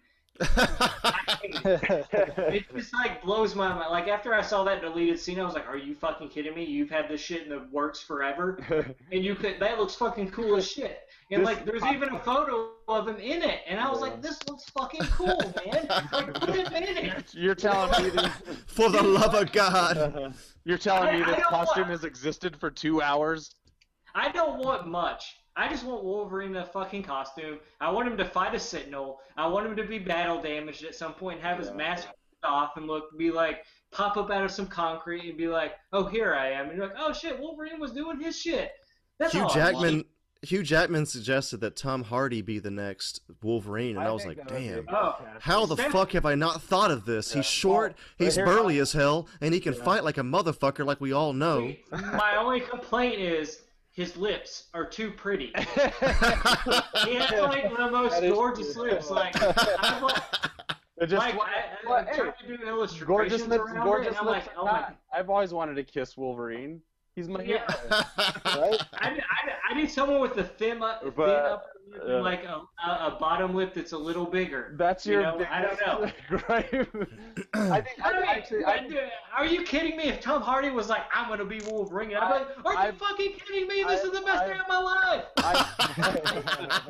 It just like blows my mind. Like after I saw that deleted scene, I was like, "Are you fucking kidding me? You've had this shit in the works forever, and you could that looks fucking cool as shit." And This- like, there's even a photo of him in it, and I was like, "This looks fucking cool, man! Like, put him in it." You're telling me this, For the love of God. you're telling me I- I this costume want- has existed for two hours? I don't want much. I just want Wolverine in a fucking costume. I want him to fight a Sentinel. I want him to be battle damaged at some point and have his mask off and look, be like, pop up out of some concrete and be like, oh, here I am. And you're like, oh shit, Wolverine was doing his shit. That's Hugh Jackman. Hugh Jackman suggested that Tom Hardy be the next Wolverine, and I, was like, that would be a damn. Oh. How the Steph- fuck have I not thought of this? Yeah. He's short, Well, he's here- burly as hell, and he can fight like a motherfucker, like we all know. My only complaint is his lips are too pretty. He has like the most That is gorgeous true. lips. Like, I like, It just like I, I, well, I'm hey, trying to do illustrations gorgeous lips, around gorgeous it, and I'm lips. like, oh my not, I've always wanted to kiss Wolverine. He's my Yeah. hero, right? I, I, I need someone with a thin, up, thin But, upper lip uh, like a, a, a bottom lip that's a little bigger. That's You your. know, I don't know. I think I I, mean, actually. I, are you kidding me? If Tom Hardy was like, I'm gonna be Wolverine, I'd be like, Are you I've- fucking kidding me? This I've- is the best I've- day of my life. I,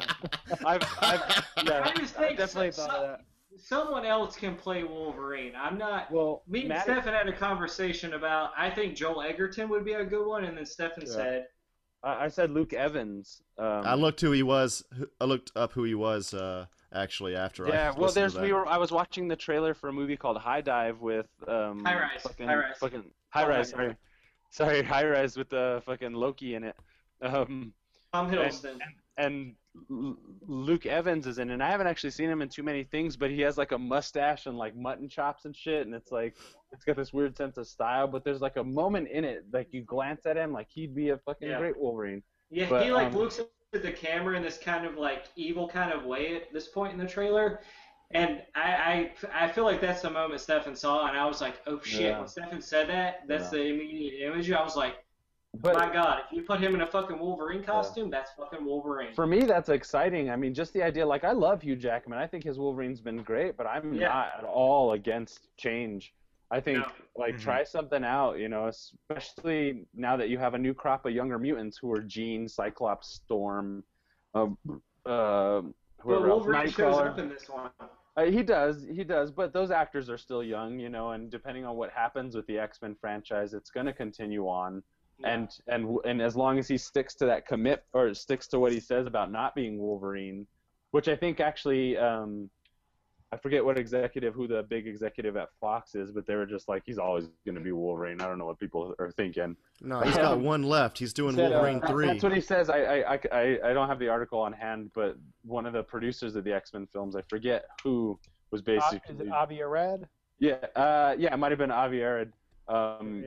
I've, I've, yeah, I just I've think definitely so- thought of that. Someone else can play Wolverine. I'm not. Well, Me and Matt- Stefan had a conversation about. I think Joel Edgerton would be a good one, and then Stefan Yeah. said, I I said Luke Evans. Um, I looked who he was. I looked up who he was uh, actually after I Yeah, well, listened to there's that. we were. I was watching the trailer for a movie called High Dive with um. High Rise, Fucking, High Rise. Fucking High Oh, Rise. Sorry, sorry, High Rise with the fucking Loki in it. Um, Tom Hiddleston. and L- Luke Evans is in, and I haven't actually seen him in too many things, but he has like a mustache and like mutton chops and shit, and it's like it's got this weird sense of style. But there's like a moment in it, like you glance at him, like he'd be a fucking Yeah. great Wolverine. Yeah, But, he like um, looks at the camera in this kind of like evil kind of way at this point in the trailer, and I I, I feel like that's the moment Stefan saw, and I was like, oh shit! Yeah. When Stefan said that, that's Yeah. the immediate image. I was like, But my god, if you put him in a fucking Wolverine costume, that's fucking Wolverine. for me, that's exciting. I mean, just the idea. Like, I love Hugh Jackman. I think his Wolverine's been great, but I'm Yeah. not at all against change. I think No. like Mhm. try something out. You know, especially now that you have a new crop of younger mutants who are Jean, Cyclops, Storm, uh, uh, but whoever else, Wolverine shows up in this one. Uh, he does, he does, but those actors are still young, you know, and depending on what happens with the X Men franchise, it's going to continue on. And and and as long as he sticks to that commit or sticks to what he says about not being Wolverine, which I think actually, um, I forget what executive, who the big executive at Fox is, but they were just like, he's always going to be Wolverine. I don't know what people are thinking. No, he's got one left. He's doing Said, uh, Wolverine That- three. That's what he says. I, I, I, I, I don't have the article on hand, but one of the producers of the X Men films, I forget who, was Uh, basically is it Avi Arad? yeah, uh, yeah, it might have been Avi Arad. Um,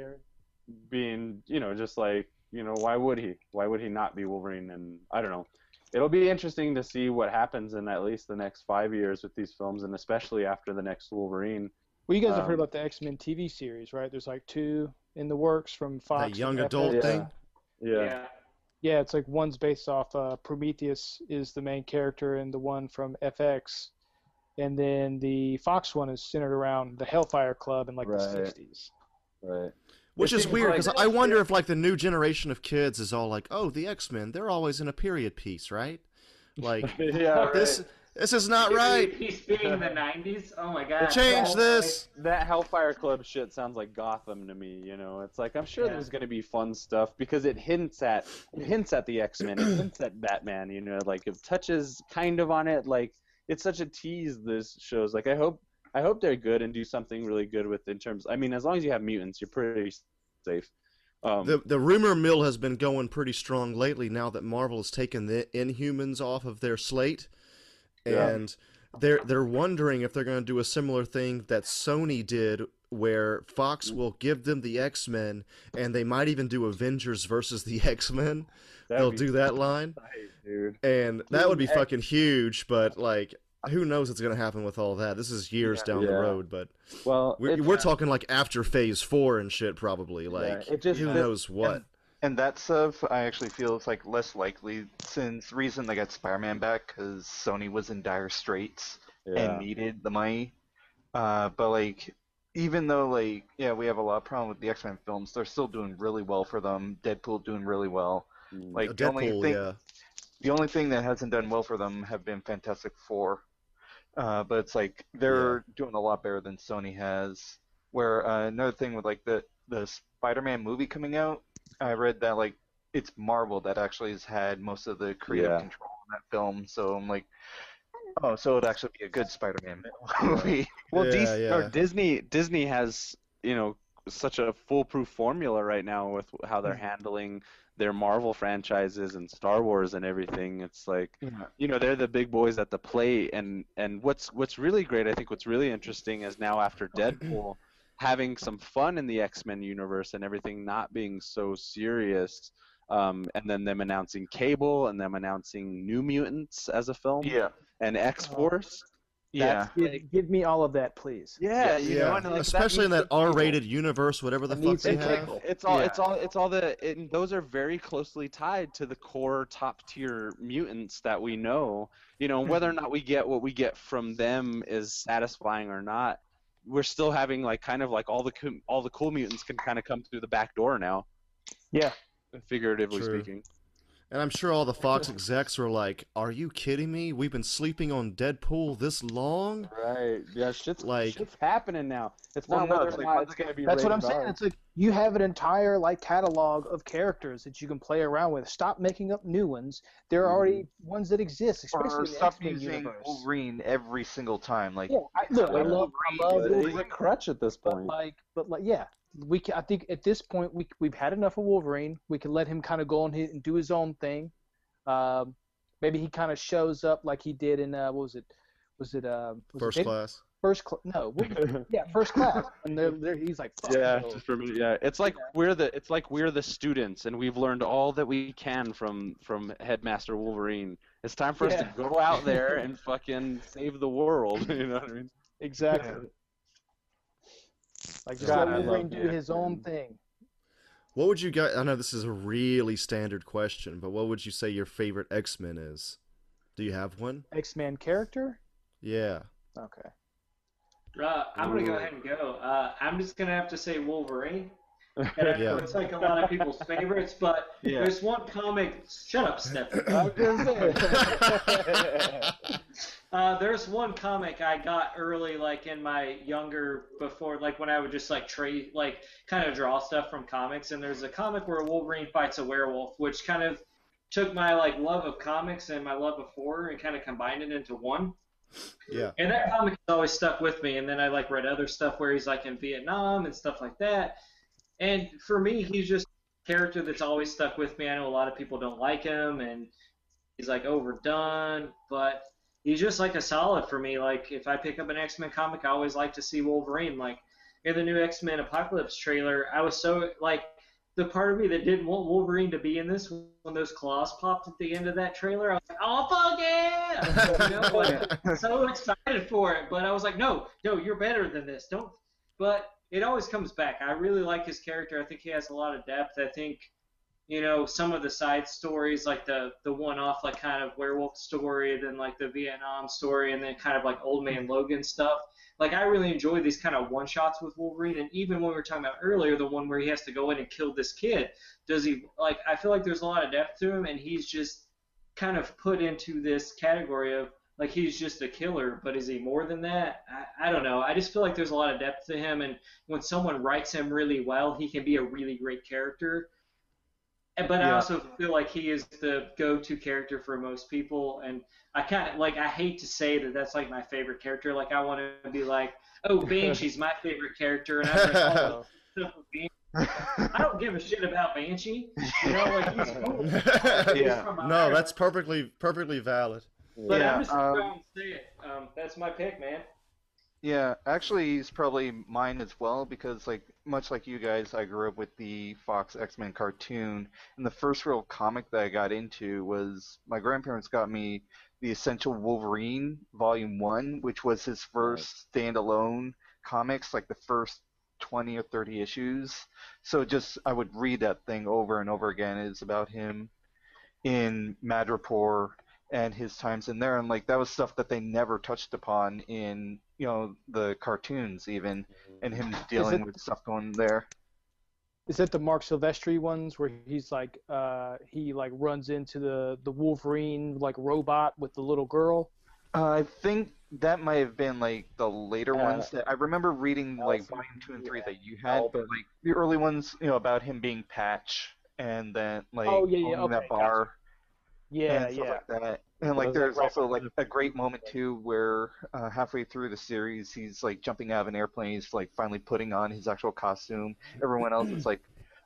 being, you know, just like, you know, why would he? Why would he not be Wolverine? And I don't know. It'll be interesting to see what happens in at least the next five years with these films, and especially after the next Wolverine. Well, you guys have heard Um, about the X Men TV series, right? There's like two in the works from Fox. That young adult FX. thing. Yeah. Yeah. Yeah, it's like one's based off uh, Prometheus is the main character, and the one from FX, and then the Fox one is centered around the Hellfire Club in like the Right. '60s. Right. Which It is seems weird like- because I wonder if like the new generation of kids is all like, oh, the X Men, they're always in a period piece, right? Like yeah. this, this is not right. He's being the '90s. Oh my god. Change this. That Hellfire Club shit sounds like Gotham to me. You know, it's like I'm sure Yeah. there's gonna be fun stuff because it hints at it hints at the X Men, it hints at Batman. You know, like it touches kind of on it. Like it's such a tease. This shows. Like I hope I hope they're good and do something really good with in terms. I mean, as long as you have mutants, you're pretty safe. Um, The the rumor mill has been going pretty strong lately. Now that Marvel has taken the Inhumans off of their slate, Yeah. and they're they're wondering if they're going to do a similar thing that Sony did, where Fox will give them the X Men, and they might even do Avengers versus the X Men. They'll do that line, dude. and that would be fucking huge. But like, who knows what's going to happen with all that? This is years down the road, but Well, we're, we're talking like after Phase Four and shit, probably. Like, it just- who it- knows what? And that stuff, I actually feel is like less likely since reason they got Spider-Man back because Sony was in dire straits yeah. and needed the money. Uh, but like, even though like, yeah, we have a lot of problem with the X-Men films, they're still doing really well for them. Deadpool doing really well. Mm. Like Uh, the only thing, yeah. the only thing that hasn't done well for them have been Fantastic Four. Uh, but it's like they're doing a lot better than Sony has. Where uh, another thing with like the the Spider-Man movie coming out, I read that like it's Marvel that actually has had most of the creative Yeah. control in that film. So I'm like, oh, so it'd actually be a good Spider-Man movie. Well, Yeah, DC, yeah. or Disney Disney has you know such a foolproof formula right now with how they're handling their Marvel franchises and Star Wars and everything. It's like you know they're the big boys at the plate, and and what's what's really great, I think, what's really interesting is now after Deadpool, having some fun in the X Men universe and everything not being so serious. Um, and then them announcing Cable and them announcing New Mutants as a film yeah, and X Force. Yeah. Give, give me all of that, please. Yeah, you know, Yeah, and, like, especially in that R-rated universe, whatever the It fuck they have. tickle. It's all, Yeah. it's all, it's all the, and those are very closely tied to the core top tier mutants that we know. You know, whether or mm-hmm. not we get what we get from them is satisfying or not, we're still having like kind of like all the co- all the cool mutants can kind of come through the back door now, Yeah. figuratively True. speaking. And I'm sure all the Fox execs were like, "Are you kidding me? We've been sleeping on Deadpool this long." Right. Yeah. Shit's Like- shit's happening now. It's Well, not no, whether it's like, not it's gonna be. That's what I'm saying. R. It's like you have an entire like catalog of characters that you can play around with. Stop making up new ones. There are already mm-hmm. ones that exist, especially Or in the stop X-Men using universe. Wolverine every single time. Like, Yeah, I, look, I love, I love He's a crutch at this but point. like, but like, yeah, we. Can, I think at this point we we've had enough of Wolverine. We can let him kind of go on his, and do his own thing. Um, maybe he kind of shows up like he did in uh, what was it? Was it uh, was First it class. First class? No, yeah, first class. And they're, they're, he's like, Fuck Yeah, no. just for me. Yeah, it's like we're the it's like we're the students, and we've learned all that we can from from Headmaster Wolverine. It's time for us to go out there and fucking save the world. You know what I mean? exactly. Like just God, let Wolverine do his own thing. What would you guys? I know this is a really standard question, but what would you say your favorite X Men is? Do you have one? X Men character. Yeah. Okay. Uh, I'm gonna go ahead and go. Uh, I'm just gonna have to say Wolverine. And I know Yeah. it's like a lot of people's favorites, but Yeah. there's one comic. Shut up, Stephen. I was gonna say. Uh, there's one comic I got early, like in my younger before, like when I would just like trade, like kind of draw stuff from comics. And there's a comic where Wolverine fights a werewolf, which kind of took my like love of comics and my love of horror and kind of combined it into one. Yeah. And that comic has always stuck with me. And then I like read other stuff where he's like in Vietnam and stuff like that. And for me, he's just a character that's always stuck with me. I know a lot of people don't like him and he's like overdone, but he's just like a solid for me. Like if I pick up an X Men comic, I always like to see Wolverine. Like in the new X Men Apocalypse trailer, I was so like the part of me that didn't want Wolverine to be in this when those claws popped at the end of that trailer. I was like, oh fuck yeah! You know, like, so excited for it. But I was like, no, no, you're better than this. Don't. But it always comes back. I really like his character. I think he has a lot of depth. I think, you know, some of the side stories, like the the one-off, like kind of werewolf story, then like the Vietnam story, and then kind of like Old Man Logan stuff. Like I really enjoy these kind of one-shots with Wolverine, and even when we were talking about earlier, the one where he has to go in and kill this kid, does he like? I feel like there's a lot of depth to him, and he's just kind of put into this category of like he's just a killer, but is he more than that? I, I don't know. I just feel like there's a lot of depth to him, and when someone writes him really well, he can be a really great character. And- But I also feel like he is the go-to character for most people, and I kind of like I hate to say that that's like my favorite character. Like I want to be like, oh, Banshee's my favorite character, and I'm like, oh, stuff with Banshee. I don't give a shit about Banshee. You know, like he's cool. Yeah. from no, Ireland. that's perfectly perfectly valid. But Yeah, I'm just um, going to say it. Um, that's my pick, man. Yeah, actually, he's probably mine as well because, like, much like you guys, I grew up with the Fox X Men cartoon, and the first real comic that I got into was my grandparents got me the Essential Wolverine Volume One, which was his first standalone comics, like the first 20 or 30 issues. So just I would read that thing over and over again. It's about him in Madripoor and his times in there, and like that was stuff that they never touched upon in you know the cartoons even, and him dealing it- with stuff going there. Is that the Marc Silvestri ones where he's like uh he like runs into the the Wolverine like robot with the little girl? Uh, I think that might have been like the later Yeah. ones that I remember reading like volume two and three yeah. that you had, but like the early ones, you know, about him being Patch and then like Oh, yeah, yeah, okay, that bar. Yeah, and stuff yeah. like that. And like there's also like a great moment too where uh, halfway through the series he's like jumping out of an airplane, he's like finally putting on his actual costume. Everyone else is like,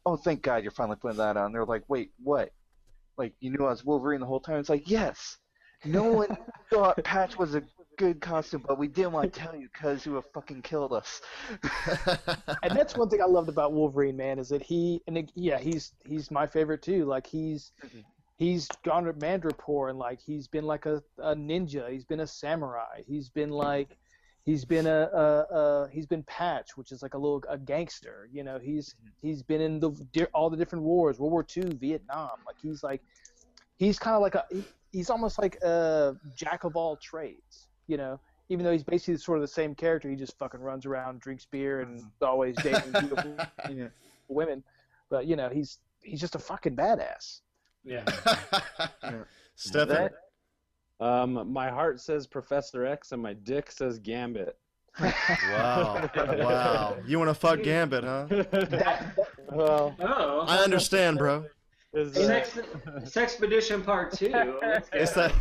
"Oh, thank God you're finally putting that on." They're like, "Wait, what? Like you knew I was Wolverine the whole time?" It's like, "Yes." No one thought Patch was a good costume, but we didn't want to tell you because you would have fucking killed us. and that's one thing I loved about Wolverine, man, is that he and it, yeah, he's he's my favorite too. Like he's he's gone to Madripoor and like he's been like a, a ninja. He's been a samurai. He's been like he's been a, a, a he's been Patch, which is like a little a gangster. You know, he's mm-hmm. he's been in the all the different wars, World War II, Vietnam. Like he's like he's kind of like a he's almost like a jack of all trades. You know, even though he's basically sort of the same character, he just fucking runs around, drinks beer, and is always dating beautiful women. But you know, he's he's just a fucking badass. Yeah. Stefan, Um, my heart says Professor X and my dick says Gambit. wow, wow, you want to fuck Gambit, huh? well, Oh. I understand, bro. is, uh, Sex, Sexpedition Part Two. It's that,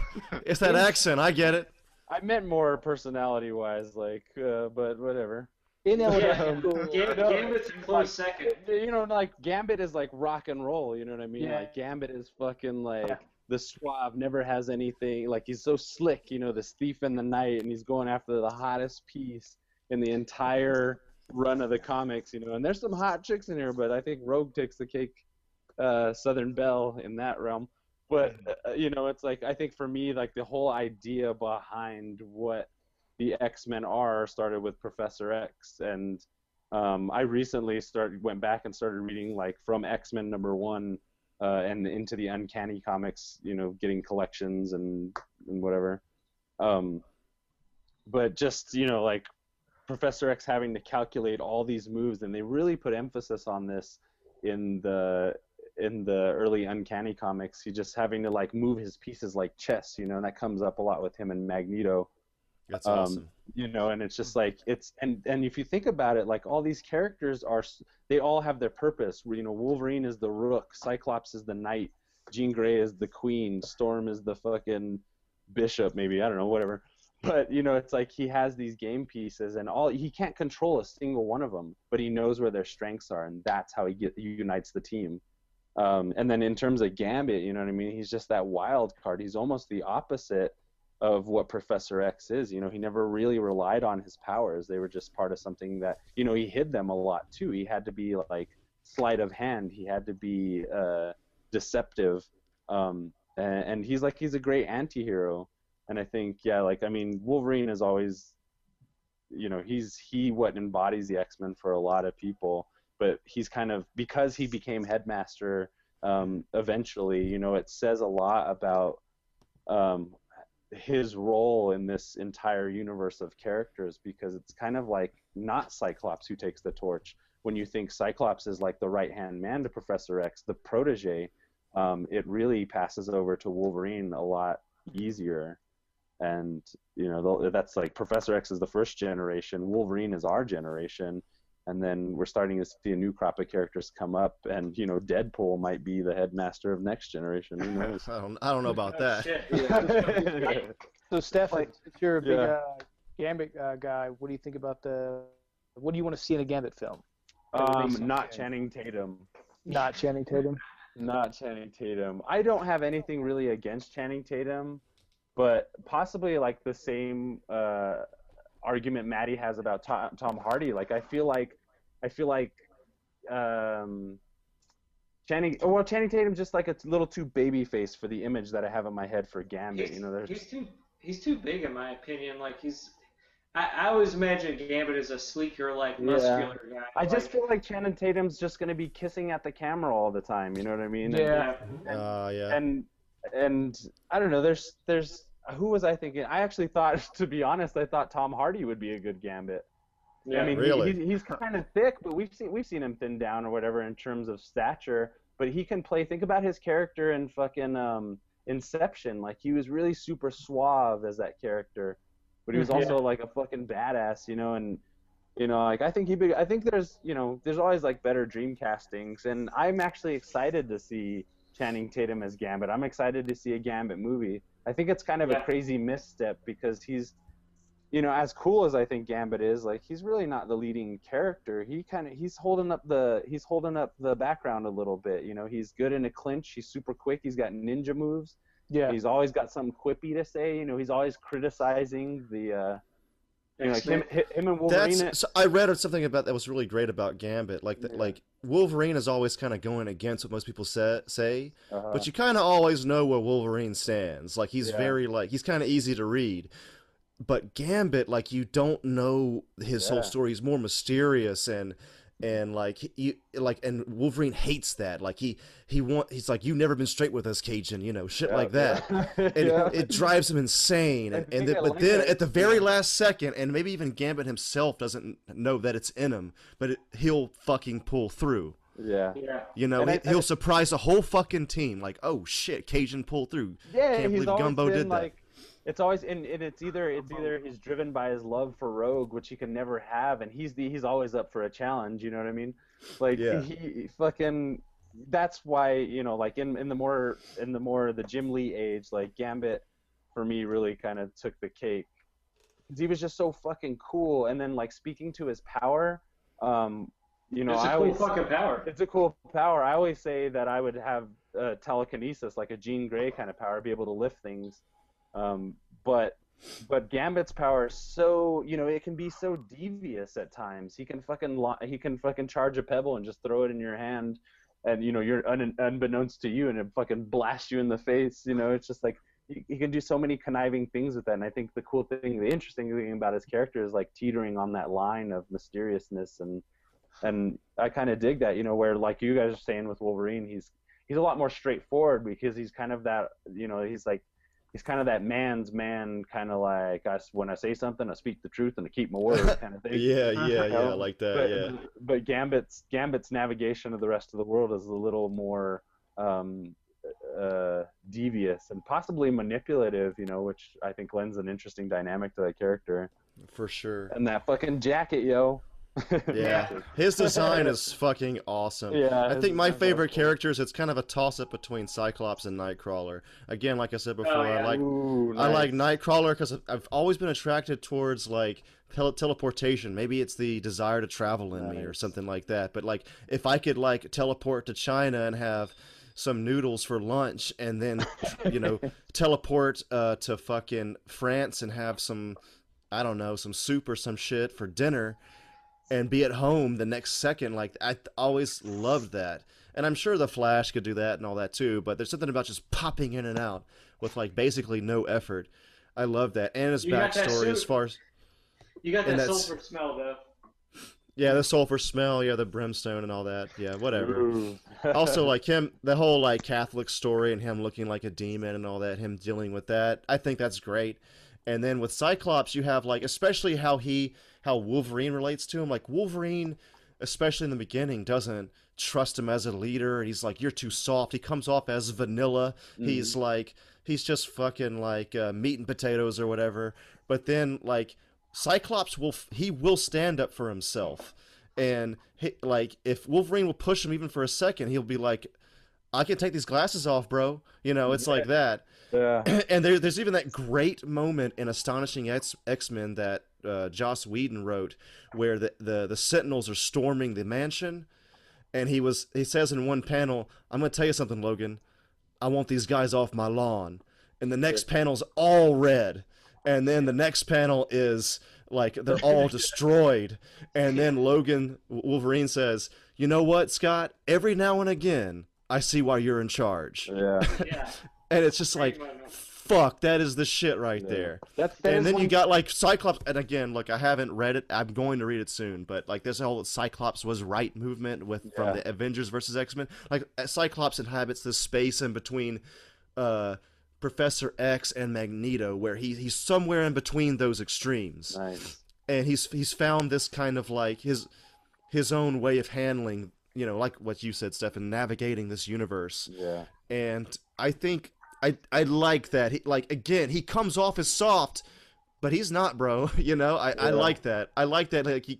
it's that accent. I get it. I meant more personality-wise, like, uh, but whatever. In Yeah, elementary Gam- No, Gambit's a close second. You know, like Gambit is like rock and roll. You know what I mean? Yeah. Like Gambit is fucking like the suave, never has anything. Like he's so slick. You know, this thief in the night, and he's going after the hottest piece in the entire run of the comics. You know, and there's some hot chicks in here, but I think Rogue takes the cake. Uh, Southern Belle in that realm, but uh, you know, it's like I think for me, like the whole idea behind what the X-Men are started with Professor X, and um, I recently started went back and started reading like from X-Men number one uh, and into the Uncanny comics, you know, getting collections and and whatever. Um, but just you know, like Professor X having to calculate all these moves, and they really put emphasis on this in the in the early Uncanny comics. He just having to like move his pieces like chess, you know, and that comes up a lot with him and Magneto That's Um, awesome. you know and it's just like it's and and if you think about it like all these characters are they all have their purpose. You know wolverine is the rook cyclops is the knight jean grey is the queen storm is the fucking bishop maybe i don't know whatever. But you know it's like he has these game pieces and all he can't control a single one of them but he knows where their strengths are and that's how he get, unites the team. Um, and then in terms of gambit you know what i mean? He's just that wild card. He's almost the opposite of what Professor X is. You know, he never really relied on his powers. They were just part of something that, you know, he hid them a lot too. He had to be like sleight of hand. He had to be uh, deceptive, um, and, and he's like he's a great anti-hero. And I think yeah, like I mean, Wolverine is always, you know, he's he what embodies the X Men for a lot of people. But he's kind of because he became headmaster um, eventually. You know, it says a lot about um, his role in this entire universe of characters because it's kind of like not Cyclops who takes the torch. When you think Cyclops is like the right hand man to Professor X, the protege, um, it really passes over to Wolverine a lot easier. And you know that's like Professor X is the first generation, Wolverine is our generation, and then we're starting to see a new crop of characters come up and you know deadpool might be the headmaster of next generation who knows I don't, I don't know about that. Shit, yeah. So, Stefan, if you're a big Yeah. uh, Gambit uh, guy, what do you think about the? What do you want to see in a Gambit film? That would make um, not sense. channing tatum Not Channing Tatum. not channing tatum i don't have anything really against channing tatum but possibly like the same uh, argument maddie has about tom, tom hardy like i feel like i feel like um, Channing, oh, well, Channing Tatum's just like a little too baby face for the image that I have in my head for Gambit. He's, You know, there's he's too he's too big in my opinion. Like he's, I, I always imagine Gambit as a sleeker, like Yeah. muscular guy. I just feel like Channing Tatum's just gonna be kissing at the camera all the time. You know what I mean? Yeah. Uh, yeah. And and I don't know. There's there's who was I thinking? I actually thought, to be honest, I thought Tom Hardy would be a good Gambit. yeah. I mean, he- Really? he's, he's kind of thick, but we've seen we've seen him thin down or whatever in terms of stature. But he can play. Think about his character in fucking um, Inception. Like he was really super suave as that character, but he was Yeah. also like a fucking badass, you know. And you know, like I think he. Be, I think there's you know there's always like better dream castings, and I'm actually excited to see Channing Tatum as Gambit. I'm excited to see a Gambit movie. I think it's kind of Yeah. a crazy misstep because he's you know, as cool as I think Gambit is, like he's really not the leading character. He kind of he's holding up the he's holding up the background a little bit. You know, he's good in a clinch. He's super quick. He's got ninja moves. Yeah. He's always got something quippy to say. You know, he's always criticizing the. Uh, you know, like him, him and Wolverine. That's so I read something about that was really great about Gambit. Like that, like Wolverine is always kind of going against what most people say, say uh, but you kind of always know where Wolverine stands. Like he's Yeah. very like he's kind of easy to read. But Gambit, like you don't know his Yeah. whole story. He's more mysterious and and like he like and Wolverine hates that. Like he he want he's like you've never been straight with us, Cajun. You know shit like oh, that. And yeah. it, it drives him insane. And, and think then, I but like then that. at the very last second, and maybe even Gambit himself doesn't know that it's in him, but it, he'll fucking pull through. yeah. yeah. You know, And I- he, he'll surprise the whole fucking team. Like, oh shit, Cajun pulled through. Yeah, Can't he's believe Gumbo been did that. It's always and, and it's either it's either he's driven by his love for Rogue, which he can never have, and he's the he's always up for a challenge. You know what I mean? Like Yeah. he, he fucking. That's why you know, like in in the more in the more the Jim Lee age, like Gambit, for me really kind of took the cake. He was just so fucking cool, and then like speaking to his power, um, you know, it's a I cool always fucking power. it's a cool power. I always say that I would have uh, telekinesis, like a Jean Grey kind of power, be able to lift things. Um, but but Gambit's power is so you know it can be so devious at times. He can fucking lo- he can fucking charge a pebble and just throw it in your hand, and you know you're un- unbeknownst to you, and it fucking blast you in the face. You know it's just like he, he can do so many conniving things with that. And I think the cool thing, the interesting thing about his character is like teetering on that line of mysteriousness and and I kind of dig that, you know, where like you guys are saying with Wolverine, he's he's a lot more straightforward because he's kind of that, you know, he's like he's kind of that man's man, kind of like I when I say something, I speak the truth and I keep my word kind of thing. Yeah, yeah, You yeah, like that. but, yeah. but Gambit's Gambit's navigation of the rest of the world is a little more um, uh, devious and possibly manipulative, you know, which I think lends an interesting dynamic to that character. For sure. And that fucking jacket, yo. Yeah. His design is fucking awesome. Yeah, I think my favorite awesome. characters, it's kind of a toss up between Cyclops and Nightcrawler. Again, like I said before, I yeah. like Ooh, I like. Nightcrawler because I've always been attracted towards like tele- teleportation. Maybe it's the desire to travel in me or something like that. But like, if I could like teleport to China and have some noodles for lunch, and then you know teleport uh, to fucking France and have some, I don't know, some soup or some shit for dinner. And be at home the next second. Like I always loved that, and I'm sure the Flash could do that and all that too. But there's something about just popping in and out with like basically no effort. I love that, and his You backstory as far as You got that sulfur smell though. yeah, the sulfur smell, yeah, the brimstone and all that. Yeah, whatever. Also like him the whole like catholic story and him looking like a demon and all that him dealing with that i think that's great and then with cyclops you have like especially how he how wolverine relates to him like wolverine especially in the beginning doesn't trust him as a leader he's like you're too soft he comes off as vanilla he's like he's just fucking like uh, meat and potatoes or whatever but then like cyclops will f- he will stand up for himself and he, like if Wolverine will push him even for a second, he'll be like, "I can take these glasses off, bro." You know, it's like that. Yeah. and there, there's even that great moment in Astonishing X X Men that uh, Joss Whedon wrote, where the, the the Sentinels are storming the mansion, and he was he says in one panel, "I'm gonna tell you something, Logan. I want these guys off my lawn." And the next panel's all red, and then the next panel is like they're all destroyed, and then Logan Wolverine says, "You know what, Scott? Every now and again, I see why you're in charge." Yeah. Yeah. And it's just like, fuck, that is the shit right there. That's that And then one- you got like Cyclops, and again, look, I haven't read it. I'm going to read it soon, but like this whole Cyclops was right movement with from the Avengers versus X Men. Like uh, Cyclops inhabits this space in between uh, Professor X and Magneto, where he he's somewhere in between those extremes, nice. and he's he's found this kind of like his his own way of handling, you know, like what you said, Stefan, navigating this universe Yeah. and I think I I like that. He, like again, he comes off as soft, but he's not, bro. You know, I, I like that. I like that. Like, he,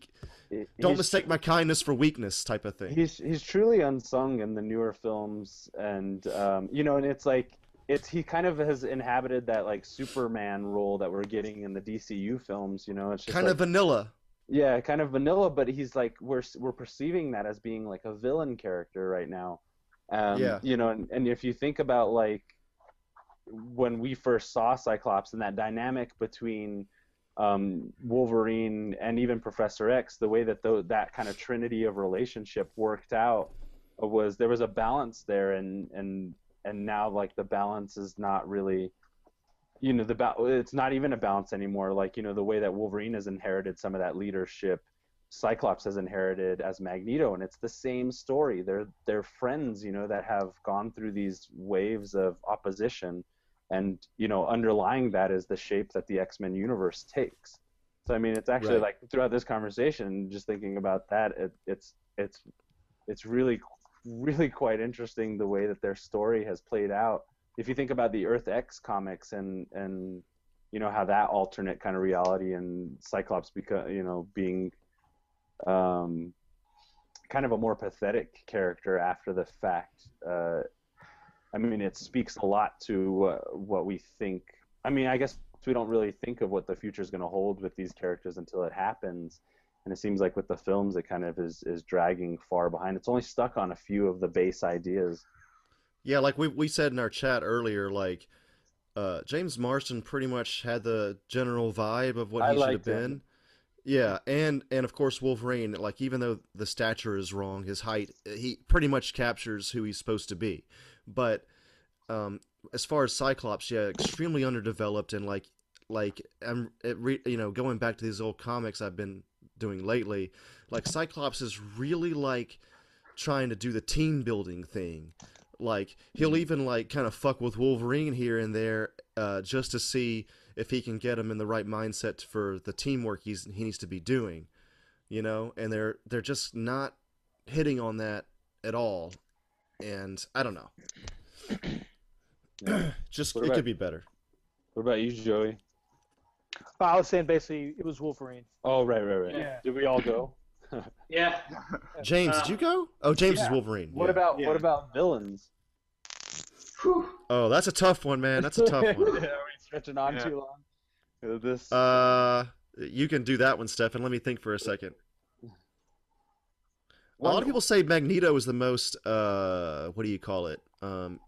don't he's- mistake my kindness for weakness, type of thing. He's he's truly unsung in the newer films, and um, you know, and it's like it's he kind of has inhabited that like Superman role that we're getting in the DCU films. You know, it's just Kind like, of vanilla. yeah, kind of vanilla, but he's like we're we're perceiving that as being like a villain character right now. Um, Yeah. You know, and, and if you think about like when we first saw Cyclops and that dynamic between um, Wolverine and even Professor X, the way that tho- that kind of trinity of relationship worked out was there was a balance there, and and and now like the balance is not really you know the ba- it's not even a balance anymore. Like you know the way that wolverine has inherited some of that leadership cyclops has inherited as magneto and it's the same story. They're they're friends you know that have gone through these waves of opposition and you know underlying that is the shape that the x-men universe takes so i mean it's actually Right. like throughout this conversation just thinking about that it, it's it's it's really really quite interesting the way that their story has played out if you think about the Earth X comics and and you know how that alternate kind of reality and Cyclops become you know being um, kind of a more pathetic character after the fact. Uh, I mean, it speaks a lot to uh, what we think. I mean, I guess we don't really think of what the future is going to hold with these characters until it happens. And it seems like with the films, it kind of is, is dragging far behind. It's only stuck on a few of the base ideas. Yeah, like we we said in our chat earlier, like uh, James Marsden pretty much had the general vibe of what I he should have liked him. been. Yeah, and and of course Wolverine, like even though the stature is wrong, his height, he pretty much captures who he's supposed to be. But um, as far as Cyclops, yeah, extremely underdeveloped and like like I'm re, you know going back to these old comics I've been doing lately, like Cyclops is really like trying to do the team building thing. Like he'll even like kind of fuck with Wolverine here and there, uh, just to see if he can get him in the right mindset for the teamwork he's he needs to be doing, you know. And they're they're just not hitting on that at all, and I don't know. just What it about- could be better. What about you, Joey? I was saying basically it was Wolverine. Oh, right, right, right. Yeah. Did we all go? Yeah. James, did you go? Oh, James is. Wolverine. What yeah. about Yeah. what about villains? Oh, that's a tough one, man. That's a tough yeah, one. are we stretching on Yeah. too long? Uh, This. Uh, you can do that one, Stefan. Let me think for a second. A lot of people say Magneto is the most uh what do you call it? Um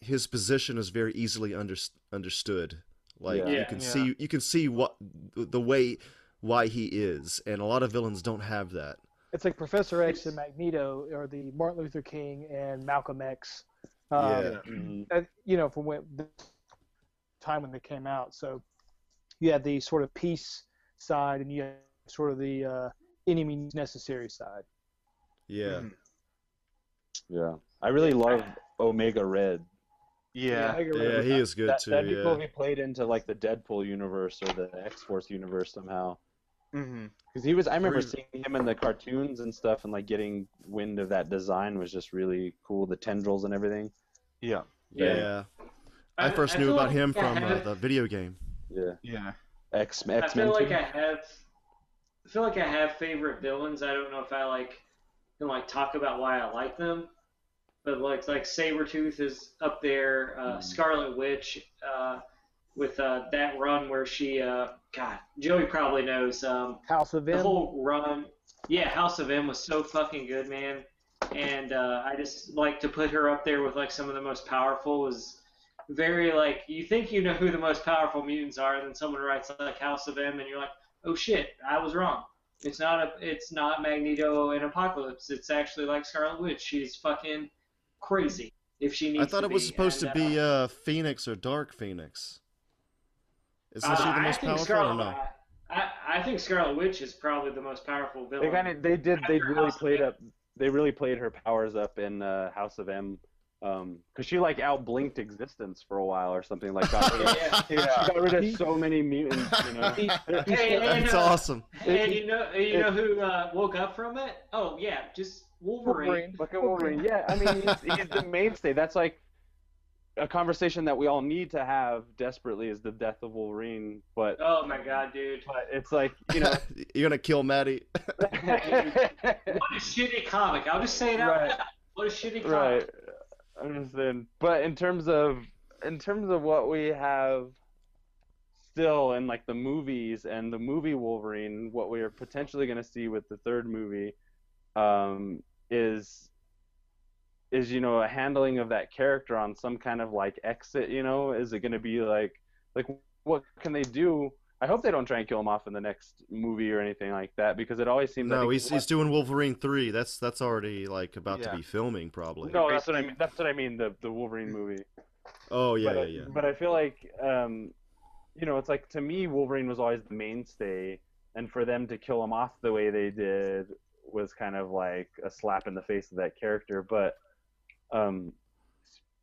his position is very easily under, understood. Like Yeah. you can Yeah. see you can see what the way why he is, and a lot of villains don't have that. It's like Professor X and Magneto, or the Martin Luther King and Malcolm X. Um, Yeah. Mhm. uh, you know, from when the time when they came out. So you had the sort of peace side, and you had sort of the uh, any means necessary side. Yeah. Mm-hmm. Yeah, I really love Omega Red. Yeah. I agree Yeah, with he is good that, too. That'd be cool if he played into like the Deadpool universe or the X Force universe somehow. Because he was, I remember Pretty- seeing him in the cartoons and stuff, and like getting wind of that design was just really cool. The tendrils and everything. Yeah. Yeah. I I- first I knew about like him I from uh, the video game. Yeah. Yeah. X I X feel Men. like I have. I feel like I have favorite villains. I don't know if I like can like talk about why I like them, but like like Sabretooth is up there. Uh, Scarlet Witch, uh, with uh, that run where she, uh, God, Joey probably knows. Um, House of M. the whole run, yeah, House of M was so fucking good, man. And uh, I just like to put her up there with like some of the most powerful. Was very like you think you know who the most powerful mutants are, and then someone writes like House of M, and you're like, oh shit, I was wrong. It's not a, it's not Magneto and Apocalypse. It's actually like Scarlet Witch. She's fucking crazy if she needs. I thought to it was be. supposed to be uh, Phoenix or Dark Phoenix. Isn't uh, she the I most think powerful Scarlet, or no? I, I think Scarlet Witch is probably the most powerful villain. They kind of they did they really House played up they really played her powers up in uh, House of M. Um, cause she like outblinked existence for a while or something like that. rid of, Yeah. she got rid of so many mutants, you know. Hey, and, That's uh, awesome. And you know, you know who uh, woke up from it? Oh yeah, just Wolverine. Wolverine. Fucking Wolverine. Yeah, I mean he's, he's the mainstay. That's like a conversation that we all need to have desperately is the death of Wolverine. But Oh my god, dude! but it's like you know. You're gonna kill Maddie. What a shitty comic! I'll just say it out Right. What a shitty comic. right i understand. But in terms of in terms of what we have still in like the movies and the movie wolverine what we are potentially going to see with the third movie um, is is you know a handling of that character on some kind of like exit you know? Is it going to be like like what can they do i hope they don't try and kill him off in the next movie or anything like that because it always seems No, like he's he's doing Wolverine three. That's that's already like about Yeah. to be filming probably. no that's what i mean that's what i mean the the wolverine movie Oh yeah, but, yeah, I, yeah. but I feel like, um, you know, it's like to me, Wolverine was always the mainstay, and for them to kill him off the way they did was kind of like a slap in the face of that character. But um, s-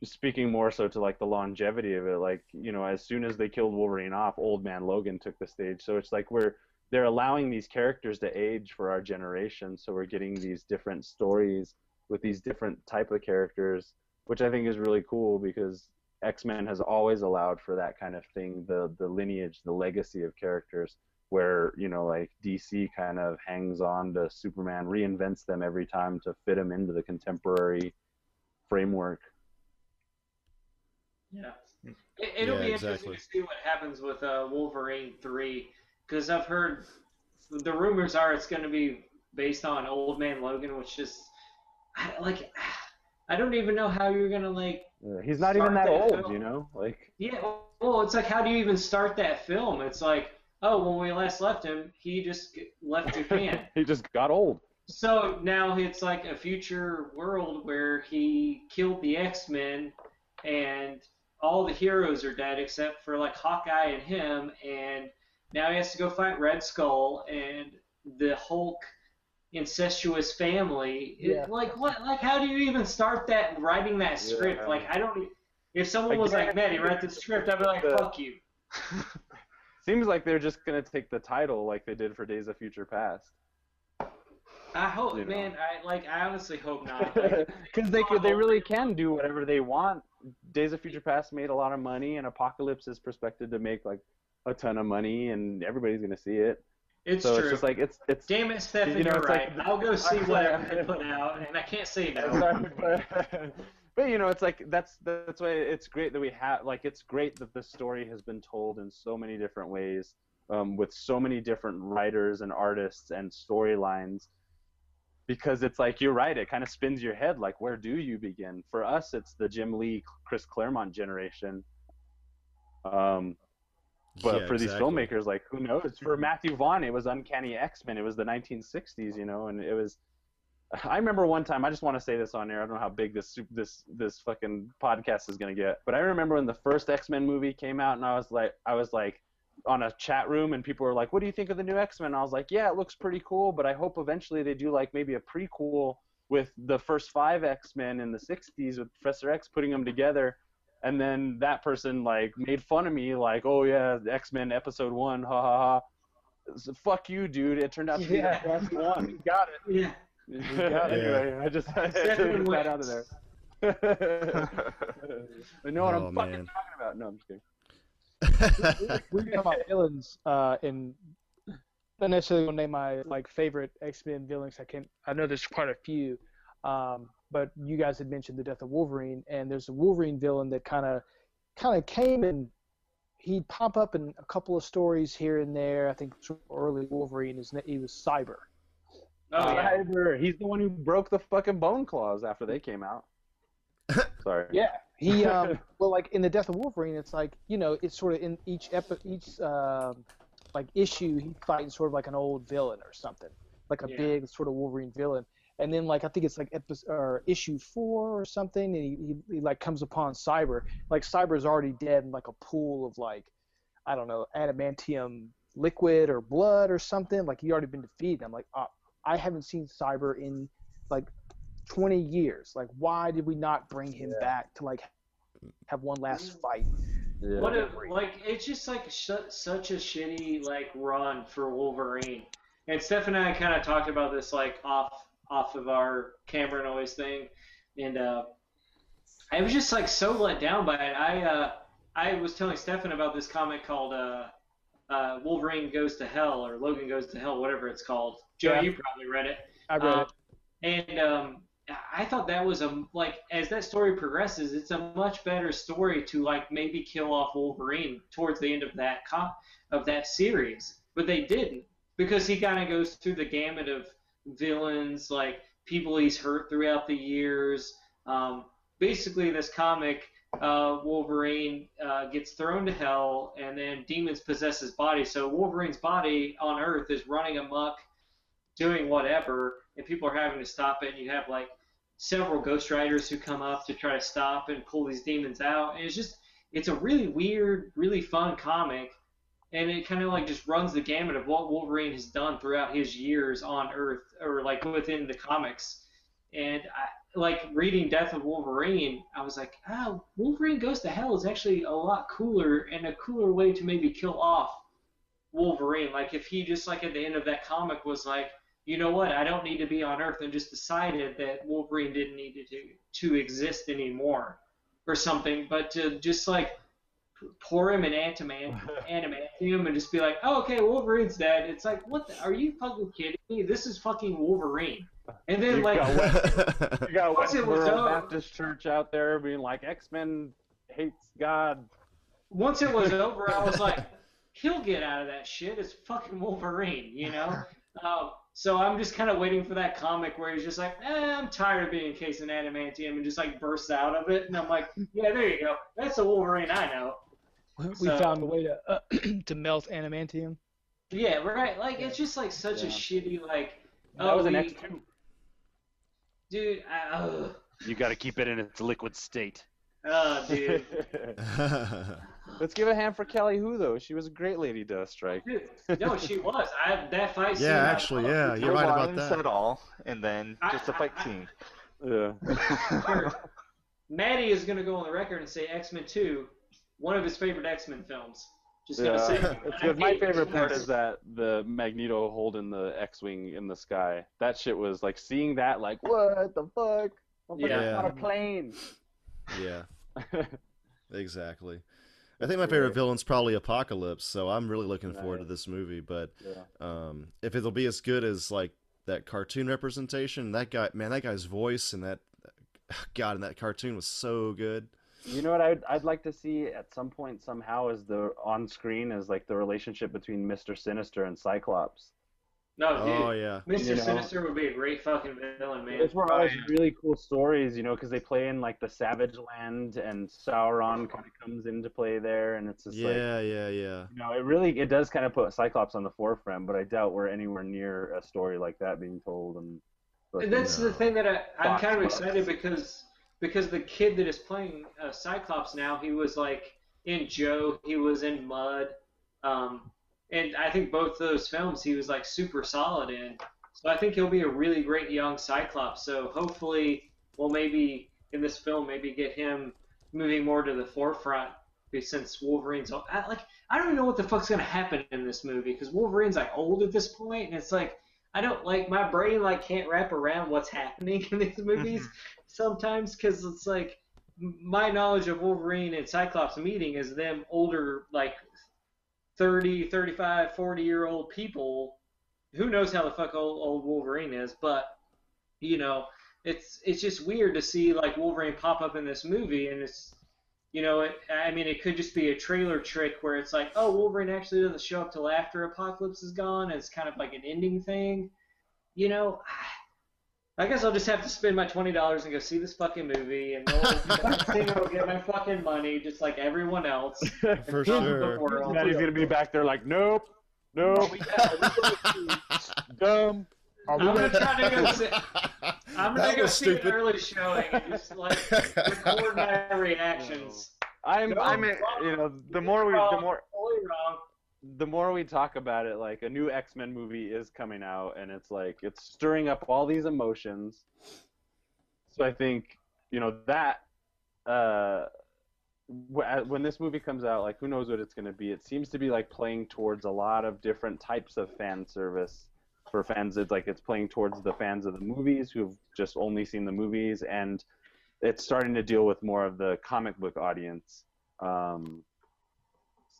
speaking more so to like the longevity of it, like you know, as soon as they killed Wolverine off, Old Man Logan took the stage. So it's like we're they're allowing these characters to age for our generation. So we're getting these different stories with these different type of characters, which I think is really cool because X-Men has always allowed for that kind of thing, the the lineage, the legacy of characters where, you know, like DC kind of hangs on to Superman, reinvents them every time to fit them into the contemporary framework. Yeah. It, it'll Yeah, be exactly. interesting to see what happens with uh, Wolverine 3 because I've heard the rumors are it's going to be based on Old Man Logan, which is I, like I don't even know how you're going to like Uh, he's not even that that old, film. you know? Like yeah. Well, it's like how do you even start that film? It's like oh when we last left him, he just left Japan. he just got old. So now it's like a future world where he killed the X Men and all the heroes are dead except for like Hawkeye and him, and now he has to go fight Red Skull and the Hulk incestuous family. It- like what? Like how do you even start that writing that script? Yeah. Like I don't. e- If someone was like, Again, "Maddie, write the script," I'd be like, the- "Fuck you." Seems like they're just gonna take the title like they did for Days of Future Past. I hope, You know. man. I like. I honestly hope not. Like, Because they could, they really can do whatever they want. Days of Future Past made a lot of money, and Apocalypse is prospected to make like a ton of money, and everybody's gonna see it. it's so true. it's just like it's it's. Damn it, Stefan, You know, you're right. like- I'll go see I'm whatever sorry. they put out, and I can't say no. Sorry, but, but you know, it's like that's that's why it's great that we have like it's great that the story has been told in so many different ways, um, with so many different writers and artists and storylines. Because it's like you're right, it kind of spins your head. Like, where do you begin? For us, it's the Jim Lee, Chris Claremont generation. Um, But Yeah, for these filmmakers, like who knows? For Matthew Vaughn, it was Uncanny X Men. It was the 1960s, you know, and it was. I remember one time. I just want to say this on air. I don't know how big this this this fucking podcast is gonna get, but I remember when the first X Men movie came out, and I was like, I was like, on a chat room, and people were like, "What do you think of the new X Men?" I was like, "Yeah, it looks pretty cool, but I hope eventually they do like maybe a prequel with the first five X Men in the '60s with Professor X putting them together." And then that person like made fun of me, like, "Oh yeah, X Men Episode One, ha ha ha." So, fuck you, dude. It turned out to be Yeah. the best one. You got it. Yeah. You got it. Yeah. Anyway, I just I had to get that out of there. I know what Oh, I'm fucking man. talking about. No, I'm just kidding. we were talking about villains, uh, and not necessarily gonna name my like favorite X Men villains. I can I know there's quite a few, um, but you guys had mentioned the death of Wolverine, and there's a Wolverine villain that kind of kind of came and he'd pop up in a couple of stories here and there. I think early Wolverine is he was Cyber. Oh yeah. Cyber. He's the one who broke the fucking bone claws after they came out. Sorry. Yeah, he um well like in the Death of Wolverine, it's like you know it's sort of in each epi- each um like issue he fighting sort of like an old villain or something, like a Yeah. big sort of Wolverine villain. And then like I think it's like episode or issue four or something, and he, he, he like comes upon Cyber. Like Cyber's already dead in like a pool of like I don't know adamantium liquid or blood or something. Like he already been defeated. I'm like, oh, I haven't seen Cyber in like 20 years. Like, why did we not bring him back to like have one last fight? Yeah. What a like it's just like sh- such a shitty like run for Wolverine. And Steph and I kind of talked about this like off off of our camera noise thing, and uh, I was just like so let down by it. I uh, I was telling Stefan about this comic called uh, uh, Wolverine Goes to Hell or Logan Goes to Hell, whatever it's called. Joe, Yeah. you probably read it. I read Um, and um, I thought that was a like as that story progresses, it's a much better story to like maybe kill off Wolverine towards the end of that co- of that series, but they didn't because he kind of goes through the gamut of villains, like people he's hurt throughout the years. Um, basically, this comic, uh, Wolverine uh, gets thrown to hell, and then demons possess his body. So Wolverine's body on Earth is running amok doing whatever, and people are having to stop it. And you have like several Ghost Riders who come up to try to stop and pull these demons out. And it's just, it's a really weird, really fun comic, and it kind of like just runs the gamut of what Wolverine has done throughout his years on Earth, or like within the comics. And I, like reading Death of Wolverine, I was like, oh, Wolverine Goes to Hell is actually a lot cooler and a cooler way to maybe kill off Wolverine. Like if he just like at the end of that comic was like, you know what, I don't need to be on Earth, and just decided that Wolverine didn't need to to exist anymore, or something. But to just like pour him in antiman- adamantium and just be like, oh, okay, Wolverine's dead. It's like, what? The, are you fucking kidding me? This is fucking Wolverine. And then You like, got You got Once it was Westboro Baptist Church out there being like X Men hates God. once it was over, I was like, he'll get out of that shit. It's fucking Wolverine, you know. Um, so I'm just kind of waiting for that comic where he's just like, eh, I'm tired of being encased in adamantium, and just like bursts out of it, and I'm like, yeah, there you go. That's the Wolverine I know. We So- found a way to uh, to melt adamantium. Yeah, right. Like it's just like such a shitty like. That oh, was an we- X two. Dude, I, ugh. You got to keep it in its liquid state. Oh, dude. Let's give a hand for Kelly Hu though. She was a great Lady Deathstrike. Dude, no, she was. I that fight scene. yeah, I actually, loved. yeah, you're No right about lines that. at all, and then I- just a I- fight I- scene. Yeah. Sure. Maddie is gonna go on the record and say X Men Two, one of his favorite X Men films. Just gonna Yeah, say. it's good. My favorite part is that the Magneto holding the X-wing in the sky. That shit was like seeing that, like what the fuck? I'm fucking Yeah. on a plane. Yeah, exactly. I think my favorite villain's probably Apocalypse, so I'm really looking forward to this movie. But Yeah. um, if it'll be as good as like that cartoon representation, that guy, man, that guy's voice and that, God, and that cartoon was so good. You know what I'd I'd like to see at some point somehow is the on screen is like the relationship between Mister Sinister and Cyclops. No, dude. Oh yeah. Mr. You know? Sinister would be a great fucking villain, man. It's one of Oh, those really cool stories, you know, because they play in like the Savage Land, and Sauron kind of comes into play there, and it's just like, Yeah, yeah, yeah. you know, it really it does kind of put Cyclops on the forefront, but I doubt we're anywhere near a story like that being told. And And that's the thing that I, I'm kind of books. excited because because the kid that is playing uh, Cyclops now, he was like in Joe, he was in Mud, um, and I think both those films he was like super solid in. So I think he'll be a really great young Cyclops. So hopefully, we'll maybe in this film maybe get him moving more to the forefront. Since Wolverine's I, like, I don't even know what the fuck's gonna happen in this movie because Wolverine's like old at this point, and it's like I don't like my brain like can't wrap around what's happening in these mm-hmm. movies sometimes because it's like my knowledge of Wolverine and Cyclops meeting is them older like 30, 35, 40 year old people. Who knows how the fuck old, old Wolverine is, but you know, it's it's just weird to see like Wolverine pop up in this movie and it's you know, it, I mean, it could just be a trailer trick where it's like, oh, Wolverine actually doesn't show up till after Apocalypse is gone, and it's kind of like an ending thing. You know, I guess I'll just have to spend my twenty dollars and go see this fucking movie, and I'll get my fucking money just like everyone else. For Come to the sure. world. Maddie's gonna be back there like, nope, nope, oh, dumb. I'm gonna try to go see. I'm gonna go see stupid. an early showing and just like record my reactions. I'm, I'm, you know, the more we, the more, Totally wrong. The more we talk about it, like a new X Men movie is coming out, and it's like it's stirring up all these emotions. So I think you know that uh, when this movie comes out, like who knows what it's going to be? It seems to be like playing towards a lot of different types of fan service for fans. It's like it's playing towards the fans of the movies who've just only seen the movies, and it's starting to deal with more of the comic book audience. Um,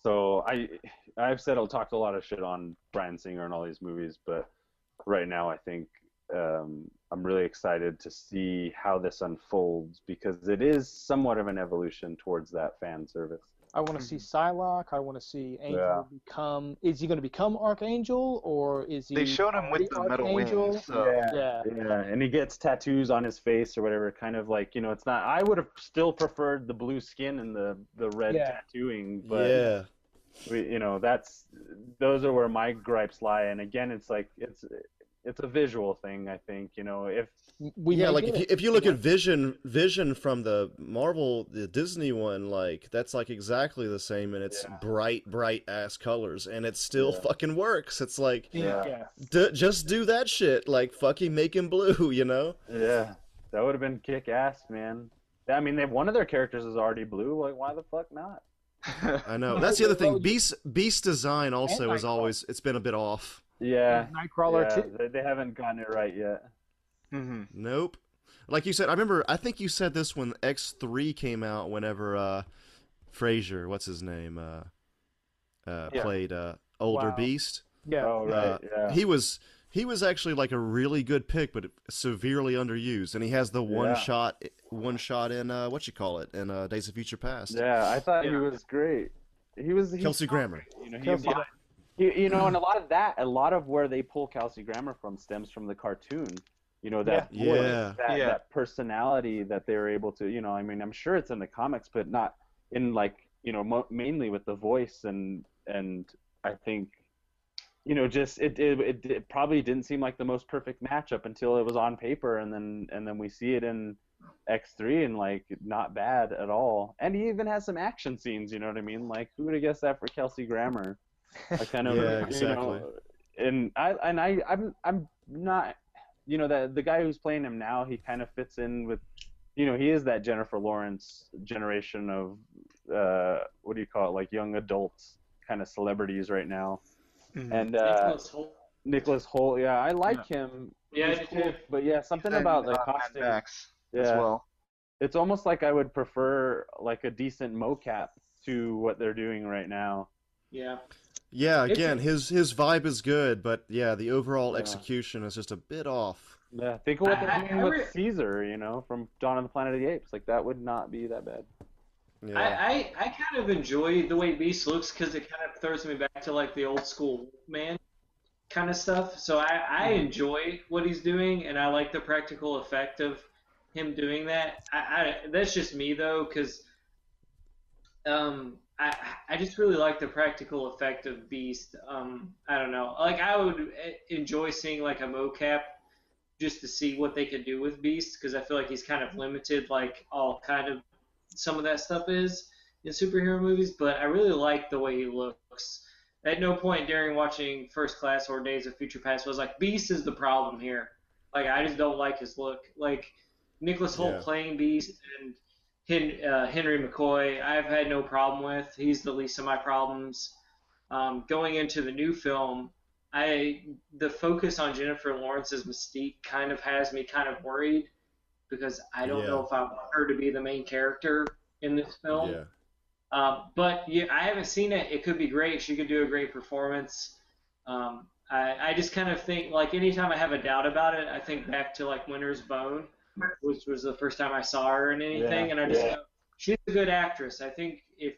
so I I've said I'll talk a lot of shit on Bryan Singer and all these movies, but right now I think um, I'm really excited to see how this unfolds because it is somewhat of an evolution towards that fan service. I want to see Psylocke. I want to see Angel Yeah. become. Is he going to become Archangel or is he? They showed him with already the metal Archangel? wings. So. Yeah. Yeah, and he gets tattoos on his face or whatever, kind of like you know, it's not. I would have still preferred the blue skin and the the red Yeah. tattooing, but yeah. We, you know that's those are where my gripes lie and again it's like it's it's a visual thing i think you know if We yeah, like if you, if you look at Vision, Vision from the Marvel, the Disney one, like that's like exactly the same, and it's Yeah. bright, bright ass colors, and it still Yeah. fucking works. It's like, Yeah. yeah. d- just do that shit, like fucking make him blue, you know? yeah that would have been kick ass man i mean they one of their characters is already blue like why the fuck not I know. That's the other thing. Beast Beast design also is always it's been a bit off. yeah Nightcrawler yeah, too. they, they haven't gotten it right yet hmm Nope. Like you said, I remember. I think you said this when X three came out. Whenever uh, Frasier, what's his name, uh, uh, Yeah. played uh, older Wow. Beast. Yeah. oh right Uh, yeah He was he was actually like a really good pick, but severely underused. And he has the one Yeah. shot one shot in uh, what you call it in uh, Days of Future Past. yeah i thought he was great he was he Kelsey Grammer. You know, he Kelsey- embodied- you, you know, and a lot of that, a lot of where they pull Kelsey Grammer from stems from the cartoon. You know that Yeah. voice, Yeah. that, Yeah. that personality that they were able to. You know, I mean, I'm sure it's in the comics, but not in like you know mo- mainly with the voice and and I think. You know, just it, it it it probably didn't seem like the most perfect matchup until it was on paper, and then and then we see it in X3 and like not bad at all. And he even has some action scenes, you know what I mean? Like who would have guessed that for Kelsey Grammer? I kind of Yeah, you exactly. know, and I and I I'm I'm not you know the the guy who's playing him now, he kind of fits in with you know, he is that Jennifer Lawrence generation of uh what do you call it? Like young adults kind of celebrities right now. Mhm. And uh Nicholas Hoult. Nicholas Hoult, yeah, I like him. Yeah, He's I cool, too. But yeah, something And, about the uh, costume. Max yeah as well. it's almost like I would prefer like a decent mocap to what they're doing right now. Yeah. Yeah, It's- again, his his vibe is good, but yeah, the overall Yeah. execution is just a bit off. Yeah, think of what they're I- I- doing with Caesar, you know, from Dawn of the Planet of the Apes. Like that would not be that bad. Yeah. I, I, I kind of enjoy the way Beast looks because it kind of throws me back to like the old school man. kind of stuff. So I, I enjoy what he's doing, and I like the practical effect of him doing that. I, I that's just me though, because um, I I just really like the practical effect of Beast. Um, I don't know, like I would eh, enjoy seeing like a mocap just to see what they could do with Beast, because I feel like he's kind of limited, like all kind of some of that stuff is in superhero movies. But I really like the way he looks. At no point during watching First Class or Days of Future Past was like Beast is the problem here. Like I just don't like his look. Like Nicholas Hoult Yeah. playing Beast and Hen- uh, Henry McCoy, I've had no problem with. He's the least of my problems. Um, going into the new film, I the focus on Jennifer Lawrence's Mystique kind of has me kind of worried because I don't Yeah. know if I want her to be the main character in this film. Yeah. Um, but yeah, I haven't seen it. It could be great. She could do a great performance. Um, I, I just kind of think like anytime I have a doubt about it, I think back to like Winter's Bone, which was the first time I saw her in anything, Yeah, and I just yeah. go, she's a good actress. I think if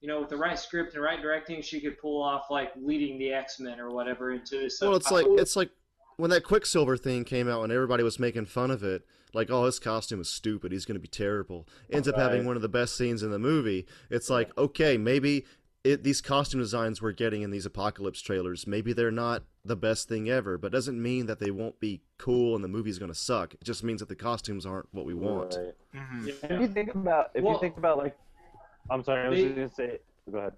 you know with the right script and right directing, she could pull off like leading the X Men or whatever into this. Well, it's like it's like when that Quicksilver thing came out and everybody was making fun of it, like, oh, his costume is stupid. He's going to be terrible. Ends up having one of the best scenes in the movie. It's like, okay, maybe it, these costume designs we're getting in these apocalypse trailers, maybe they're not the best thing ever, but doesn't mean that they won't be cool and the movie's going to suck. It just means that the costumes aren't what we want. Right. Mhm. If you think about, if Well- you think about like, I'm sorry, I was They- just gonna say. Go ahead.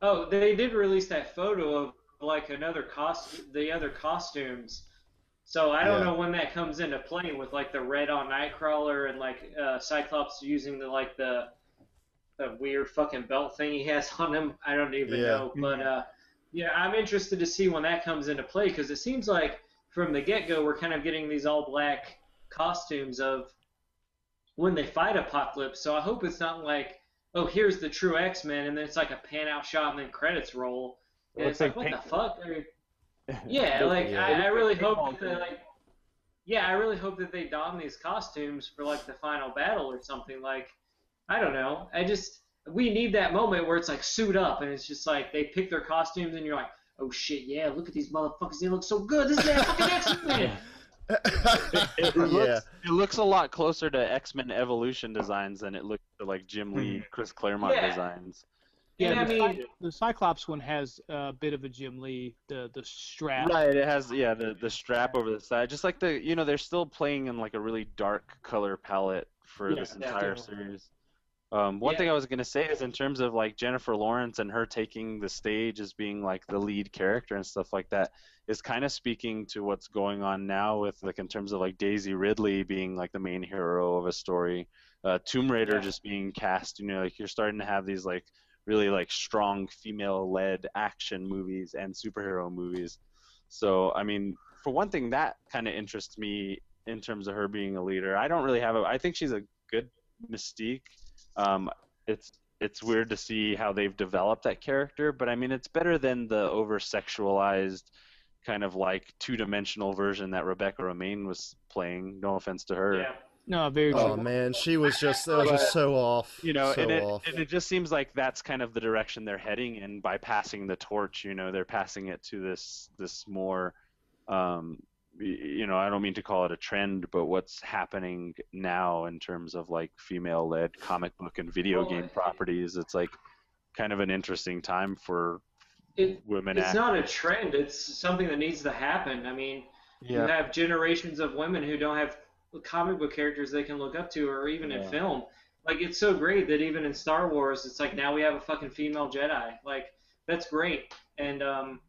Oh, they did release that photo of like another cost, the other costumes. So I don't Yeah. know when that comes into play with like the red on Nightcrawler and like uh, Cyclops using the like the the weird fucking belt thing he has on him. I don't even Yeah. know, but uh, yeah, I'm interested to see when that comes into play because it seems like from the get go we're kind of getting these all black costumes of when they fight Apocalypse. So I hope it's not like oh here's the true X Men and then it's like a pan out shot and then credits roll. And It it's looks like, like what the fuck? Are- yeah, like Yeah. I, I really hope that like yeah, I really hope that they don these costumes for like the final battle or something. Like I don't know. I just we need that moment where it's like suit up and it's just like they pick their costumes and you're like, oh shit, yeah, look at these motherfuckers, they look so good. This is that fucking X Men. It yeah. looks it looks a lot closer to X Men Evolution designs than it looked to like Jim Lee, hmm. Chris Claremont Yeah. designs. And I the, mean, the Cyclops one has a bit of a Jim Lee, the the strap. Right, it has yeah the the strap over the side, just like the you know they're still playing in like a really dark color palette for Yeah, this entire definitely. series. Um, one Yeah. thing I was gonna say is in terms of like Jennifer Lawrence and her taking the stage as being like the lead character and stuff like that is kind of speaking to what's going on now with like in terms of like Daisy Ridley being like the main hero of a story, uh, Tomb Raider Yeah. just being cast. You know, like you're starting to have these like really like strong female-led action movies and superhero movies. So I mean, for one thing, that kind of interests me in terms of her being a leader. I don't really have a. I think she's a good Mystique. Um, it's it's weird to see how they've developed that character, but I mean, it's better than the over-sexualized kind of like two-dimensional version that Rebecca Romijn was playing. No offense to her. yeah. No, very Oh true. man, she was just that was just so off. you know, so and it, off. and it just seems like that's kind of the direction they're heading in by passing the torch. You know, they're passing it to this this more, um, you know, I don't mean to call it a trend, but what's happening now in terms of like female-led comic book and video Well, game properties, it's like kind of an interesting time for It, women. it's act- not a trend. It's something that needs to happen. I mean, you have generations of women who don't have comic book characters they can look up to, or even in film. Like it's so great that even in Star Wars, it's like now we have a fucking female Jedi. Like that's great. And um,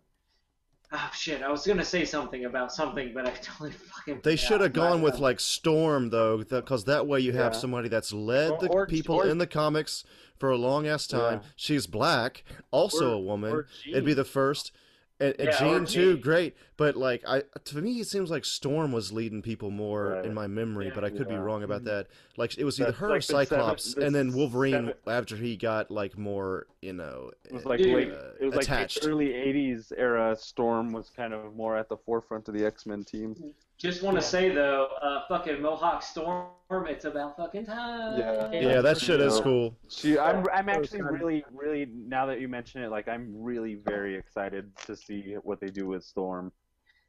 oh shit, I was gonna say something about something, but I totally fucking. They should have gone with uh, like Storm though, because that way you have Yeah. somebody that's led the Or- or- people or- in the comics for a long ass time. Yeah. She's black, also Or- a woman. It'd be the first. And, and Yeah, or Jean too, Jean. great. But like I, to me, it seems like Storm was leading people more Right. in my memory. Yeah. but I could be wrong about that. Like it was either That's her or like the seven- Cyclops, the and then Wolverine seven- after he got like more, you know, It was like Dude. late. uh, It was like attached. early '80s era. Storm was kind of more at the forefront of the X-Men team. Just want to say though, uh, fucking Mohawk Storm, it's about fucking time. Yeah. Yeah, that shit is cool. She, I'm, I'm actually really, really. Now that you mention it, like I'm really very excited to see what they do with Storm.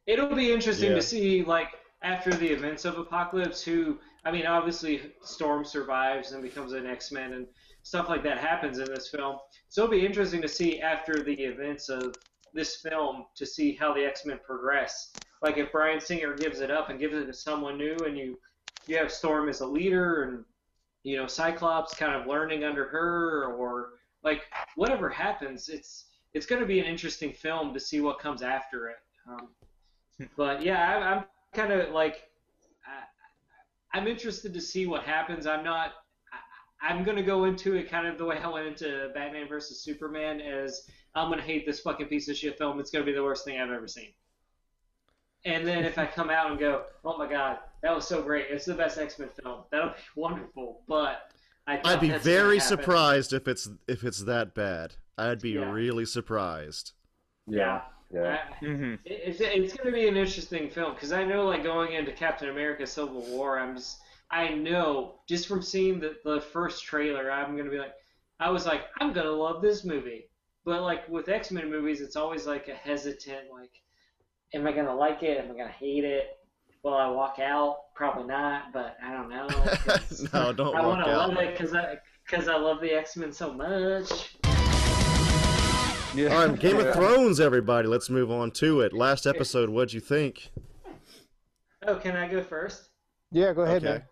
It'll be interesting Yeah. to see, like, after the events of Apocalypse, who, I mean, obviously Storm survives and becomes an X Men and stuff like that happens in this film. So it'll be interesting to see after the events of this film to see how the X Men progress. Like, if Bryan Singer gives it up and gives it to someone new, and you you have Storm as a leader, and you know Cyclops kind of learning under her, or like whatever happens, it's it's going to be an interesting film to see what comes after it. Um, but yeah, I, I'm kind of like, I, I'm interested to see what happens. I'm not. I, I'm gonna go into it kind of the way I went into Batman versus Superman, as I'm gonna hate this fucking piece of shit film. It's gonna be the worst thing I've ever seen. And then if I come out and go, oh my god, that was so great, it's the best X Men film. That'll be wonderful. But I I'd be very surprised if it's if it's that bad. I'd be Yeah. really surprised. Yeah. Yeah. I- Mm-hmm. It's, it's going to be an interesting film because I know, like, going into Captain America Civil War, I'm just, I know just from seeing the, the first trailer, I'm going to be like, I was like, I'm going to love this movie. But, like, with X Men movies, it's always like a hesitant, like, am I going to like it? Am I going to hate it? Will I walk out? Probably not, but I don't know. no, don't walk out. I want to love it because I, cause I love the X Men so much. Yeah. All right, Game of Thrones, everybody. Let's move on to it. Last episode, what'd you think? Oh, can I go first? Yeah, go ahead, Okay.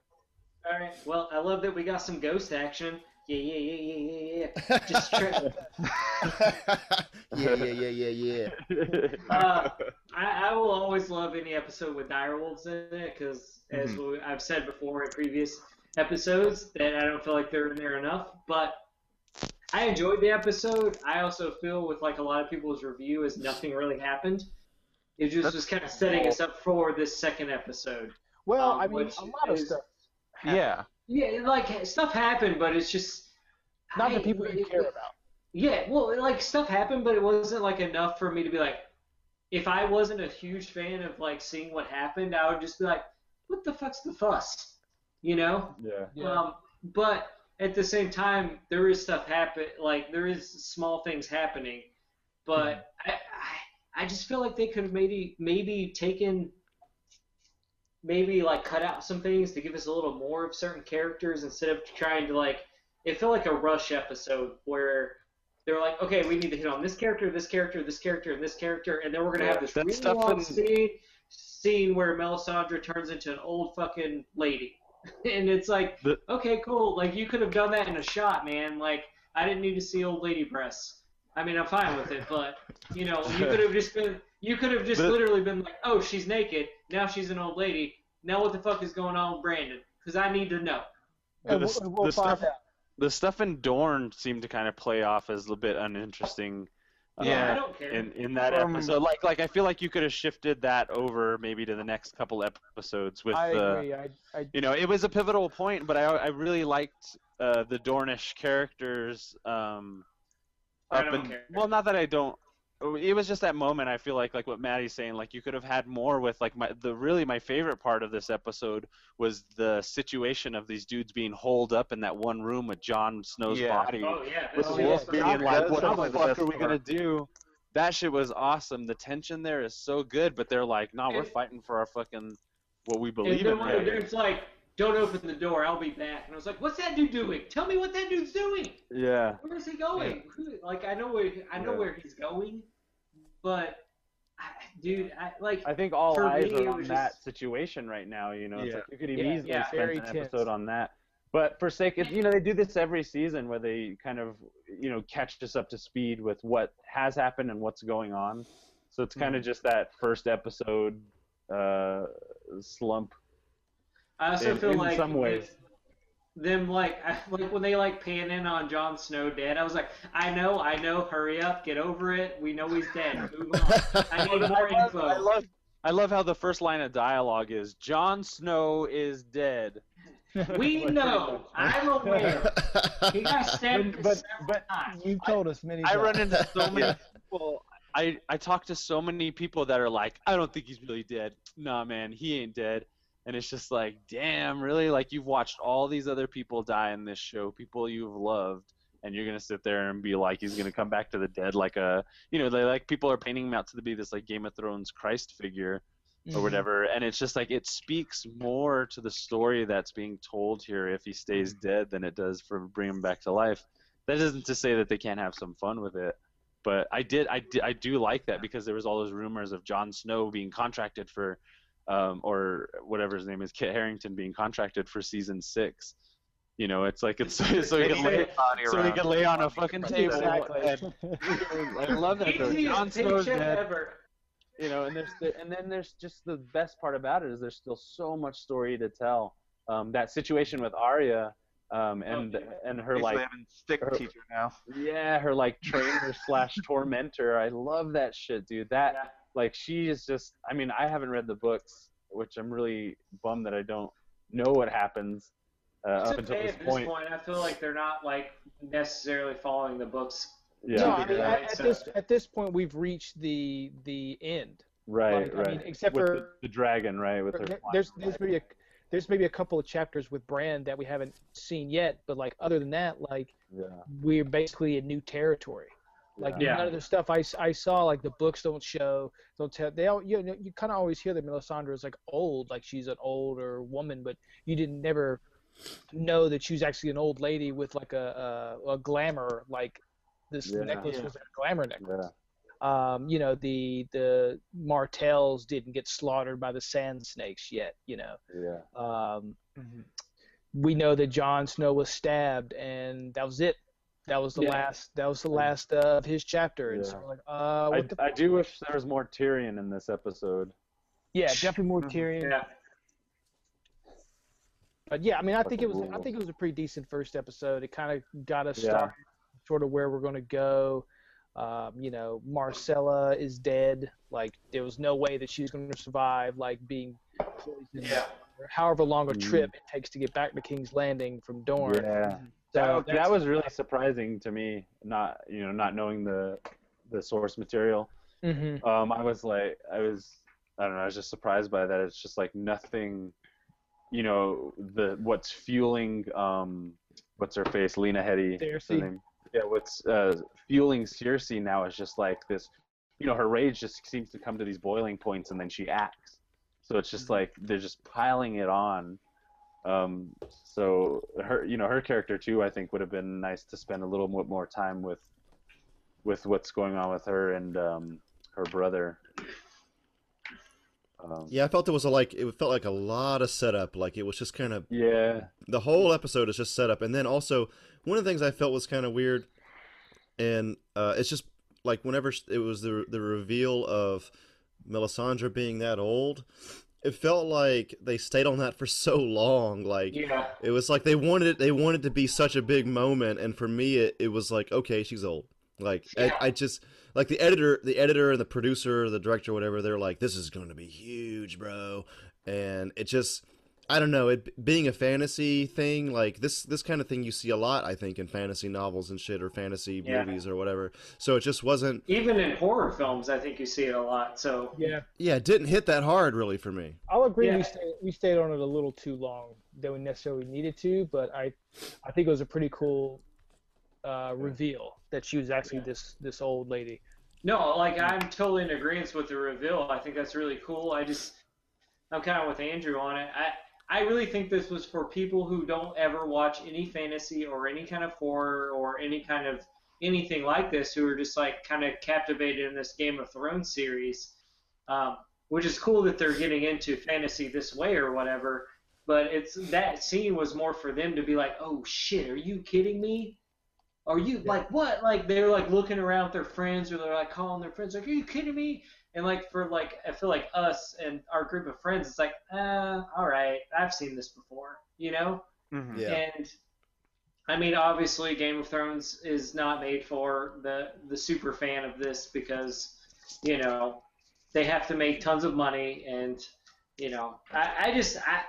All right. Well, I love that we got some ghost action. Yeah, yeah, yeah, yeah, yeah, yeah. Just try, yeah, yeah, yeah, yeah, yeah. uh, I, I will always love any episode with direwolves in it because, as Mm-hmm. we, I've said before in previous episodes, that I don't feel like they're in there enough. But I enjoyed the episode. I also feel with like a lot of people's review, is nothing really happened. It just was kind of setting us up for this second episode. Well, Um, I mean, a lot of is- stuff. yeah. Yeah, like stuff happened, but it's just Not I- the people you it- care about. Yeah, well, like stuff happened, but it wasn't like enough for me to be like, if I wasn't a huge fan of like seeing what happened, I would just be like, what the fuck's the fuss, you know? Yeah. Yeah. Um, but at the same time, there is stuff happen, like there is small things happening, but I, I, I just feel like they could have maybe maybe taken. Maybe like cut out some things to give us a little more of certain characters instead of trying to like. It felt like a rush episode where they're like, okay, we need to hit on this character, this character, this character, and this character, and then we're gonna Yeah, have this really long in- scene scene where Melisandre turns into an old fucking lady, and it's like, The- okay, cool, like you could have done that in a shot, man. Like I didn't need to see old lady breasts. I mean, I'm fine with it, but you know, you could have just been, you could have just The- literally been like, oh, she's naked, now she's an old lady. Now what the fuck is going on with Brandon? Because I need to know. And the we'll, we'll the stuff- The stuff in Dorne seemed to kind of play off as a bit uninteresting. uh, Yeah, I don't care. in in that Um, episode, like like I feel like you could have shifted that over maybe to the next couple episodes with I uh, agree. I, I, you know, it was a pivotal point, but I I really liked uh, the Dornish characters. Um, I up don't and- care. well, not that I don't. It was just that moment. I feel like, like what Maddie's saying, like you could have had more with like my the really my favorite part of this episode was the situation of these dudes being holed up in that one room with Jon Snow's Yeah. body Oh yeah, with oh, this the is- wolf being That like, "What the fuck are we gonna part. do?" That shit was awesome. The tension there is so good, but they're like, "No, we're fighting for our fucking what we And believe then in." one right of the dude's like, "Don't open the door. I'll be back." And I was like, "What's that dude doing? Tell me what that dude's doing. Yeah. Where is he going? Who- Like I know where I know Yeah. where he's going, but dude, I like I think all For eyes me, are on that just- situation right now. You know, it's Yeah. like you could Yeah, easily yeah. spend an tense. episode on that. But for sake, it, you know, they do this every season where they kind of, you know, catch us up to speed with what has happened and what's going on. So it's kind of Mm-hmm. just that first episode uh, slump. I also in- feel in like some ways. Them like like when they like pan in on Jon Snow dead. I was like, I know, I know, hurry up, get over it. We know he's dead. Move on. I need more I love, info. I love, I love how the first line of dialogue is Jon Snow is dead. We know. I'm aware. He got stabbed but but, but times. you told us many times. I run into so many people I I talked to so many people that are like, I don't think he's really dead. Nah, man, he ain't dead. And it's just like, damn, really? Like you've watched all these other people die in this show, people you've loved, and you're gonna sit there and be like, he's gonna come back to the dead like a, you know, they like people are painting him out to be this like Game of Thrones Christ figure or mm-hmm. whatever, and it's just like it speaks more to the story that's being told here if he stays mm-hmm. dead than it does for bringing him back to life. That isn't to say that they can't have some fun with it but I did I, did, I do like that because there was all those rumors of Jon Snow being contracted for um, or whatever his name is Kit Harington being contracted for season six you know it's like it's so he can lay so he can lay on a fucking table Exactly. and, I love that though Easiest Jon Snow's dead you know and there's the, and then there's just the best part about it is there's still so much story to tell um, that situation with Arya um, and and her Basically like stick her- teacher now. yeah, her like trainer slash tormentor. I love that shit, dude. That Yeah. Like she is just. I mean, I haven't read the books, which I'm really bummed that I don't know what happens uh, up until okay this at this point. point. I feel like they're not like necessarily following the books. Yeah, no, I mean, Yeah. at, at this at this point, we've reached the the end. right, like, I right. mean, except with for- the, the dragon, right? With her. There's there's maybe a there's maybe a couple of chapters with brand that we haven't seen yet, but like other than that, like yeah, we're basically in new territory. Like Yeah. none of the stuff I, s- I saw, like the books don't show, don't tell. They all you know you kind of always hear that Melisandre is like old, like she's an older woman, but you didn't never know that she was actually an old lady with like a a, a glamour like this Yeah. necklace Yeah. was a glamour necklace. yeah. Um, you know the the Martells didn't get slaughtered by the Sand Snakes yet. You know. Yeah. Um, we know that Jon Snow was stabbed, and that was it. That was the Yeah. last. That was the last uh, of his chapter. And so Yeah. we're like, uh, what I, the? I do wish there was more Tyrion in this episode. yeah, definitely more Tyrion. Yeah. But yeah, I mean, I think it was. Fucking I think it was a pretty decent first episode. It kind of got us Yeah. started, sort of where we're going to go. Um, you know, Myrcella is dead. Like, there was no way that she was going to survive. Like being poisoned. Yeah. However long a Mm. trip it takes to get back to King's Landing from Dorne. Yeah. So that, was really surprising to me. Not you know not knowing the the source material. Mhm. Um, I was like, I was, I don't know, I was just surprised by that. It's just like nothing, you know, the what's fueling, um, what's her face, Lena Headey. Cersei. name? Yeah, what's uh, fueling Cersei now is just like this, you know, her rage just seems to come to these boiling points and then she acts. So it's just like they're just piling it on. Um, so her, you know, her character too, I think would have been nice to spend a little mo- more time with, with what's going on with her and um, her brother. Um, Yeah, I felt it was a, like it felt like a lot of setup. Like it was just kind of yeah, the whole episode is just set up, and then also one of the things I felt was kind of weird, and uh, it's just like whenever it was the the reveal of Melisandre being that old, it felt like they stayed on that for so long. Like Yeah. it was like they wanted it. They wanted to be such a big moment, and for me, it, it was like okay, she's old. Like Yeah. I, I just like the editor, the editor, and the producer, the director, whatever. They're like, this is going to be huge, bro, and it just. I don't know. It being a fantasy thing, like this, this kind of thing you see a lot, I think, in fantasy novels and shit, or fantasy Yeah. movies or whatever. So it just wasn't. Even in horror films, I think you see it a lot. So Yeah, Yeah, it didn't hit that hard really for me. I'll agree. Yeah. We stayed we stayed on it a little too long than we necessarily needed to, but I I think it was a pretty cool uh, reveal that she was actually this this old lady. No, like I'm totally in agreement with the reveal. I think that's really cool. I just I'm kind of with Andrew on it. I I really think this was for people who don't ever watch any fantasy or any kind of horror or any kind of anything like this, who are just like kind of captivated in this Game of Thrones series. Um, which is cool that they're getting into fantasy this way or whatever. But it's that scene was more for them to be like, oh shit, are you kidding me? Are you like what? Like they're like looking around their friends, or they're like calling their friends, like, "Are you kidding me?" And like for like, I feel like us and our group of friends, it's like, uh, all right, I've seen this before, you know. Mhm. Yeah. And I mean, obviously, Game of Thrones is not made for the the super fan of this because, you know, they have to make tons of money, and you know, I, I just I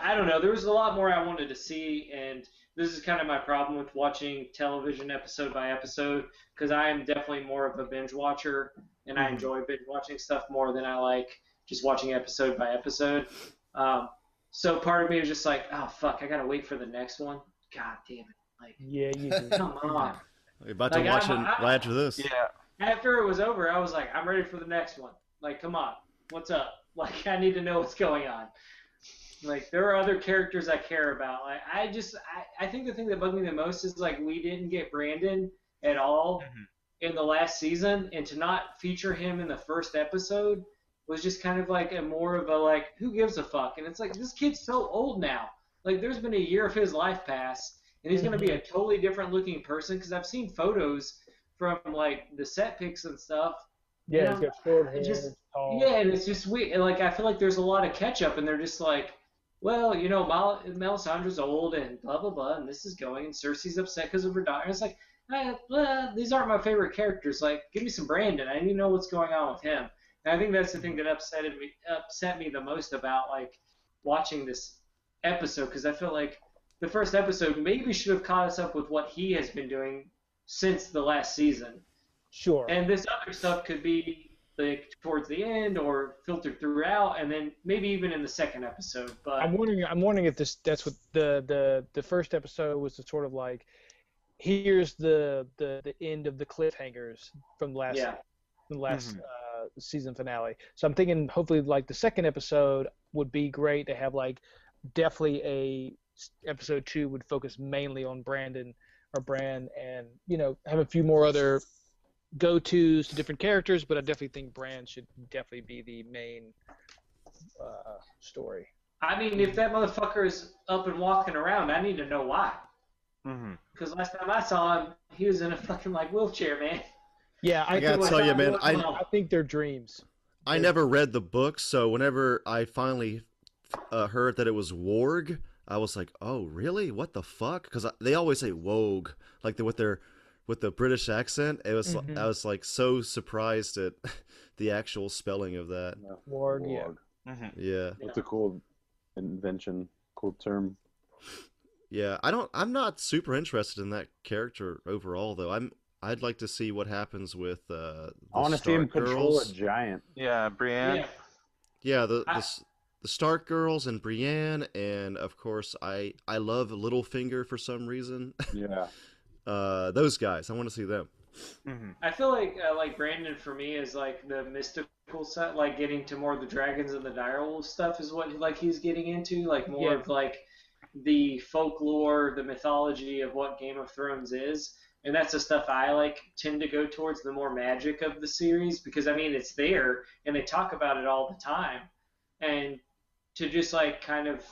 I don't know. There was a lot more I wanted to see, and this is kind of my problem with watching television episode by episode because I am definitely more of a binge watcher and I enjoy binge watching stuff more than I like just watching episode by episode. Um, so part of me is just like, oh fuck, I gotta wait for the next one. God damn it! Like, Yeah, you do. come on. We're about to watch it I'm- I'm- right after this. Yeah. After it was over, I was like, I'm ready for the next one. Like, come on, what's up? Like, I need to know what's going on. Like, there are other characters I care about. Like, I just, I, I think the thing that bugged me the most is like we didn't get Brandon at all mm-hmm. in the last season, and to not feature him in the first episode was just kind of like a more of a like, who gives a fuck? And it's like this kid's so old now. Like, there's been a year of his life pass, and he's gonna be a mm-hmm. totally different looking person because I've seen photos from like the set pics and stuff. Yeah, You he's know, got short hair. just-. Yeah, and it's just weird. and, Like I feel like there's a lot of catch up, and they're just like, well, you know, Mal- Melisandre's old, and blah blah blah, and this is going, and Cersei's upset because of her daughter. And it's like, eh, well, these aren't my favorite characters. Like, give me some Brandon. I need to know what's going on with him. And I think that's the thing that upset me upset me the most about like watching this episode because I feel like the first episode maybe should have caught us up with what he has been doing since the last season. Sure. And this other stuff could be like towards the end or filtered throughout, and then maybe even in the second episode. But I'm wondering. I'm wondering if this. That's what the the the first episode was. The sort of like, here's the the the end of the cliffhangers from last yeah, from the last uh, season finale. So I'm thinking hopefully like the second episode would be great to have like definitely a episode two would focus mainly on Brandon or Brand and you know have a few more other go tos to different characters, but I definitely think Bran should definitely be the main uh, story. I mean, if that motherfucker is up and walking around, I need to know why. Mm-hmm. Because last time I saw him, he was in a fucking like wheelchair, man. Yeah, I, I gotta think, tell you, man, I, I- I think they're dreams. I never read the book, so whenever I finally uh, heard that it was Warg, I was like, "Oh, really? What the fuck?" Because they always say "wogue" like the, with their with the British accent. It was Mhm. I was like so surprised at the actual spelling of that. Warg, yeah. Warg. Mm-hmm. Yeah, That's a cool invention, cool term. yeah. I don't. I'm not super interested in that character overall, though. I'm. I'd like to see what happens with uh, the I want to see him Stark control girls. a giant. Yeah, Brienne. Yeah. Yeah, the, the the Stark girls and Brienne, and of course I I love Littlefinger for some reason. Yeah. Uh, those guys, I want to see them. Mm-hmm. I feel like uh, like Brandon for me is like the mystical side, like getting to more of the dragons and the direwolf stuff is what like he's getting into, like more Yeah. of like the folklore, the mythology of what Game of Thrones is, and that's the stuff I like tend to go towards the more magic of the series because I mean it's there and they talk about it all the time, and to just like kind of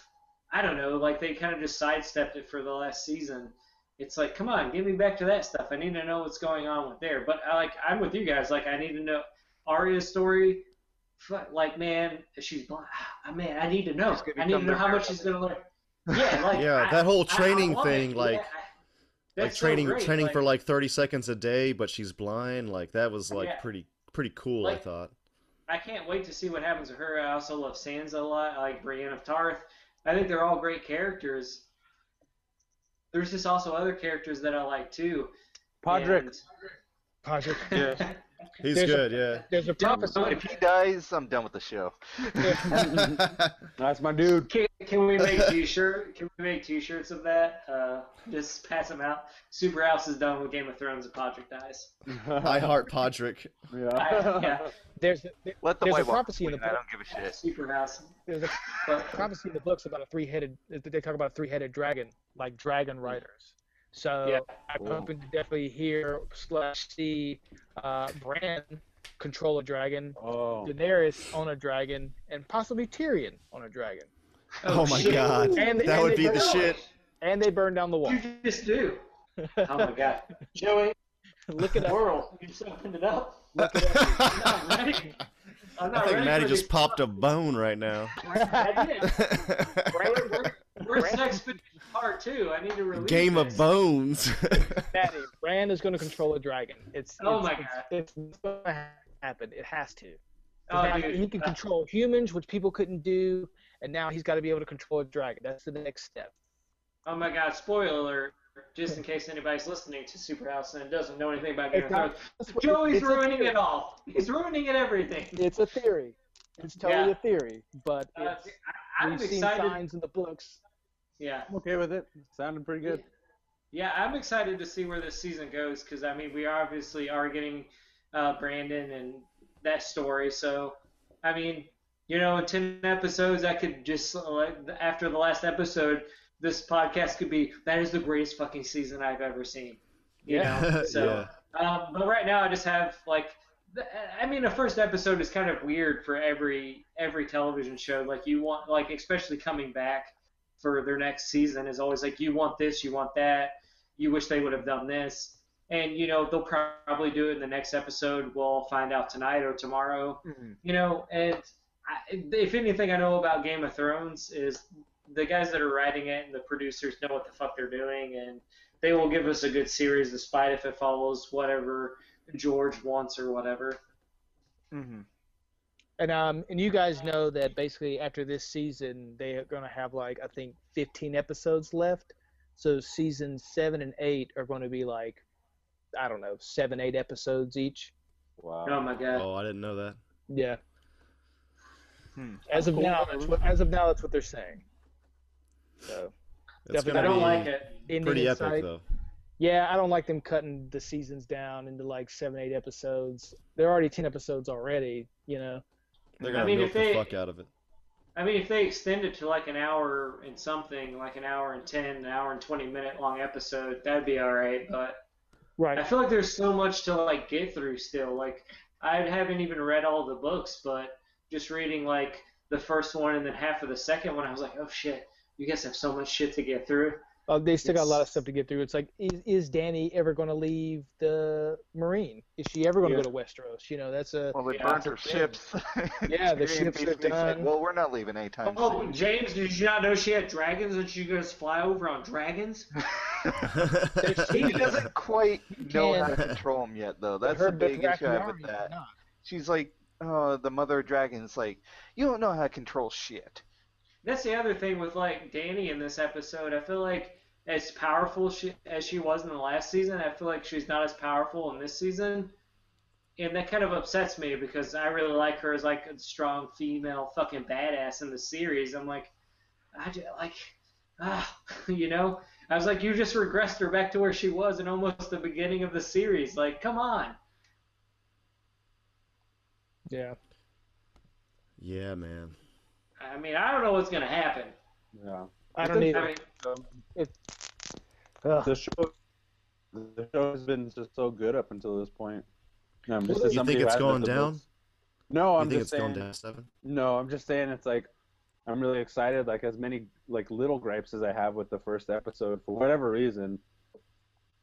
I don't know, like they kind of just sidestepped it for the last season it's like, come on, get me back to that stuff. I need to know what's going on with there. But I like, I'm with you guys. Like, I need to know Arya's story. Like, man, she's blind. Ah, Man, I need to know. I need to know how much she's gonna learn. Yeah, like Yeah, I- that whole I- I training love it. thing, Yeah, like- I- like that's so training training like, for like 30 seconds a day, but she's blind. Like that was like Yeah. pretty pretty cool. I thought. I can't wait to see what happens to her. I also love Sansa a lot. I like Brienne of Tarth. I think they're all great characters. There's just also other characters that I like too. Podrick. And- Podrick. Yeah. He's There's a- good, yeah. There's a prophecy. If he dies, I'm done with the show. That's my dude. Can, can we make t-shirt? Can we make t-shirts of that? Uh, just pass them out. Super House is done with Game of Thrones if Podrick dies. I heart Podrick. Yeah. I- yeah. There's Let the There's a White Walkers prophecy in win. the I don't give a shit. Super House. there's a prophecy in the books about a three-headed. They talk about a three-headed dragon, like dragon riders. So Yeah. I'm Cool. hoping to definitely hear slash see uh, Bran control a dragon, Oh. Daenerys on a dragon, and possibly Tyrion on a dragon. Oh, my shit. god, And- that and would be the burn- shit. And they burn down the wall. You just do. Oh my god. Joey, Look at that. World, you just opened it up. I I'm not ready. I'm not think ready Maddie just these- popped a bone right now. I did. Where- where- Where's Expedition Part 2? I need to release Game of bones. Maddie, Bran is going to control a dragon. It's, Oh it's, my it's, God. It's, going to happen. It has to. Oh, Now dude. he can control humans, which people couldn't do, and now he's got to be able to control a dragon. That's the next step. Oh my God! Spoiler alert! Just in case anybody's listening to Superhouse and doesn't know anything about Game It's of not- Thrones, it's- Joey's ruining it all. He's ruining it everything. It's a theory. It's totally Yeah. a theory, but Uh, it's, I, I'm we've seen excited. signs in the books. Yeah. I'm okay with it. Sounding pretty good. Yeah, I'm excited to see where this season goes because I mean we obviously are getting uh, Brandon and that story. So I mean, you know, in ten episodes, I could just like after the last episode, this podcast could be that is the greatest fucking season I've ever seen. You know, so. Um, but right now, I just have like, I mean, the first episode is kind of weird for every every television show. Like you want, like especially coming back for their next season is always like you want this, you want that, you wish they would have done this, and you know they'll probably do it in the next episode. We'll find out tonight or tomorrow. You know, and I, if anything I know about Game of Thrones is the guys that are writing it and the producers know what the fuck they're doing, and they will give us a good series despite if it follows whatever George wants or whatever. Mm-hmm. And um, and you guys know that basically after this season, they are gonna have like I think 15 episodes left. So season seven and eight are going to be like, I don't know, seven, eight episodes each. Wow. Oh my god. Oh, I didn't know that. Yeah. Hmm. As of now, that's what as of now that's what they're saying. So It's Definitely I don't like it. ending pretty epic sight. though. Yeah, I don't like them cutting the seasons down into like seven, eight episodes. They're already ten episodes already, you know. They're I gonna mean, milk if the they- fuck out of it. I mean, if they extend it to like an hour and something, like an hour and ten, an hour and twenty minute long episode, that'd be all right. But right, I feel like there's so much to like get through still. Like I haven't even read all the books, but just reading like the first one and then half of the second one, I was like, oh shit, you guys have so much shit to get through. Uh, they still got a lot of stuff to get through. It's like, is, is Danny ever going to leave the Meereen? Is she ever going to Yeah. go to Westeros? You know, that's a Well, they Yeah, burned her ships. Yeah, the ships are basically said, done. well, we're not leaving anytime Oh, soon. James, did you not know she had dragons and she could just fly over on dragons? he doesn't quite know how to control them yet, though. That's her the big issue I have with that. She's like, oh, the mother of dragons, like, you don't know how to control shit. That's the other thing with like Danny in this episode. I feel like as powerful she, as she was in the last season, I feel like she's not as powerful in this season, and that kind of upsets me because I really like her as like a strong female fucking badass in the series. I'm like, I just, like, ah, you know. I was like, you just regressed her back to where she was in almost the beginning of the series. Like, come on. Yeah. yeah, man. I mean, I don't know what's gonna happen. Yeah. I don't need I mean, Ugh. The show, the show has been just so good up until this point. Um, just You think it's going down? books- No, I'm think just it's saying. going down seven? No, I'm just saying it's like I'm really excited. Like as many like little gripes as I have with the first episode for whatever reason,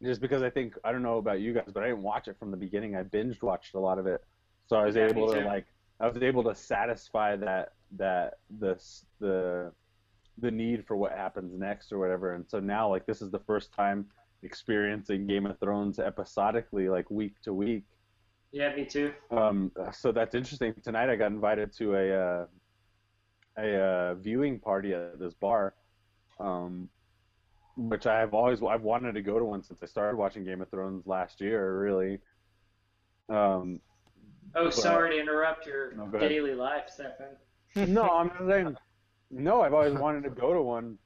just because I think I don't know about you guys, but I didn't watch it from the beginning. I binged watched a lot of it, so I was Yeah, able to too. like I was able to satisfy that that the the the need for what happens next or whatever. And so now like this is the first time experiencing Game of Thrones episodically, like week to week. yeah, me too. Um, so that's interesting. Tonight I got invited to a uh, a uh, viewing party at this bar, um, which I have always I've wanted to go to one since I started watching Game of Thrones last year. Really. Um, Oh, But- sorry to interrupt your No, daily life, Stefan. no, I'm just saying. No, I've always wanted to go to one,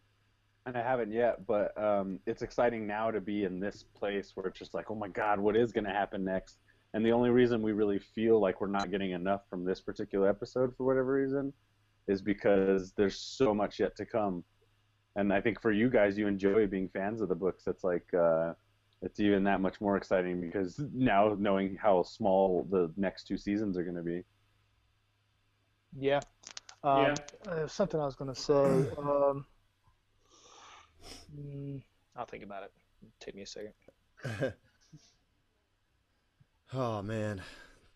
and I haven't yet. But um, it's exciting now to be in this place where it's just like, oh my God, what is going to happen next? And the only reason we really feel like we're not getting enough from this particular episode, for whatever reason, is because there's so much yet to come. And I think for you guys, you enjoy being fans of the books. It's like uh, it's even that much more exciting because now knowing how small the next two seasons are going to be. Yeah. Um, Yeah. uh, something I was going to say. Um, mm, I'll think about it. Take me a second. Oh man,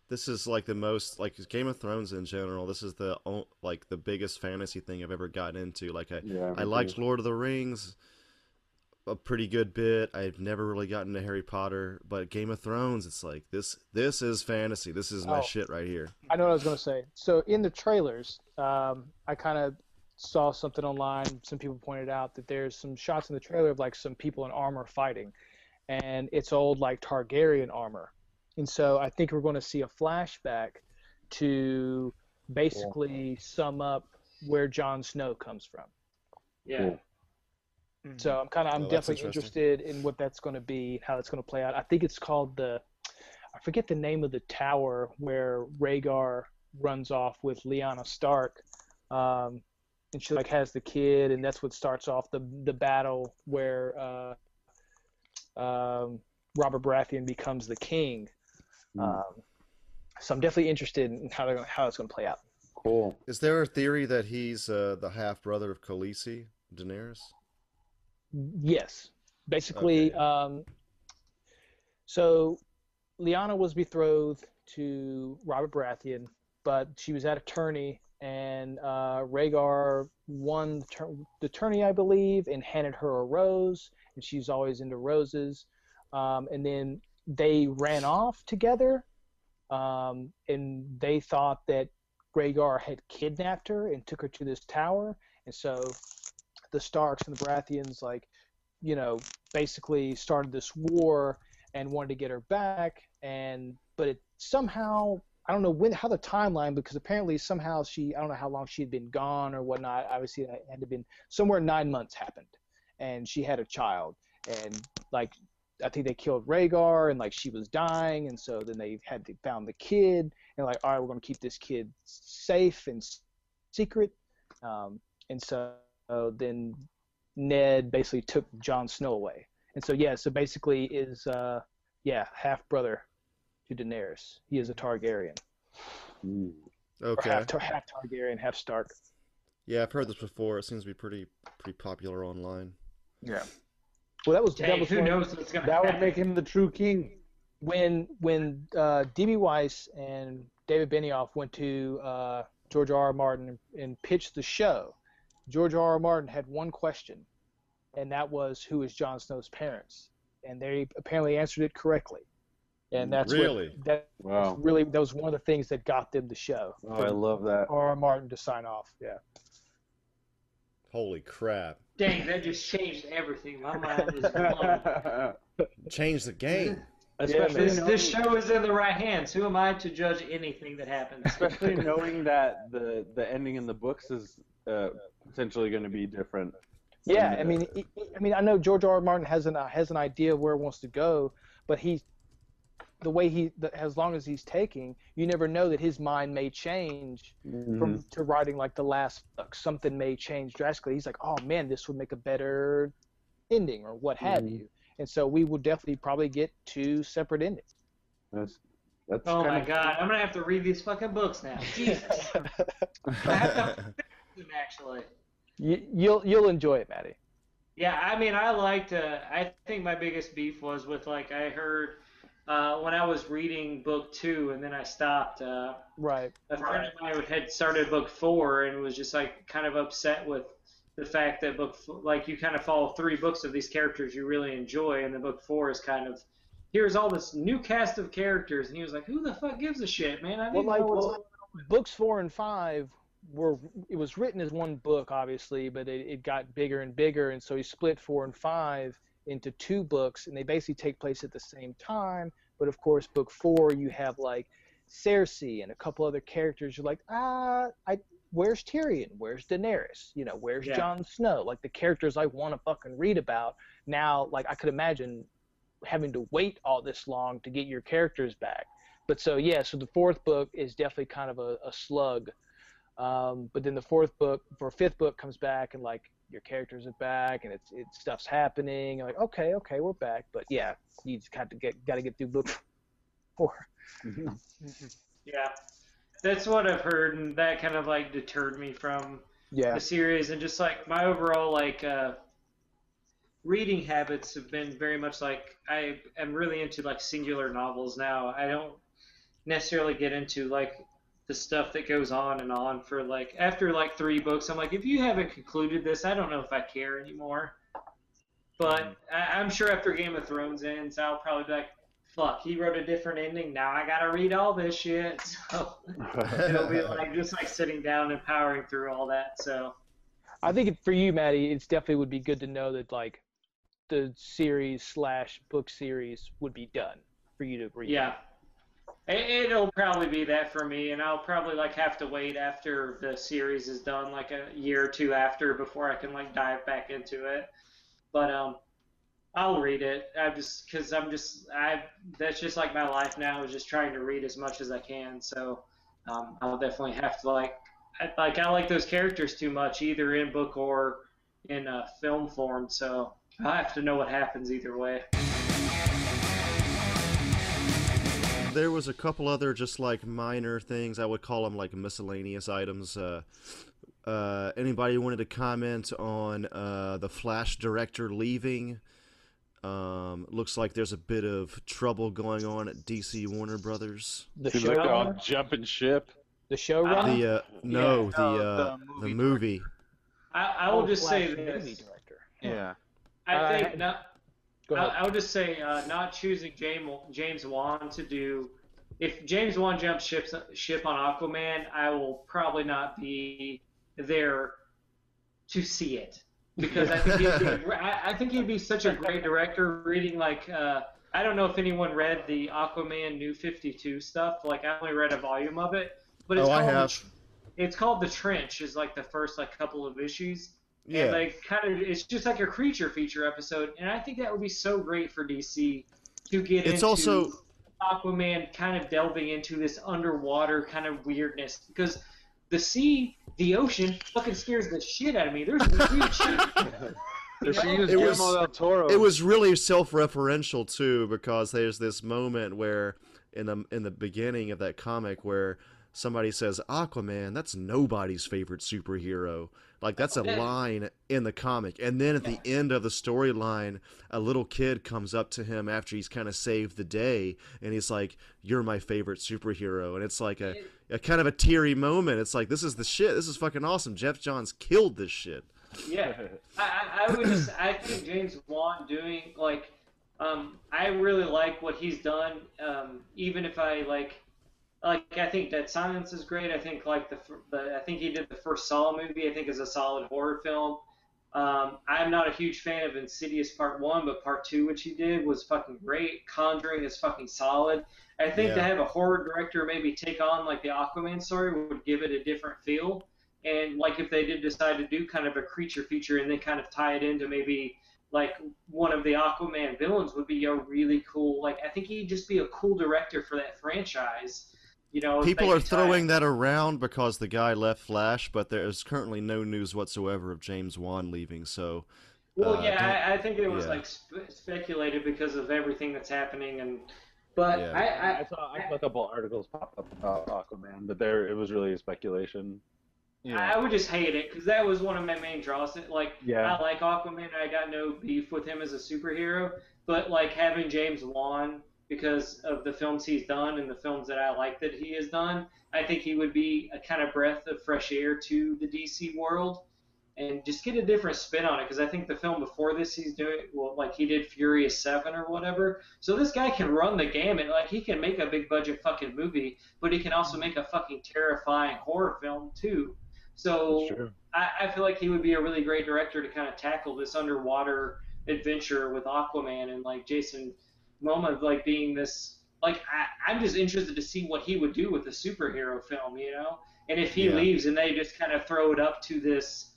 this is like the most like Game of Thrones in general. This is the like the biggest fantasy thing I've ever gotten into. Like I, Yeah, I liked. Lord of the Rings a pretty good bit. I've never really gotten to Harry Potter, but Game of Thrones, it's like this. This is fantasy. This is my Oh. shit right here. I know what I was going to say. So in the trailers, um, I kind of saw something online. Some people pointed out that there's some shots in the trailer of like some people in armor fighting, and it's old like Targaryen armor. And so I think we're going to see a flashback to basically sum up where Jon Snow comes from. Yeah. So I'm kind of I'm Oh, definitely interested in what that's going to be, how it's going to play out. I think it's called the I forget the name of the tower where Rhaegar runs off with Lyanna Stark, um, and she like has the kid, and that's what starts off the the battle where uh, um, Robert Baratheon becomes the king. Um, so I'm definitely interested in how they're gonna, how it's going to play out. Cool. Is there a theory that he's uh, the half brother of Khaleesi, Daenerys? Yes, basically. Okay. Um, so, Lyanna was betrothed to Robert Baratheon, but she was at a tourney, and uh, Rhaegar won the, tur- the tourney, I believe, and handed her a rose, and she's always into roses. Um, and then they ran off together, um, and they thought that Rhaegar had kidnapped her and took her to this tower, and so the Starks and the Baratheons, like, you know, basically started this war and wanted to get her back. And but it somehow I don't know when how the timeline because apparently somehow she I don't know how long she had been gone or whatnot. Obviously, it had to been somewhere nine months happened, and she had a child, and like I think they killed Rhaegar and like she was dying, and so then they had to found the kid and like all right, we're gonna keep this kid safe and s- secret, um, and so then Ned basically took Jon Snow away, and so yeah, so basically is uh yeah half brother to Daenerys. He is a Targaryen, or Okay. half, Tar- half Targaryen, half Stark. Yeah, I've heard this before. It seems to be pretty pretty popular online. Yeah. Well, that was that was who one- knows what's gonna That would make him the true king. when when uh, DB Weiss and David Benioff went to uh, George R. R. Martin and pitched the show. George R. R. Martin had one question, and that was who is Jon Snow's parents, and they apparently answered it correctly. And that's Really? what, that Wow. really that was one of the things that got them the show. Oh, I love that. R. R. Martin to sign off. Yeah. Holy crap! Dang, that just changed everything. My mind is blown. Change the game. Especially this, knowing, this show is in the right hands. Who am I to judge anything that happens? especially knowing that the the ending in the books is uh, potentially going to be different. Yeah, I mean, he- he- I mean, I know George R. R. Martin has an uh, has an idea of where he wants to go, but he, the way he, the, as long as he's taking, you never know that his mind may change Mm-hmm. from to writing like the last book. Something may change drastically. He's like, oh man, this would make a better ending or what have Mhm. you. And so we will definitely probably get two separate endings. That's that's Oh my of, god, I'm gonna have to read these fucking books now. Jesus, I have to finish actually. You, you'll you'll enjoy it, Maddie. Yeah, I mean, I liked. Uh, I think my biggest beef was with like I heard uh, when I was reading book two, and then I stopped. Uh, Right. a friend of mine had started book four and was just like kind of upset with the fact that book f- like you kind of follow three books of these characters you really enjoy, and the book four is kind of here's all this new cast of characters, and he was like, who the fuck gives a shit, man? I Well, need like know what's well, books four and five were it was written as one book, obviously, but it, it got bigger and bigger, and so he split four and five into two books, and they basically take place at the same time. But of course, book four you have like Cersei and a couple other characters. You're like, ah, I where's Tyrion? Where's Daenerys? You know, where's Yeah. Jon Snow? Like the characters I want to fucking read about. Now, like I could imagine having to wait all this long to get your characters back. But so yeah, so the fourth book is definitely kind of a, a slug. Um, but then the fourth book or fifth book comes back and like your characters are back and it's it stuff's happening. You're like okay, okay, we're back. But yeah, you just got to get got to get through book four. Yeah, that's what I've heard, and that kind of like deterred me from Yeah. the series, and just like my overall like uh, reading habits have been very much like I am really into like singular novels now. I don't necessarily get into like the stuff that goes on and on for like after like three books. I'm like, if you haven't concluded this, I don't know if I care anymore. But mm-hmm. I, I'm sure after Game of Thrones ends, I'll probably be like, fuck, he wrote a different ending. Now I gotta read all this shit. So it'll be like just like sitting down and powering through all that. So I think for you, Maddie, it's definitely would be good to know that like the series slash book series would be done for you to read. Yeah. It, it'll probably be that for me, and I'll probably like have to wait after the series is done, like a year or two after, before I can like dive back into it. But um, I'll read it. I just because I'm just I that's just like my life now is just trying to read as much as I can. So um, I'll definitely have to like I, like I like those characters too much, either in book or in uh, film form. So I have to know what happens either way. There was a couple other just like minor things. I would call them like miscellaneous items. Uh, uh, anybody wanted to comment on uh, the Flash director leaving? Um, looks like there's a bit of trouble going on at DC Warner Brothers. The Seems like they're all jumping ship. the showrunner. The uh, no, the no, uh, the the movie movie. I, I will Oh, just Flash say movie this. director. Yeah. I Uh, think not. Go I, ahead. I would just say uh, not choosing James James Wan to do. If James Wan jumps ship ship on Aquaman, I will probably not be there to see it because I think he'd be, I, I think he'd be such a great director. Reading like uh, I don't know if anyone read the Aquaman New Fifty Two stuff. Like I only read a volume of it, but it's Oh, I called the have. It's called the Trench. Is like the first like couple of issues. And Yeah. like kind of, it's just like a creature feature episode, and I think that would be so great for DC to get It's into also Aquaman kind of delving into this underwater kind of weirdness because the sea, the ocean, fucking scares the shit out of me. There's weird shit. There she is, It was- Guillermo del Toro. it was really self-referential too because there's this moment where in the in the beginning of that comic where somebody says Aquaman that's nobody's favorite superhero. Like that's a line in the comic. And then at the end of the storyline a little kid comes up to him after he's kind of saved the day and he's like you're my favorite superhero. And it's like a, a kind of a teary moment. It's like this is the shit. This is fucking awesome. Geoff Johns killed this shit. Yeah, I, I, I would just I think James Wan doing like um I really like what he's done. Um, even if I like like I think that Silence is great. I think like the, the I think he did the first Saw movie. I think is a solid horror film. Um, I'm not a huge fan of Insidious Part One, but Part Two, which he did, was fucking great. Conjuring is fucking solid. I think to have a horror director maybe take on like the Aquaman story would give it a different feel. And like if they did decide to do kind of a creature feature and then kind of tie it into maybe like one of the Aquaman villains would be a really cool like I think he'd just be a cool director for that franchise. You know, People are throwing it- that around because the guy left Flash, but there is currently no news whatsoever of James Wan leaving. So, Well, uh, yeah, I, I think it was yeah. like sp- speculated because of everything that's happening, and but Yeah. I, I I saw, I saw a couple articles pop up about Aquaman, but there it was really a speculation. Yeah. I would just hate it because that was one of my main draws. Like, Yeah. I like Aquaman. I got no beef with him as a superhero, but like having James Wan because of the films he's done and the films that I like that he has done, I think he would be a kind of breath of fresh air to the DC world and just get a different spin on it because I think the film before this he's doing well like he did Furious 7 or whatever. So this guy can run the gamut. Like he can make a big budget fucking movie, but he can also make a fucking terrifying horror film too. So. I, I feel like he would be a really great director to kind of tackle this underwater adventure with Aquaman and like Jason Momoa like being this like I, I'm just interested to see what he would do with a superhero film, you know. And if he Yeah. leaves and they just kind of throw it up to this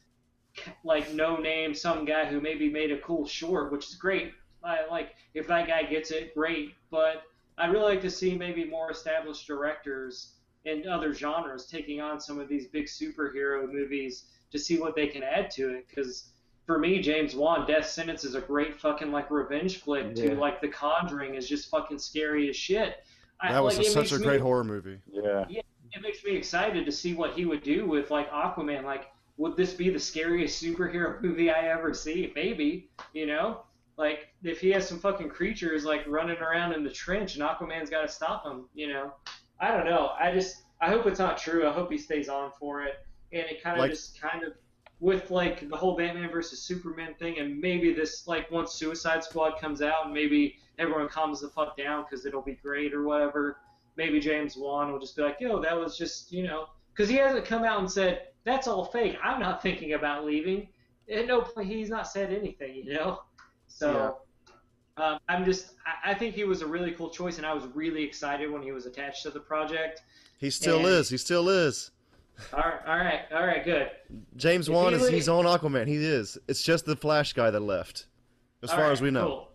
like no name some guy who maybe made a cool short, which is great. I like if that guy gets it, great. But I'd really like to see maybe more established directors in other genres taking on some of these big superhero movies to see what they can add to it. Because for me, James Wan, Death Sentence is a great fucking like revenge flick Yeah. too. Like The Conjuring is just fucking scary as shit. I- that was like, a- such makes a me- great horror movie. Yeah. it makes me excited to see what he would do with like Aquaman. Like, would this be the scariest superhero movie I ever see? Maybe, you know, like if he has some fucking creatures like running around in the trench and Aquaman's got to stop him, you know. I don't know. I just I hope it's not true. I hope he stays on for it, and it kind of Like- just kind of with like the whole Batman versus Superman thing, and maybe this like once Suicide Squad comes out, and maybe everyone calms the fuck down because it'll be great or whatever maybe James Wan will just be like, yo, that was just, you know, because he hasn't come out and said that's all fake. I'm not thinking about leaving. At no point he's not said anything, you know. So um, I'm just I, I think he was a really cool choice, and I was really excited when he was attached to the project. He still And- is. He still is. All right, all right, all right, good. James If Wan he is le- he's on Aquaman. He is. It's just the Flash guy that left, as All far right, as we know. cool.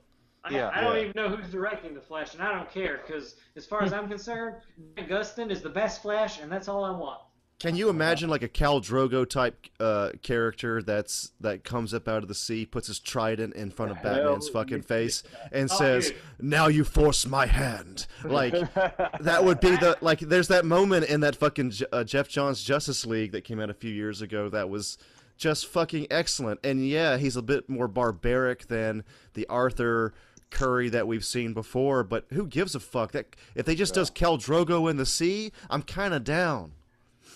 I, Yeah. I don't Yeah. even know who's directing the Flash, and I don't care because, as far as I'm concerned, Grant Gustin is the best Flash, and that's all I want. Can you imagine like a Khal Drogo type uh, character that's that comes up out of the sea, puts his trident in front of Batman's fucking face, and Oh, says, "Now you force my hand." Like that would be the like. There's that moment in that fucking J- uh, Geoff Johns Justice League that came out a few years ago that was just fucking excellent. And yeah, he's a bit more barbaric than the Arthur Curry that we've seen before, but who gives a fuck? That if they just does Khal Drogo in the sea, I'm kind of down.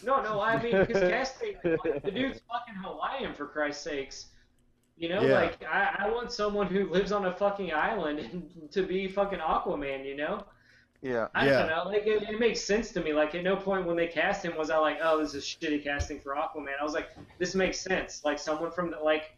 No, no, I mean, because casting, the dude's fucking Hawaiian, for Christ's sakes. You know, Yeah. like, I, I want someone who lives on a fucking island to be fucking Aquaman, you know? Yeah. I Yeah. don't know. Like, it, it makes sense to me. Like, at no point when they cast him was I like, oh, this is shitty casting for Aquaman. I was like, this makes sense. Like, someone from, the, like,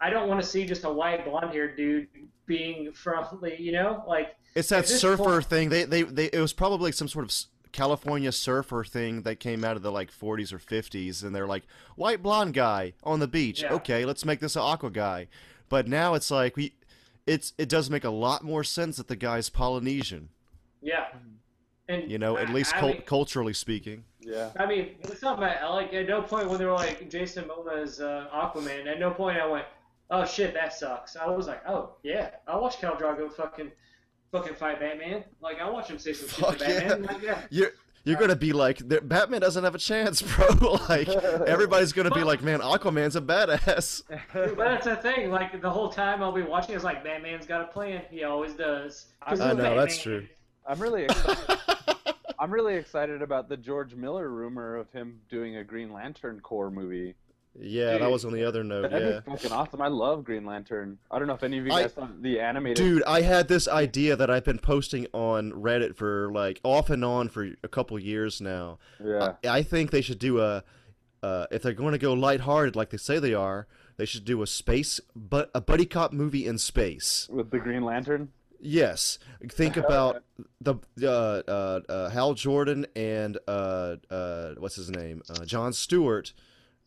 I don't want to see just a white blonde haired dude being from, like, you know? Like, It's that surfer point- thing. They, they, they, it was probably like some sort of s- California surfer thing that came out of the like 40s or 50s, and they're like white blonde guy on the beach. Yeah. Okay, let's make this an aqua guy. But now it's like we, it's it does make a lot more sense that the guy's Polynesian. yeah. And You know, at least I cul- mean- culturally speaking. yeah. I mean, it's not my like. At no point when they were like Jason Momoa is uh, Aquaman. At no point I went, "Oh shit, that sucks." I was like, "Oh yeah, I watched watch Khal Drogo fucking, fucking fight Batman. Like I'll watch him say some shit Fuck to Batman. Like, yeah. You're you're gonna be like Batman doesn't have a chance, bro. like everybody's gonna be like, man, Aquaman's a badass. But that's the thing. Like the whole time I'll be watching, it's like Batman's got a plan. He always does. I he's know that's true. I'm really excited. I'm really excited about the George Miller rumor of him doing a Green Lantern Corps movie. Yeah, that was on the other note. That'd Yeah. be fucking awesome. I love Green Lantern. I don't know if any of you I- guys saw the animated. Dude, I had this idea that I've been posting on Reddit for like off and on for a couple years now. Yeah. I, I think they should do a, uh, if they're going to go lighthearted like they say they are, they should do a space, but a buddy cop movie in space. With the Green Lantern. Yes, think about the uh, uh, uh, Hal Jordan and uh, uh, what's his name, uh, John Stewart.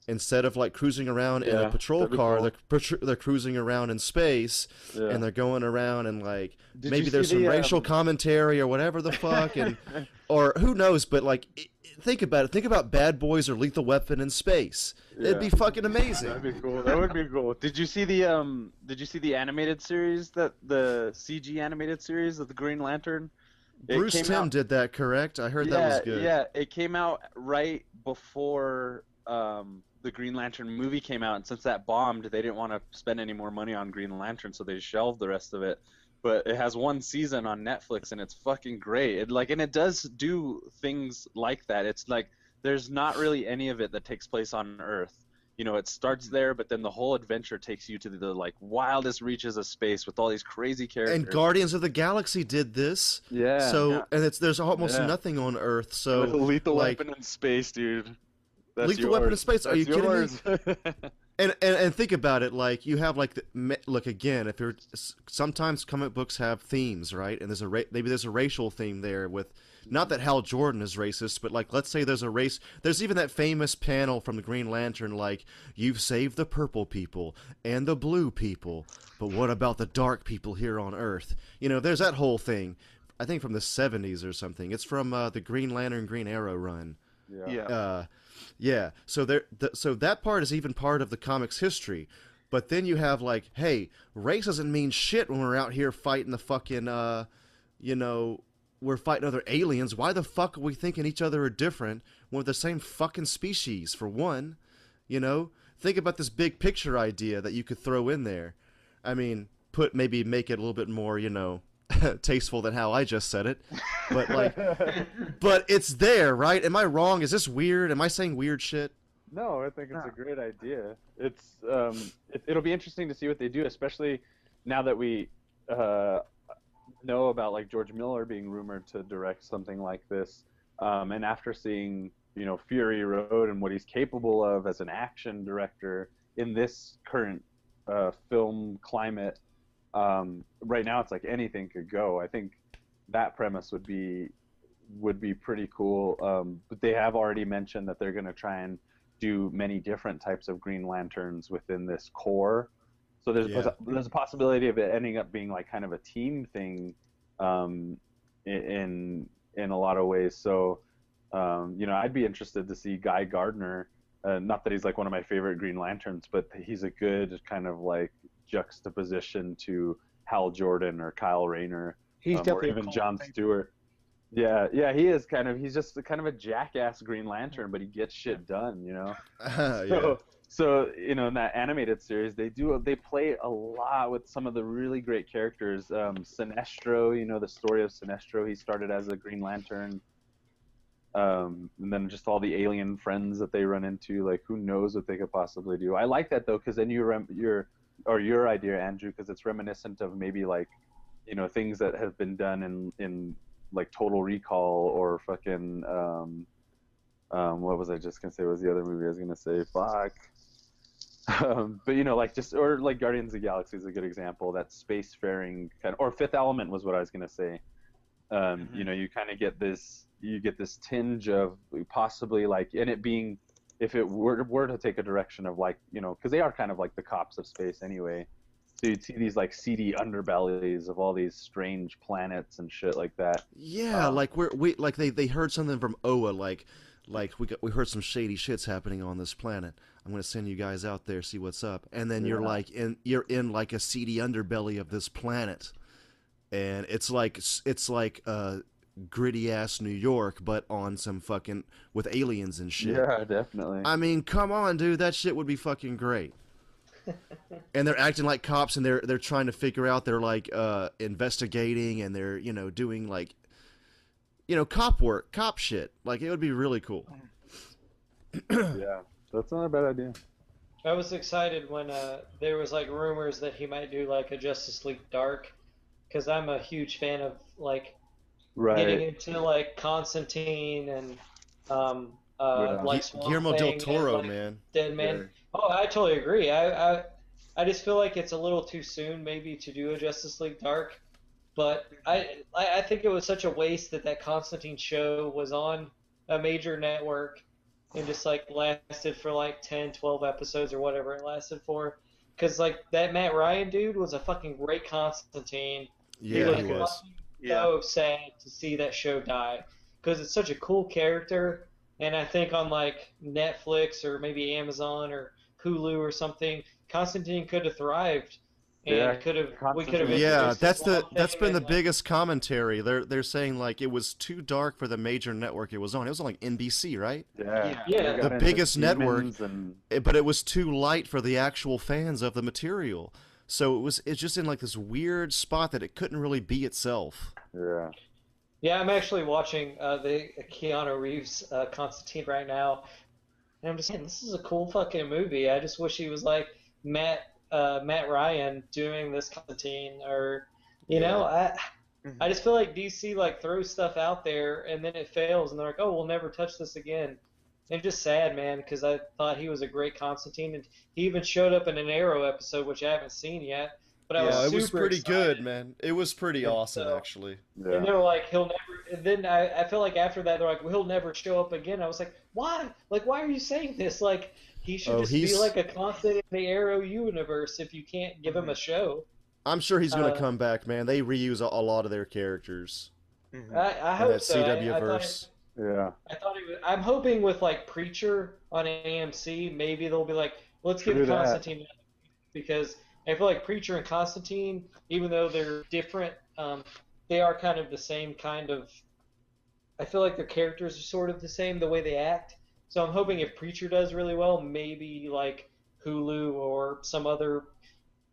Instead of like cruising around in a patrol car, cool. they're they're cruising around in space, Yeah. and they're going around and like Did maybe there's some the, racial um, commentary or whatever the fuck, and or who knows, but like i- i- think about it. Think about Bad Boys or Lethal Weapon in space. It'd be fucking amazing. That'd be cool. That would be cool. Did you see the um? Did you see the animated series that the CG animated series of the Green Lantern? It Bruce came Timm out- did that, correct? I heard yeah, that was good. Yeah, it came out right before um, the Green Lantern movie came out, and since that bombed, they didn't want to spend any more money on Green Lantern, so they shelved the rest of it. But it has one season on Netflix, and it's fucking great. It like, and it does do things like that. It's like there's not really any of it that takes place on Earth. You know, it starts there, but then the whole adventure takes you to the like wildest reaches of space with all these crazy characters. And Guardians of the Galaxy did this. yeah. So yeah. and it's there's almost Yeah. nothing on Earth. So With lethal like- weapon in space, dude. That's Lethal weapon in yours. space? Are you That's kidding me? and, and and think about it, like you have like the, look again. If you're sometimes comic books have themes, right? And there's a ra- maybe there's a racial theme there with not that Hal Jordan is racist, but like let's say there's a race. There's even that famous panel from the Green Lantern, like you've saved the purple people and the blue people, but what about the dark people here on Earth? You know, there's that whole thing. I think from the 70s or something. It's from uh, the Green Lantern Green Arrow run. yeah. Yeah. Uh, yeah. So there. Th- so that part is even part of the comics history. But then you have like, hey, race doesn't mean shit when we're out here fighting the fucking, uh, you know, we're fighting other aliens. Why the fuck are we thinking each other are different when we're the same fucking species? For one, you know, think about this big picture idea that you could throw in there. I mean, put maybe make it a little bit more, you know, tasteful than how I just said it. But like, but it's there, right? Am I wrong? Is this weird? Am I saying weird shit? No, I think it's a great idea. It's um, it, it'll be interesting to see what they do, especially now that we uh, know about like George Miller being rumored to direct something like this, um, and after seeing you know Fury Road and what he's capable of as an action director in this current uh, film climate. Um, right now, it's like anything could go. I think that premise would be would be pretty cool. Um, but they have already mentioned that they're going to try and do many different types of Green Lanterns within this Corps. So there's Yeah. there's a possibility of it ending up being like kind of a team thing um, in in a lot of ways. So um, you know, I'd be interested to see Guy Gardner. Uh, not that he's like one of my favorite Green Lanterns, but he's a good kind of like juxtaposition to Hal Jordan or Kyle Rayner He's um, definitely a even cult John favorite. Stewart. Yeah, yeah, he is kind of. He's just kind of a jackass Green Lantern, but he gets shit done, you know. yeah. So, so you know, in that animated series, they do they play a lot with some of the really great characters. Um, Sinestro, you know, the story of Sinestro. He started as a Green Lantern. Um, and then just all the alien friends that they run into, like who knows what they could possibly do. I like that though, because then you rem- your or your idea, Andrew, because it's reminiscent of maybe like, you know, things that have been done in in like Total Recall or fucking um, um, what was I just gonna say? What was the other movie I was gonna say? Fuck. Um, but you know, like just or like Guardians of the Galaxy is a good example. That spacefaring kind of, or Fifth Element was what I was gonna say. Um, You know, you kind of get this, you get this tinge of possibly like, in it being, if it were were to take a direction of like, you know, because they are kind of like the cops of space anyway. So you'd see these like seedy underbellies of all these strange planets and shit like that. Yeah, Um, like we're we like they they heard something from Oa, like like we got we heard some shady shits happening on this planet. I'm gonna send you guys out there see what's up, and then you're like in you're in like a seedy underbelly of this planet, and it's like it's like uh gritty ass New York, but on some fucking with aliens and shit. Yeah, definitely. I mean, come on, dude, that shit would be fucking great. and they're acting like cops, and they're they're trying to figure out. They're like uh, investigating, and they're you know doing like, you know, cop work, cop shit. Like it would be really cool. yeah, that's not a bad idea. I was excited when uh, there was like rumors that he might do like a Justice League Dark, because I'm a huge fan of like getting into like Constantine and um uh Yeah. like Swamp Guillermo del Toro, like, man. Dead Man. Oh, I totally agree. I, I I just feel like it's a little too soon maybe to do a Justice League Dark, but I I I think it was such a waste that that Constantine show was on a major network and just like lasted for like 10, 12 episodes or whatever it lasted for. Cause like that Matt Ryan dude was a fucking great Constantine. Yeah, was he was. Fucking so sad to see that show die because it's such a cool character and i think on like netflix or maybe amazon or hulu or something constantine could have thrived and Yeah, could have we could have Constantine- Yeah, that's the that's been the like, biggest commentary. They're they're saying like it was too dark for the major network it was on. It was on like NBC, right? Yeah. Yeah. They got The biggest network. And, It- but it was too light for the actual fans of the material. So it was it's just in like this weird spot that it couldn't really be itself. yeah. yeah i'm actually watching uh, the keanu reeves uh, constantine right now and i'm just saying this is a cool fucking movie i just wish he was like matt uh, matt ryan doing this constantine or you know i I just feel like DC like throws stuff out there and then it fails and they're like, oh, we'll never touch this again. And it's just sad, man, because I thought he was a great Constantine and he even showed up in an Arrow episode, which I haven't seen yet. But I was yeah, it was pretty excited. good, man. It was pretty awesome, so- actually. And they were like, he'll never. And then I, I feel like after that, they're like, well, he'll never show up again. I was like, why? Like, why are you saying this? Like, he should Oh, just be like a constant in the Arrow universe if you can't give him a show. I'm sure he's gonna Uh, come back, man. They reuse a, a lot of their characters I, I in hope that so. I- CW I, thought verse. Yeah. I thought it was, I'm hoping with like Preacher on AMC, maybe they'll be like, let's give. Constantine because I feel like Preacher and Constantine, even though they're different, um, they are kind of the same kind of. I feel like their characters are sort of the same, the way they act. So I'm hoping if Preacher does really well, maybe like Hulu or some other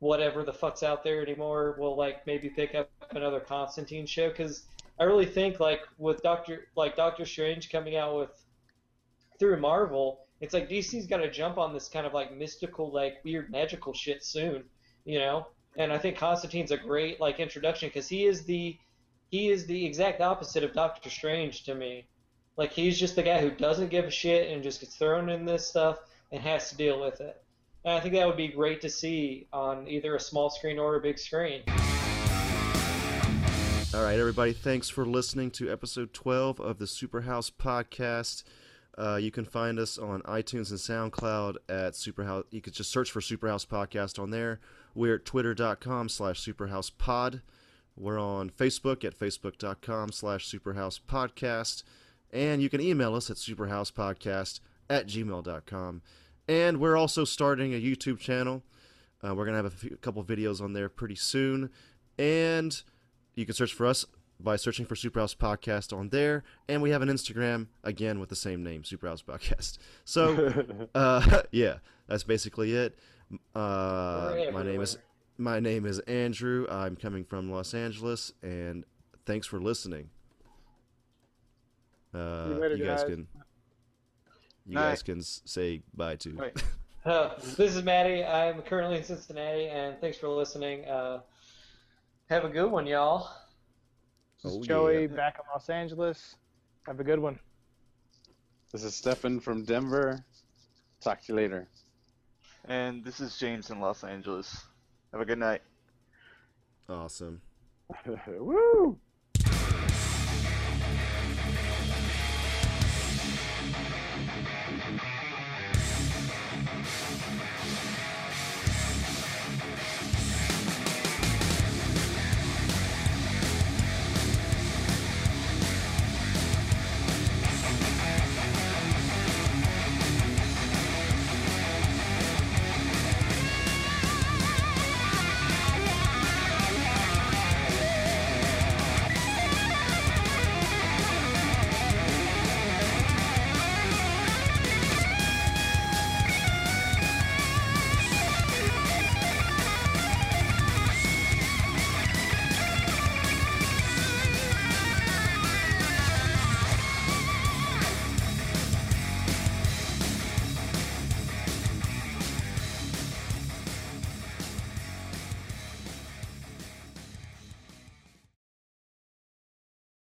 whatever the fuck's out there anymore will like maybe pick up another Constantine show because I really think like with Doctor like Doctor Strange coming out with through Marvel, it's like DC's got to jump on this kind of like mystical like weird magical shit soon, you know. And I think Constantine's a great like introduction because he is the he is the exact opposite of Doctor Strange to me. Like he's just the guy who doesn't give a shit and just gets thrown in this stuff and has to deal with it. And I think that would be great to see on either a small screen or a big screen. All right, everybody, thanks for listening to episode 12 of the Superhouse podcast. Uh, you can find us on iTunes and SoundCloud at Superhouse. You could just search for Superhouse Podcast on there. We're at twitter.com slash superhousepod. We're on Facebook at facebook.com slash superhouse podcast. And you can email us at superhousepodcast at gmail.com. And we're also starting a YouTube channel. Uh, we're going to have a, few, a couple videos on there pretty soon. And you can search for us by searching for Superhouse Podcast on there, and we have an Instagram again with the same name, Superhouse Podcast. So, uh, yeah, that's basically it. Uh, my name is my name is Andrew. I'm coming from Los Angeles, and thanks for listening. Uh, you later, you guys, guys. can you Night. guys can say bye to. Right. Uh, this is Maddie. I'm currently in Cincinnati, and thanks for listening. Have a good one, y'all. This is Oh, Joey yeah. back in Los Angeles. Have a good one. This is Stefan from Denver. Talk to you later. And this is James in Los Angeles. Have a good night. Awesome. Woo!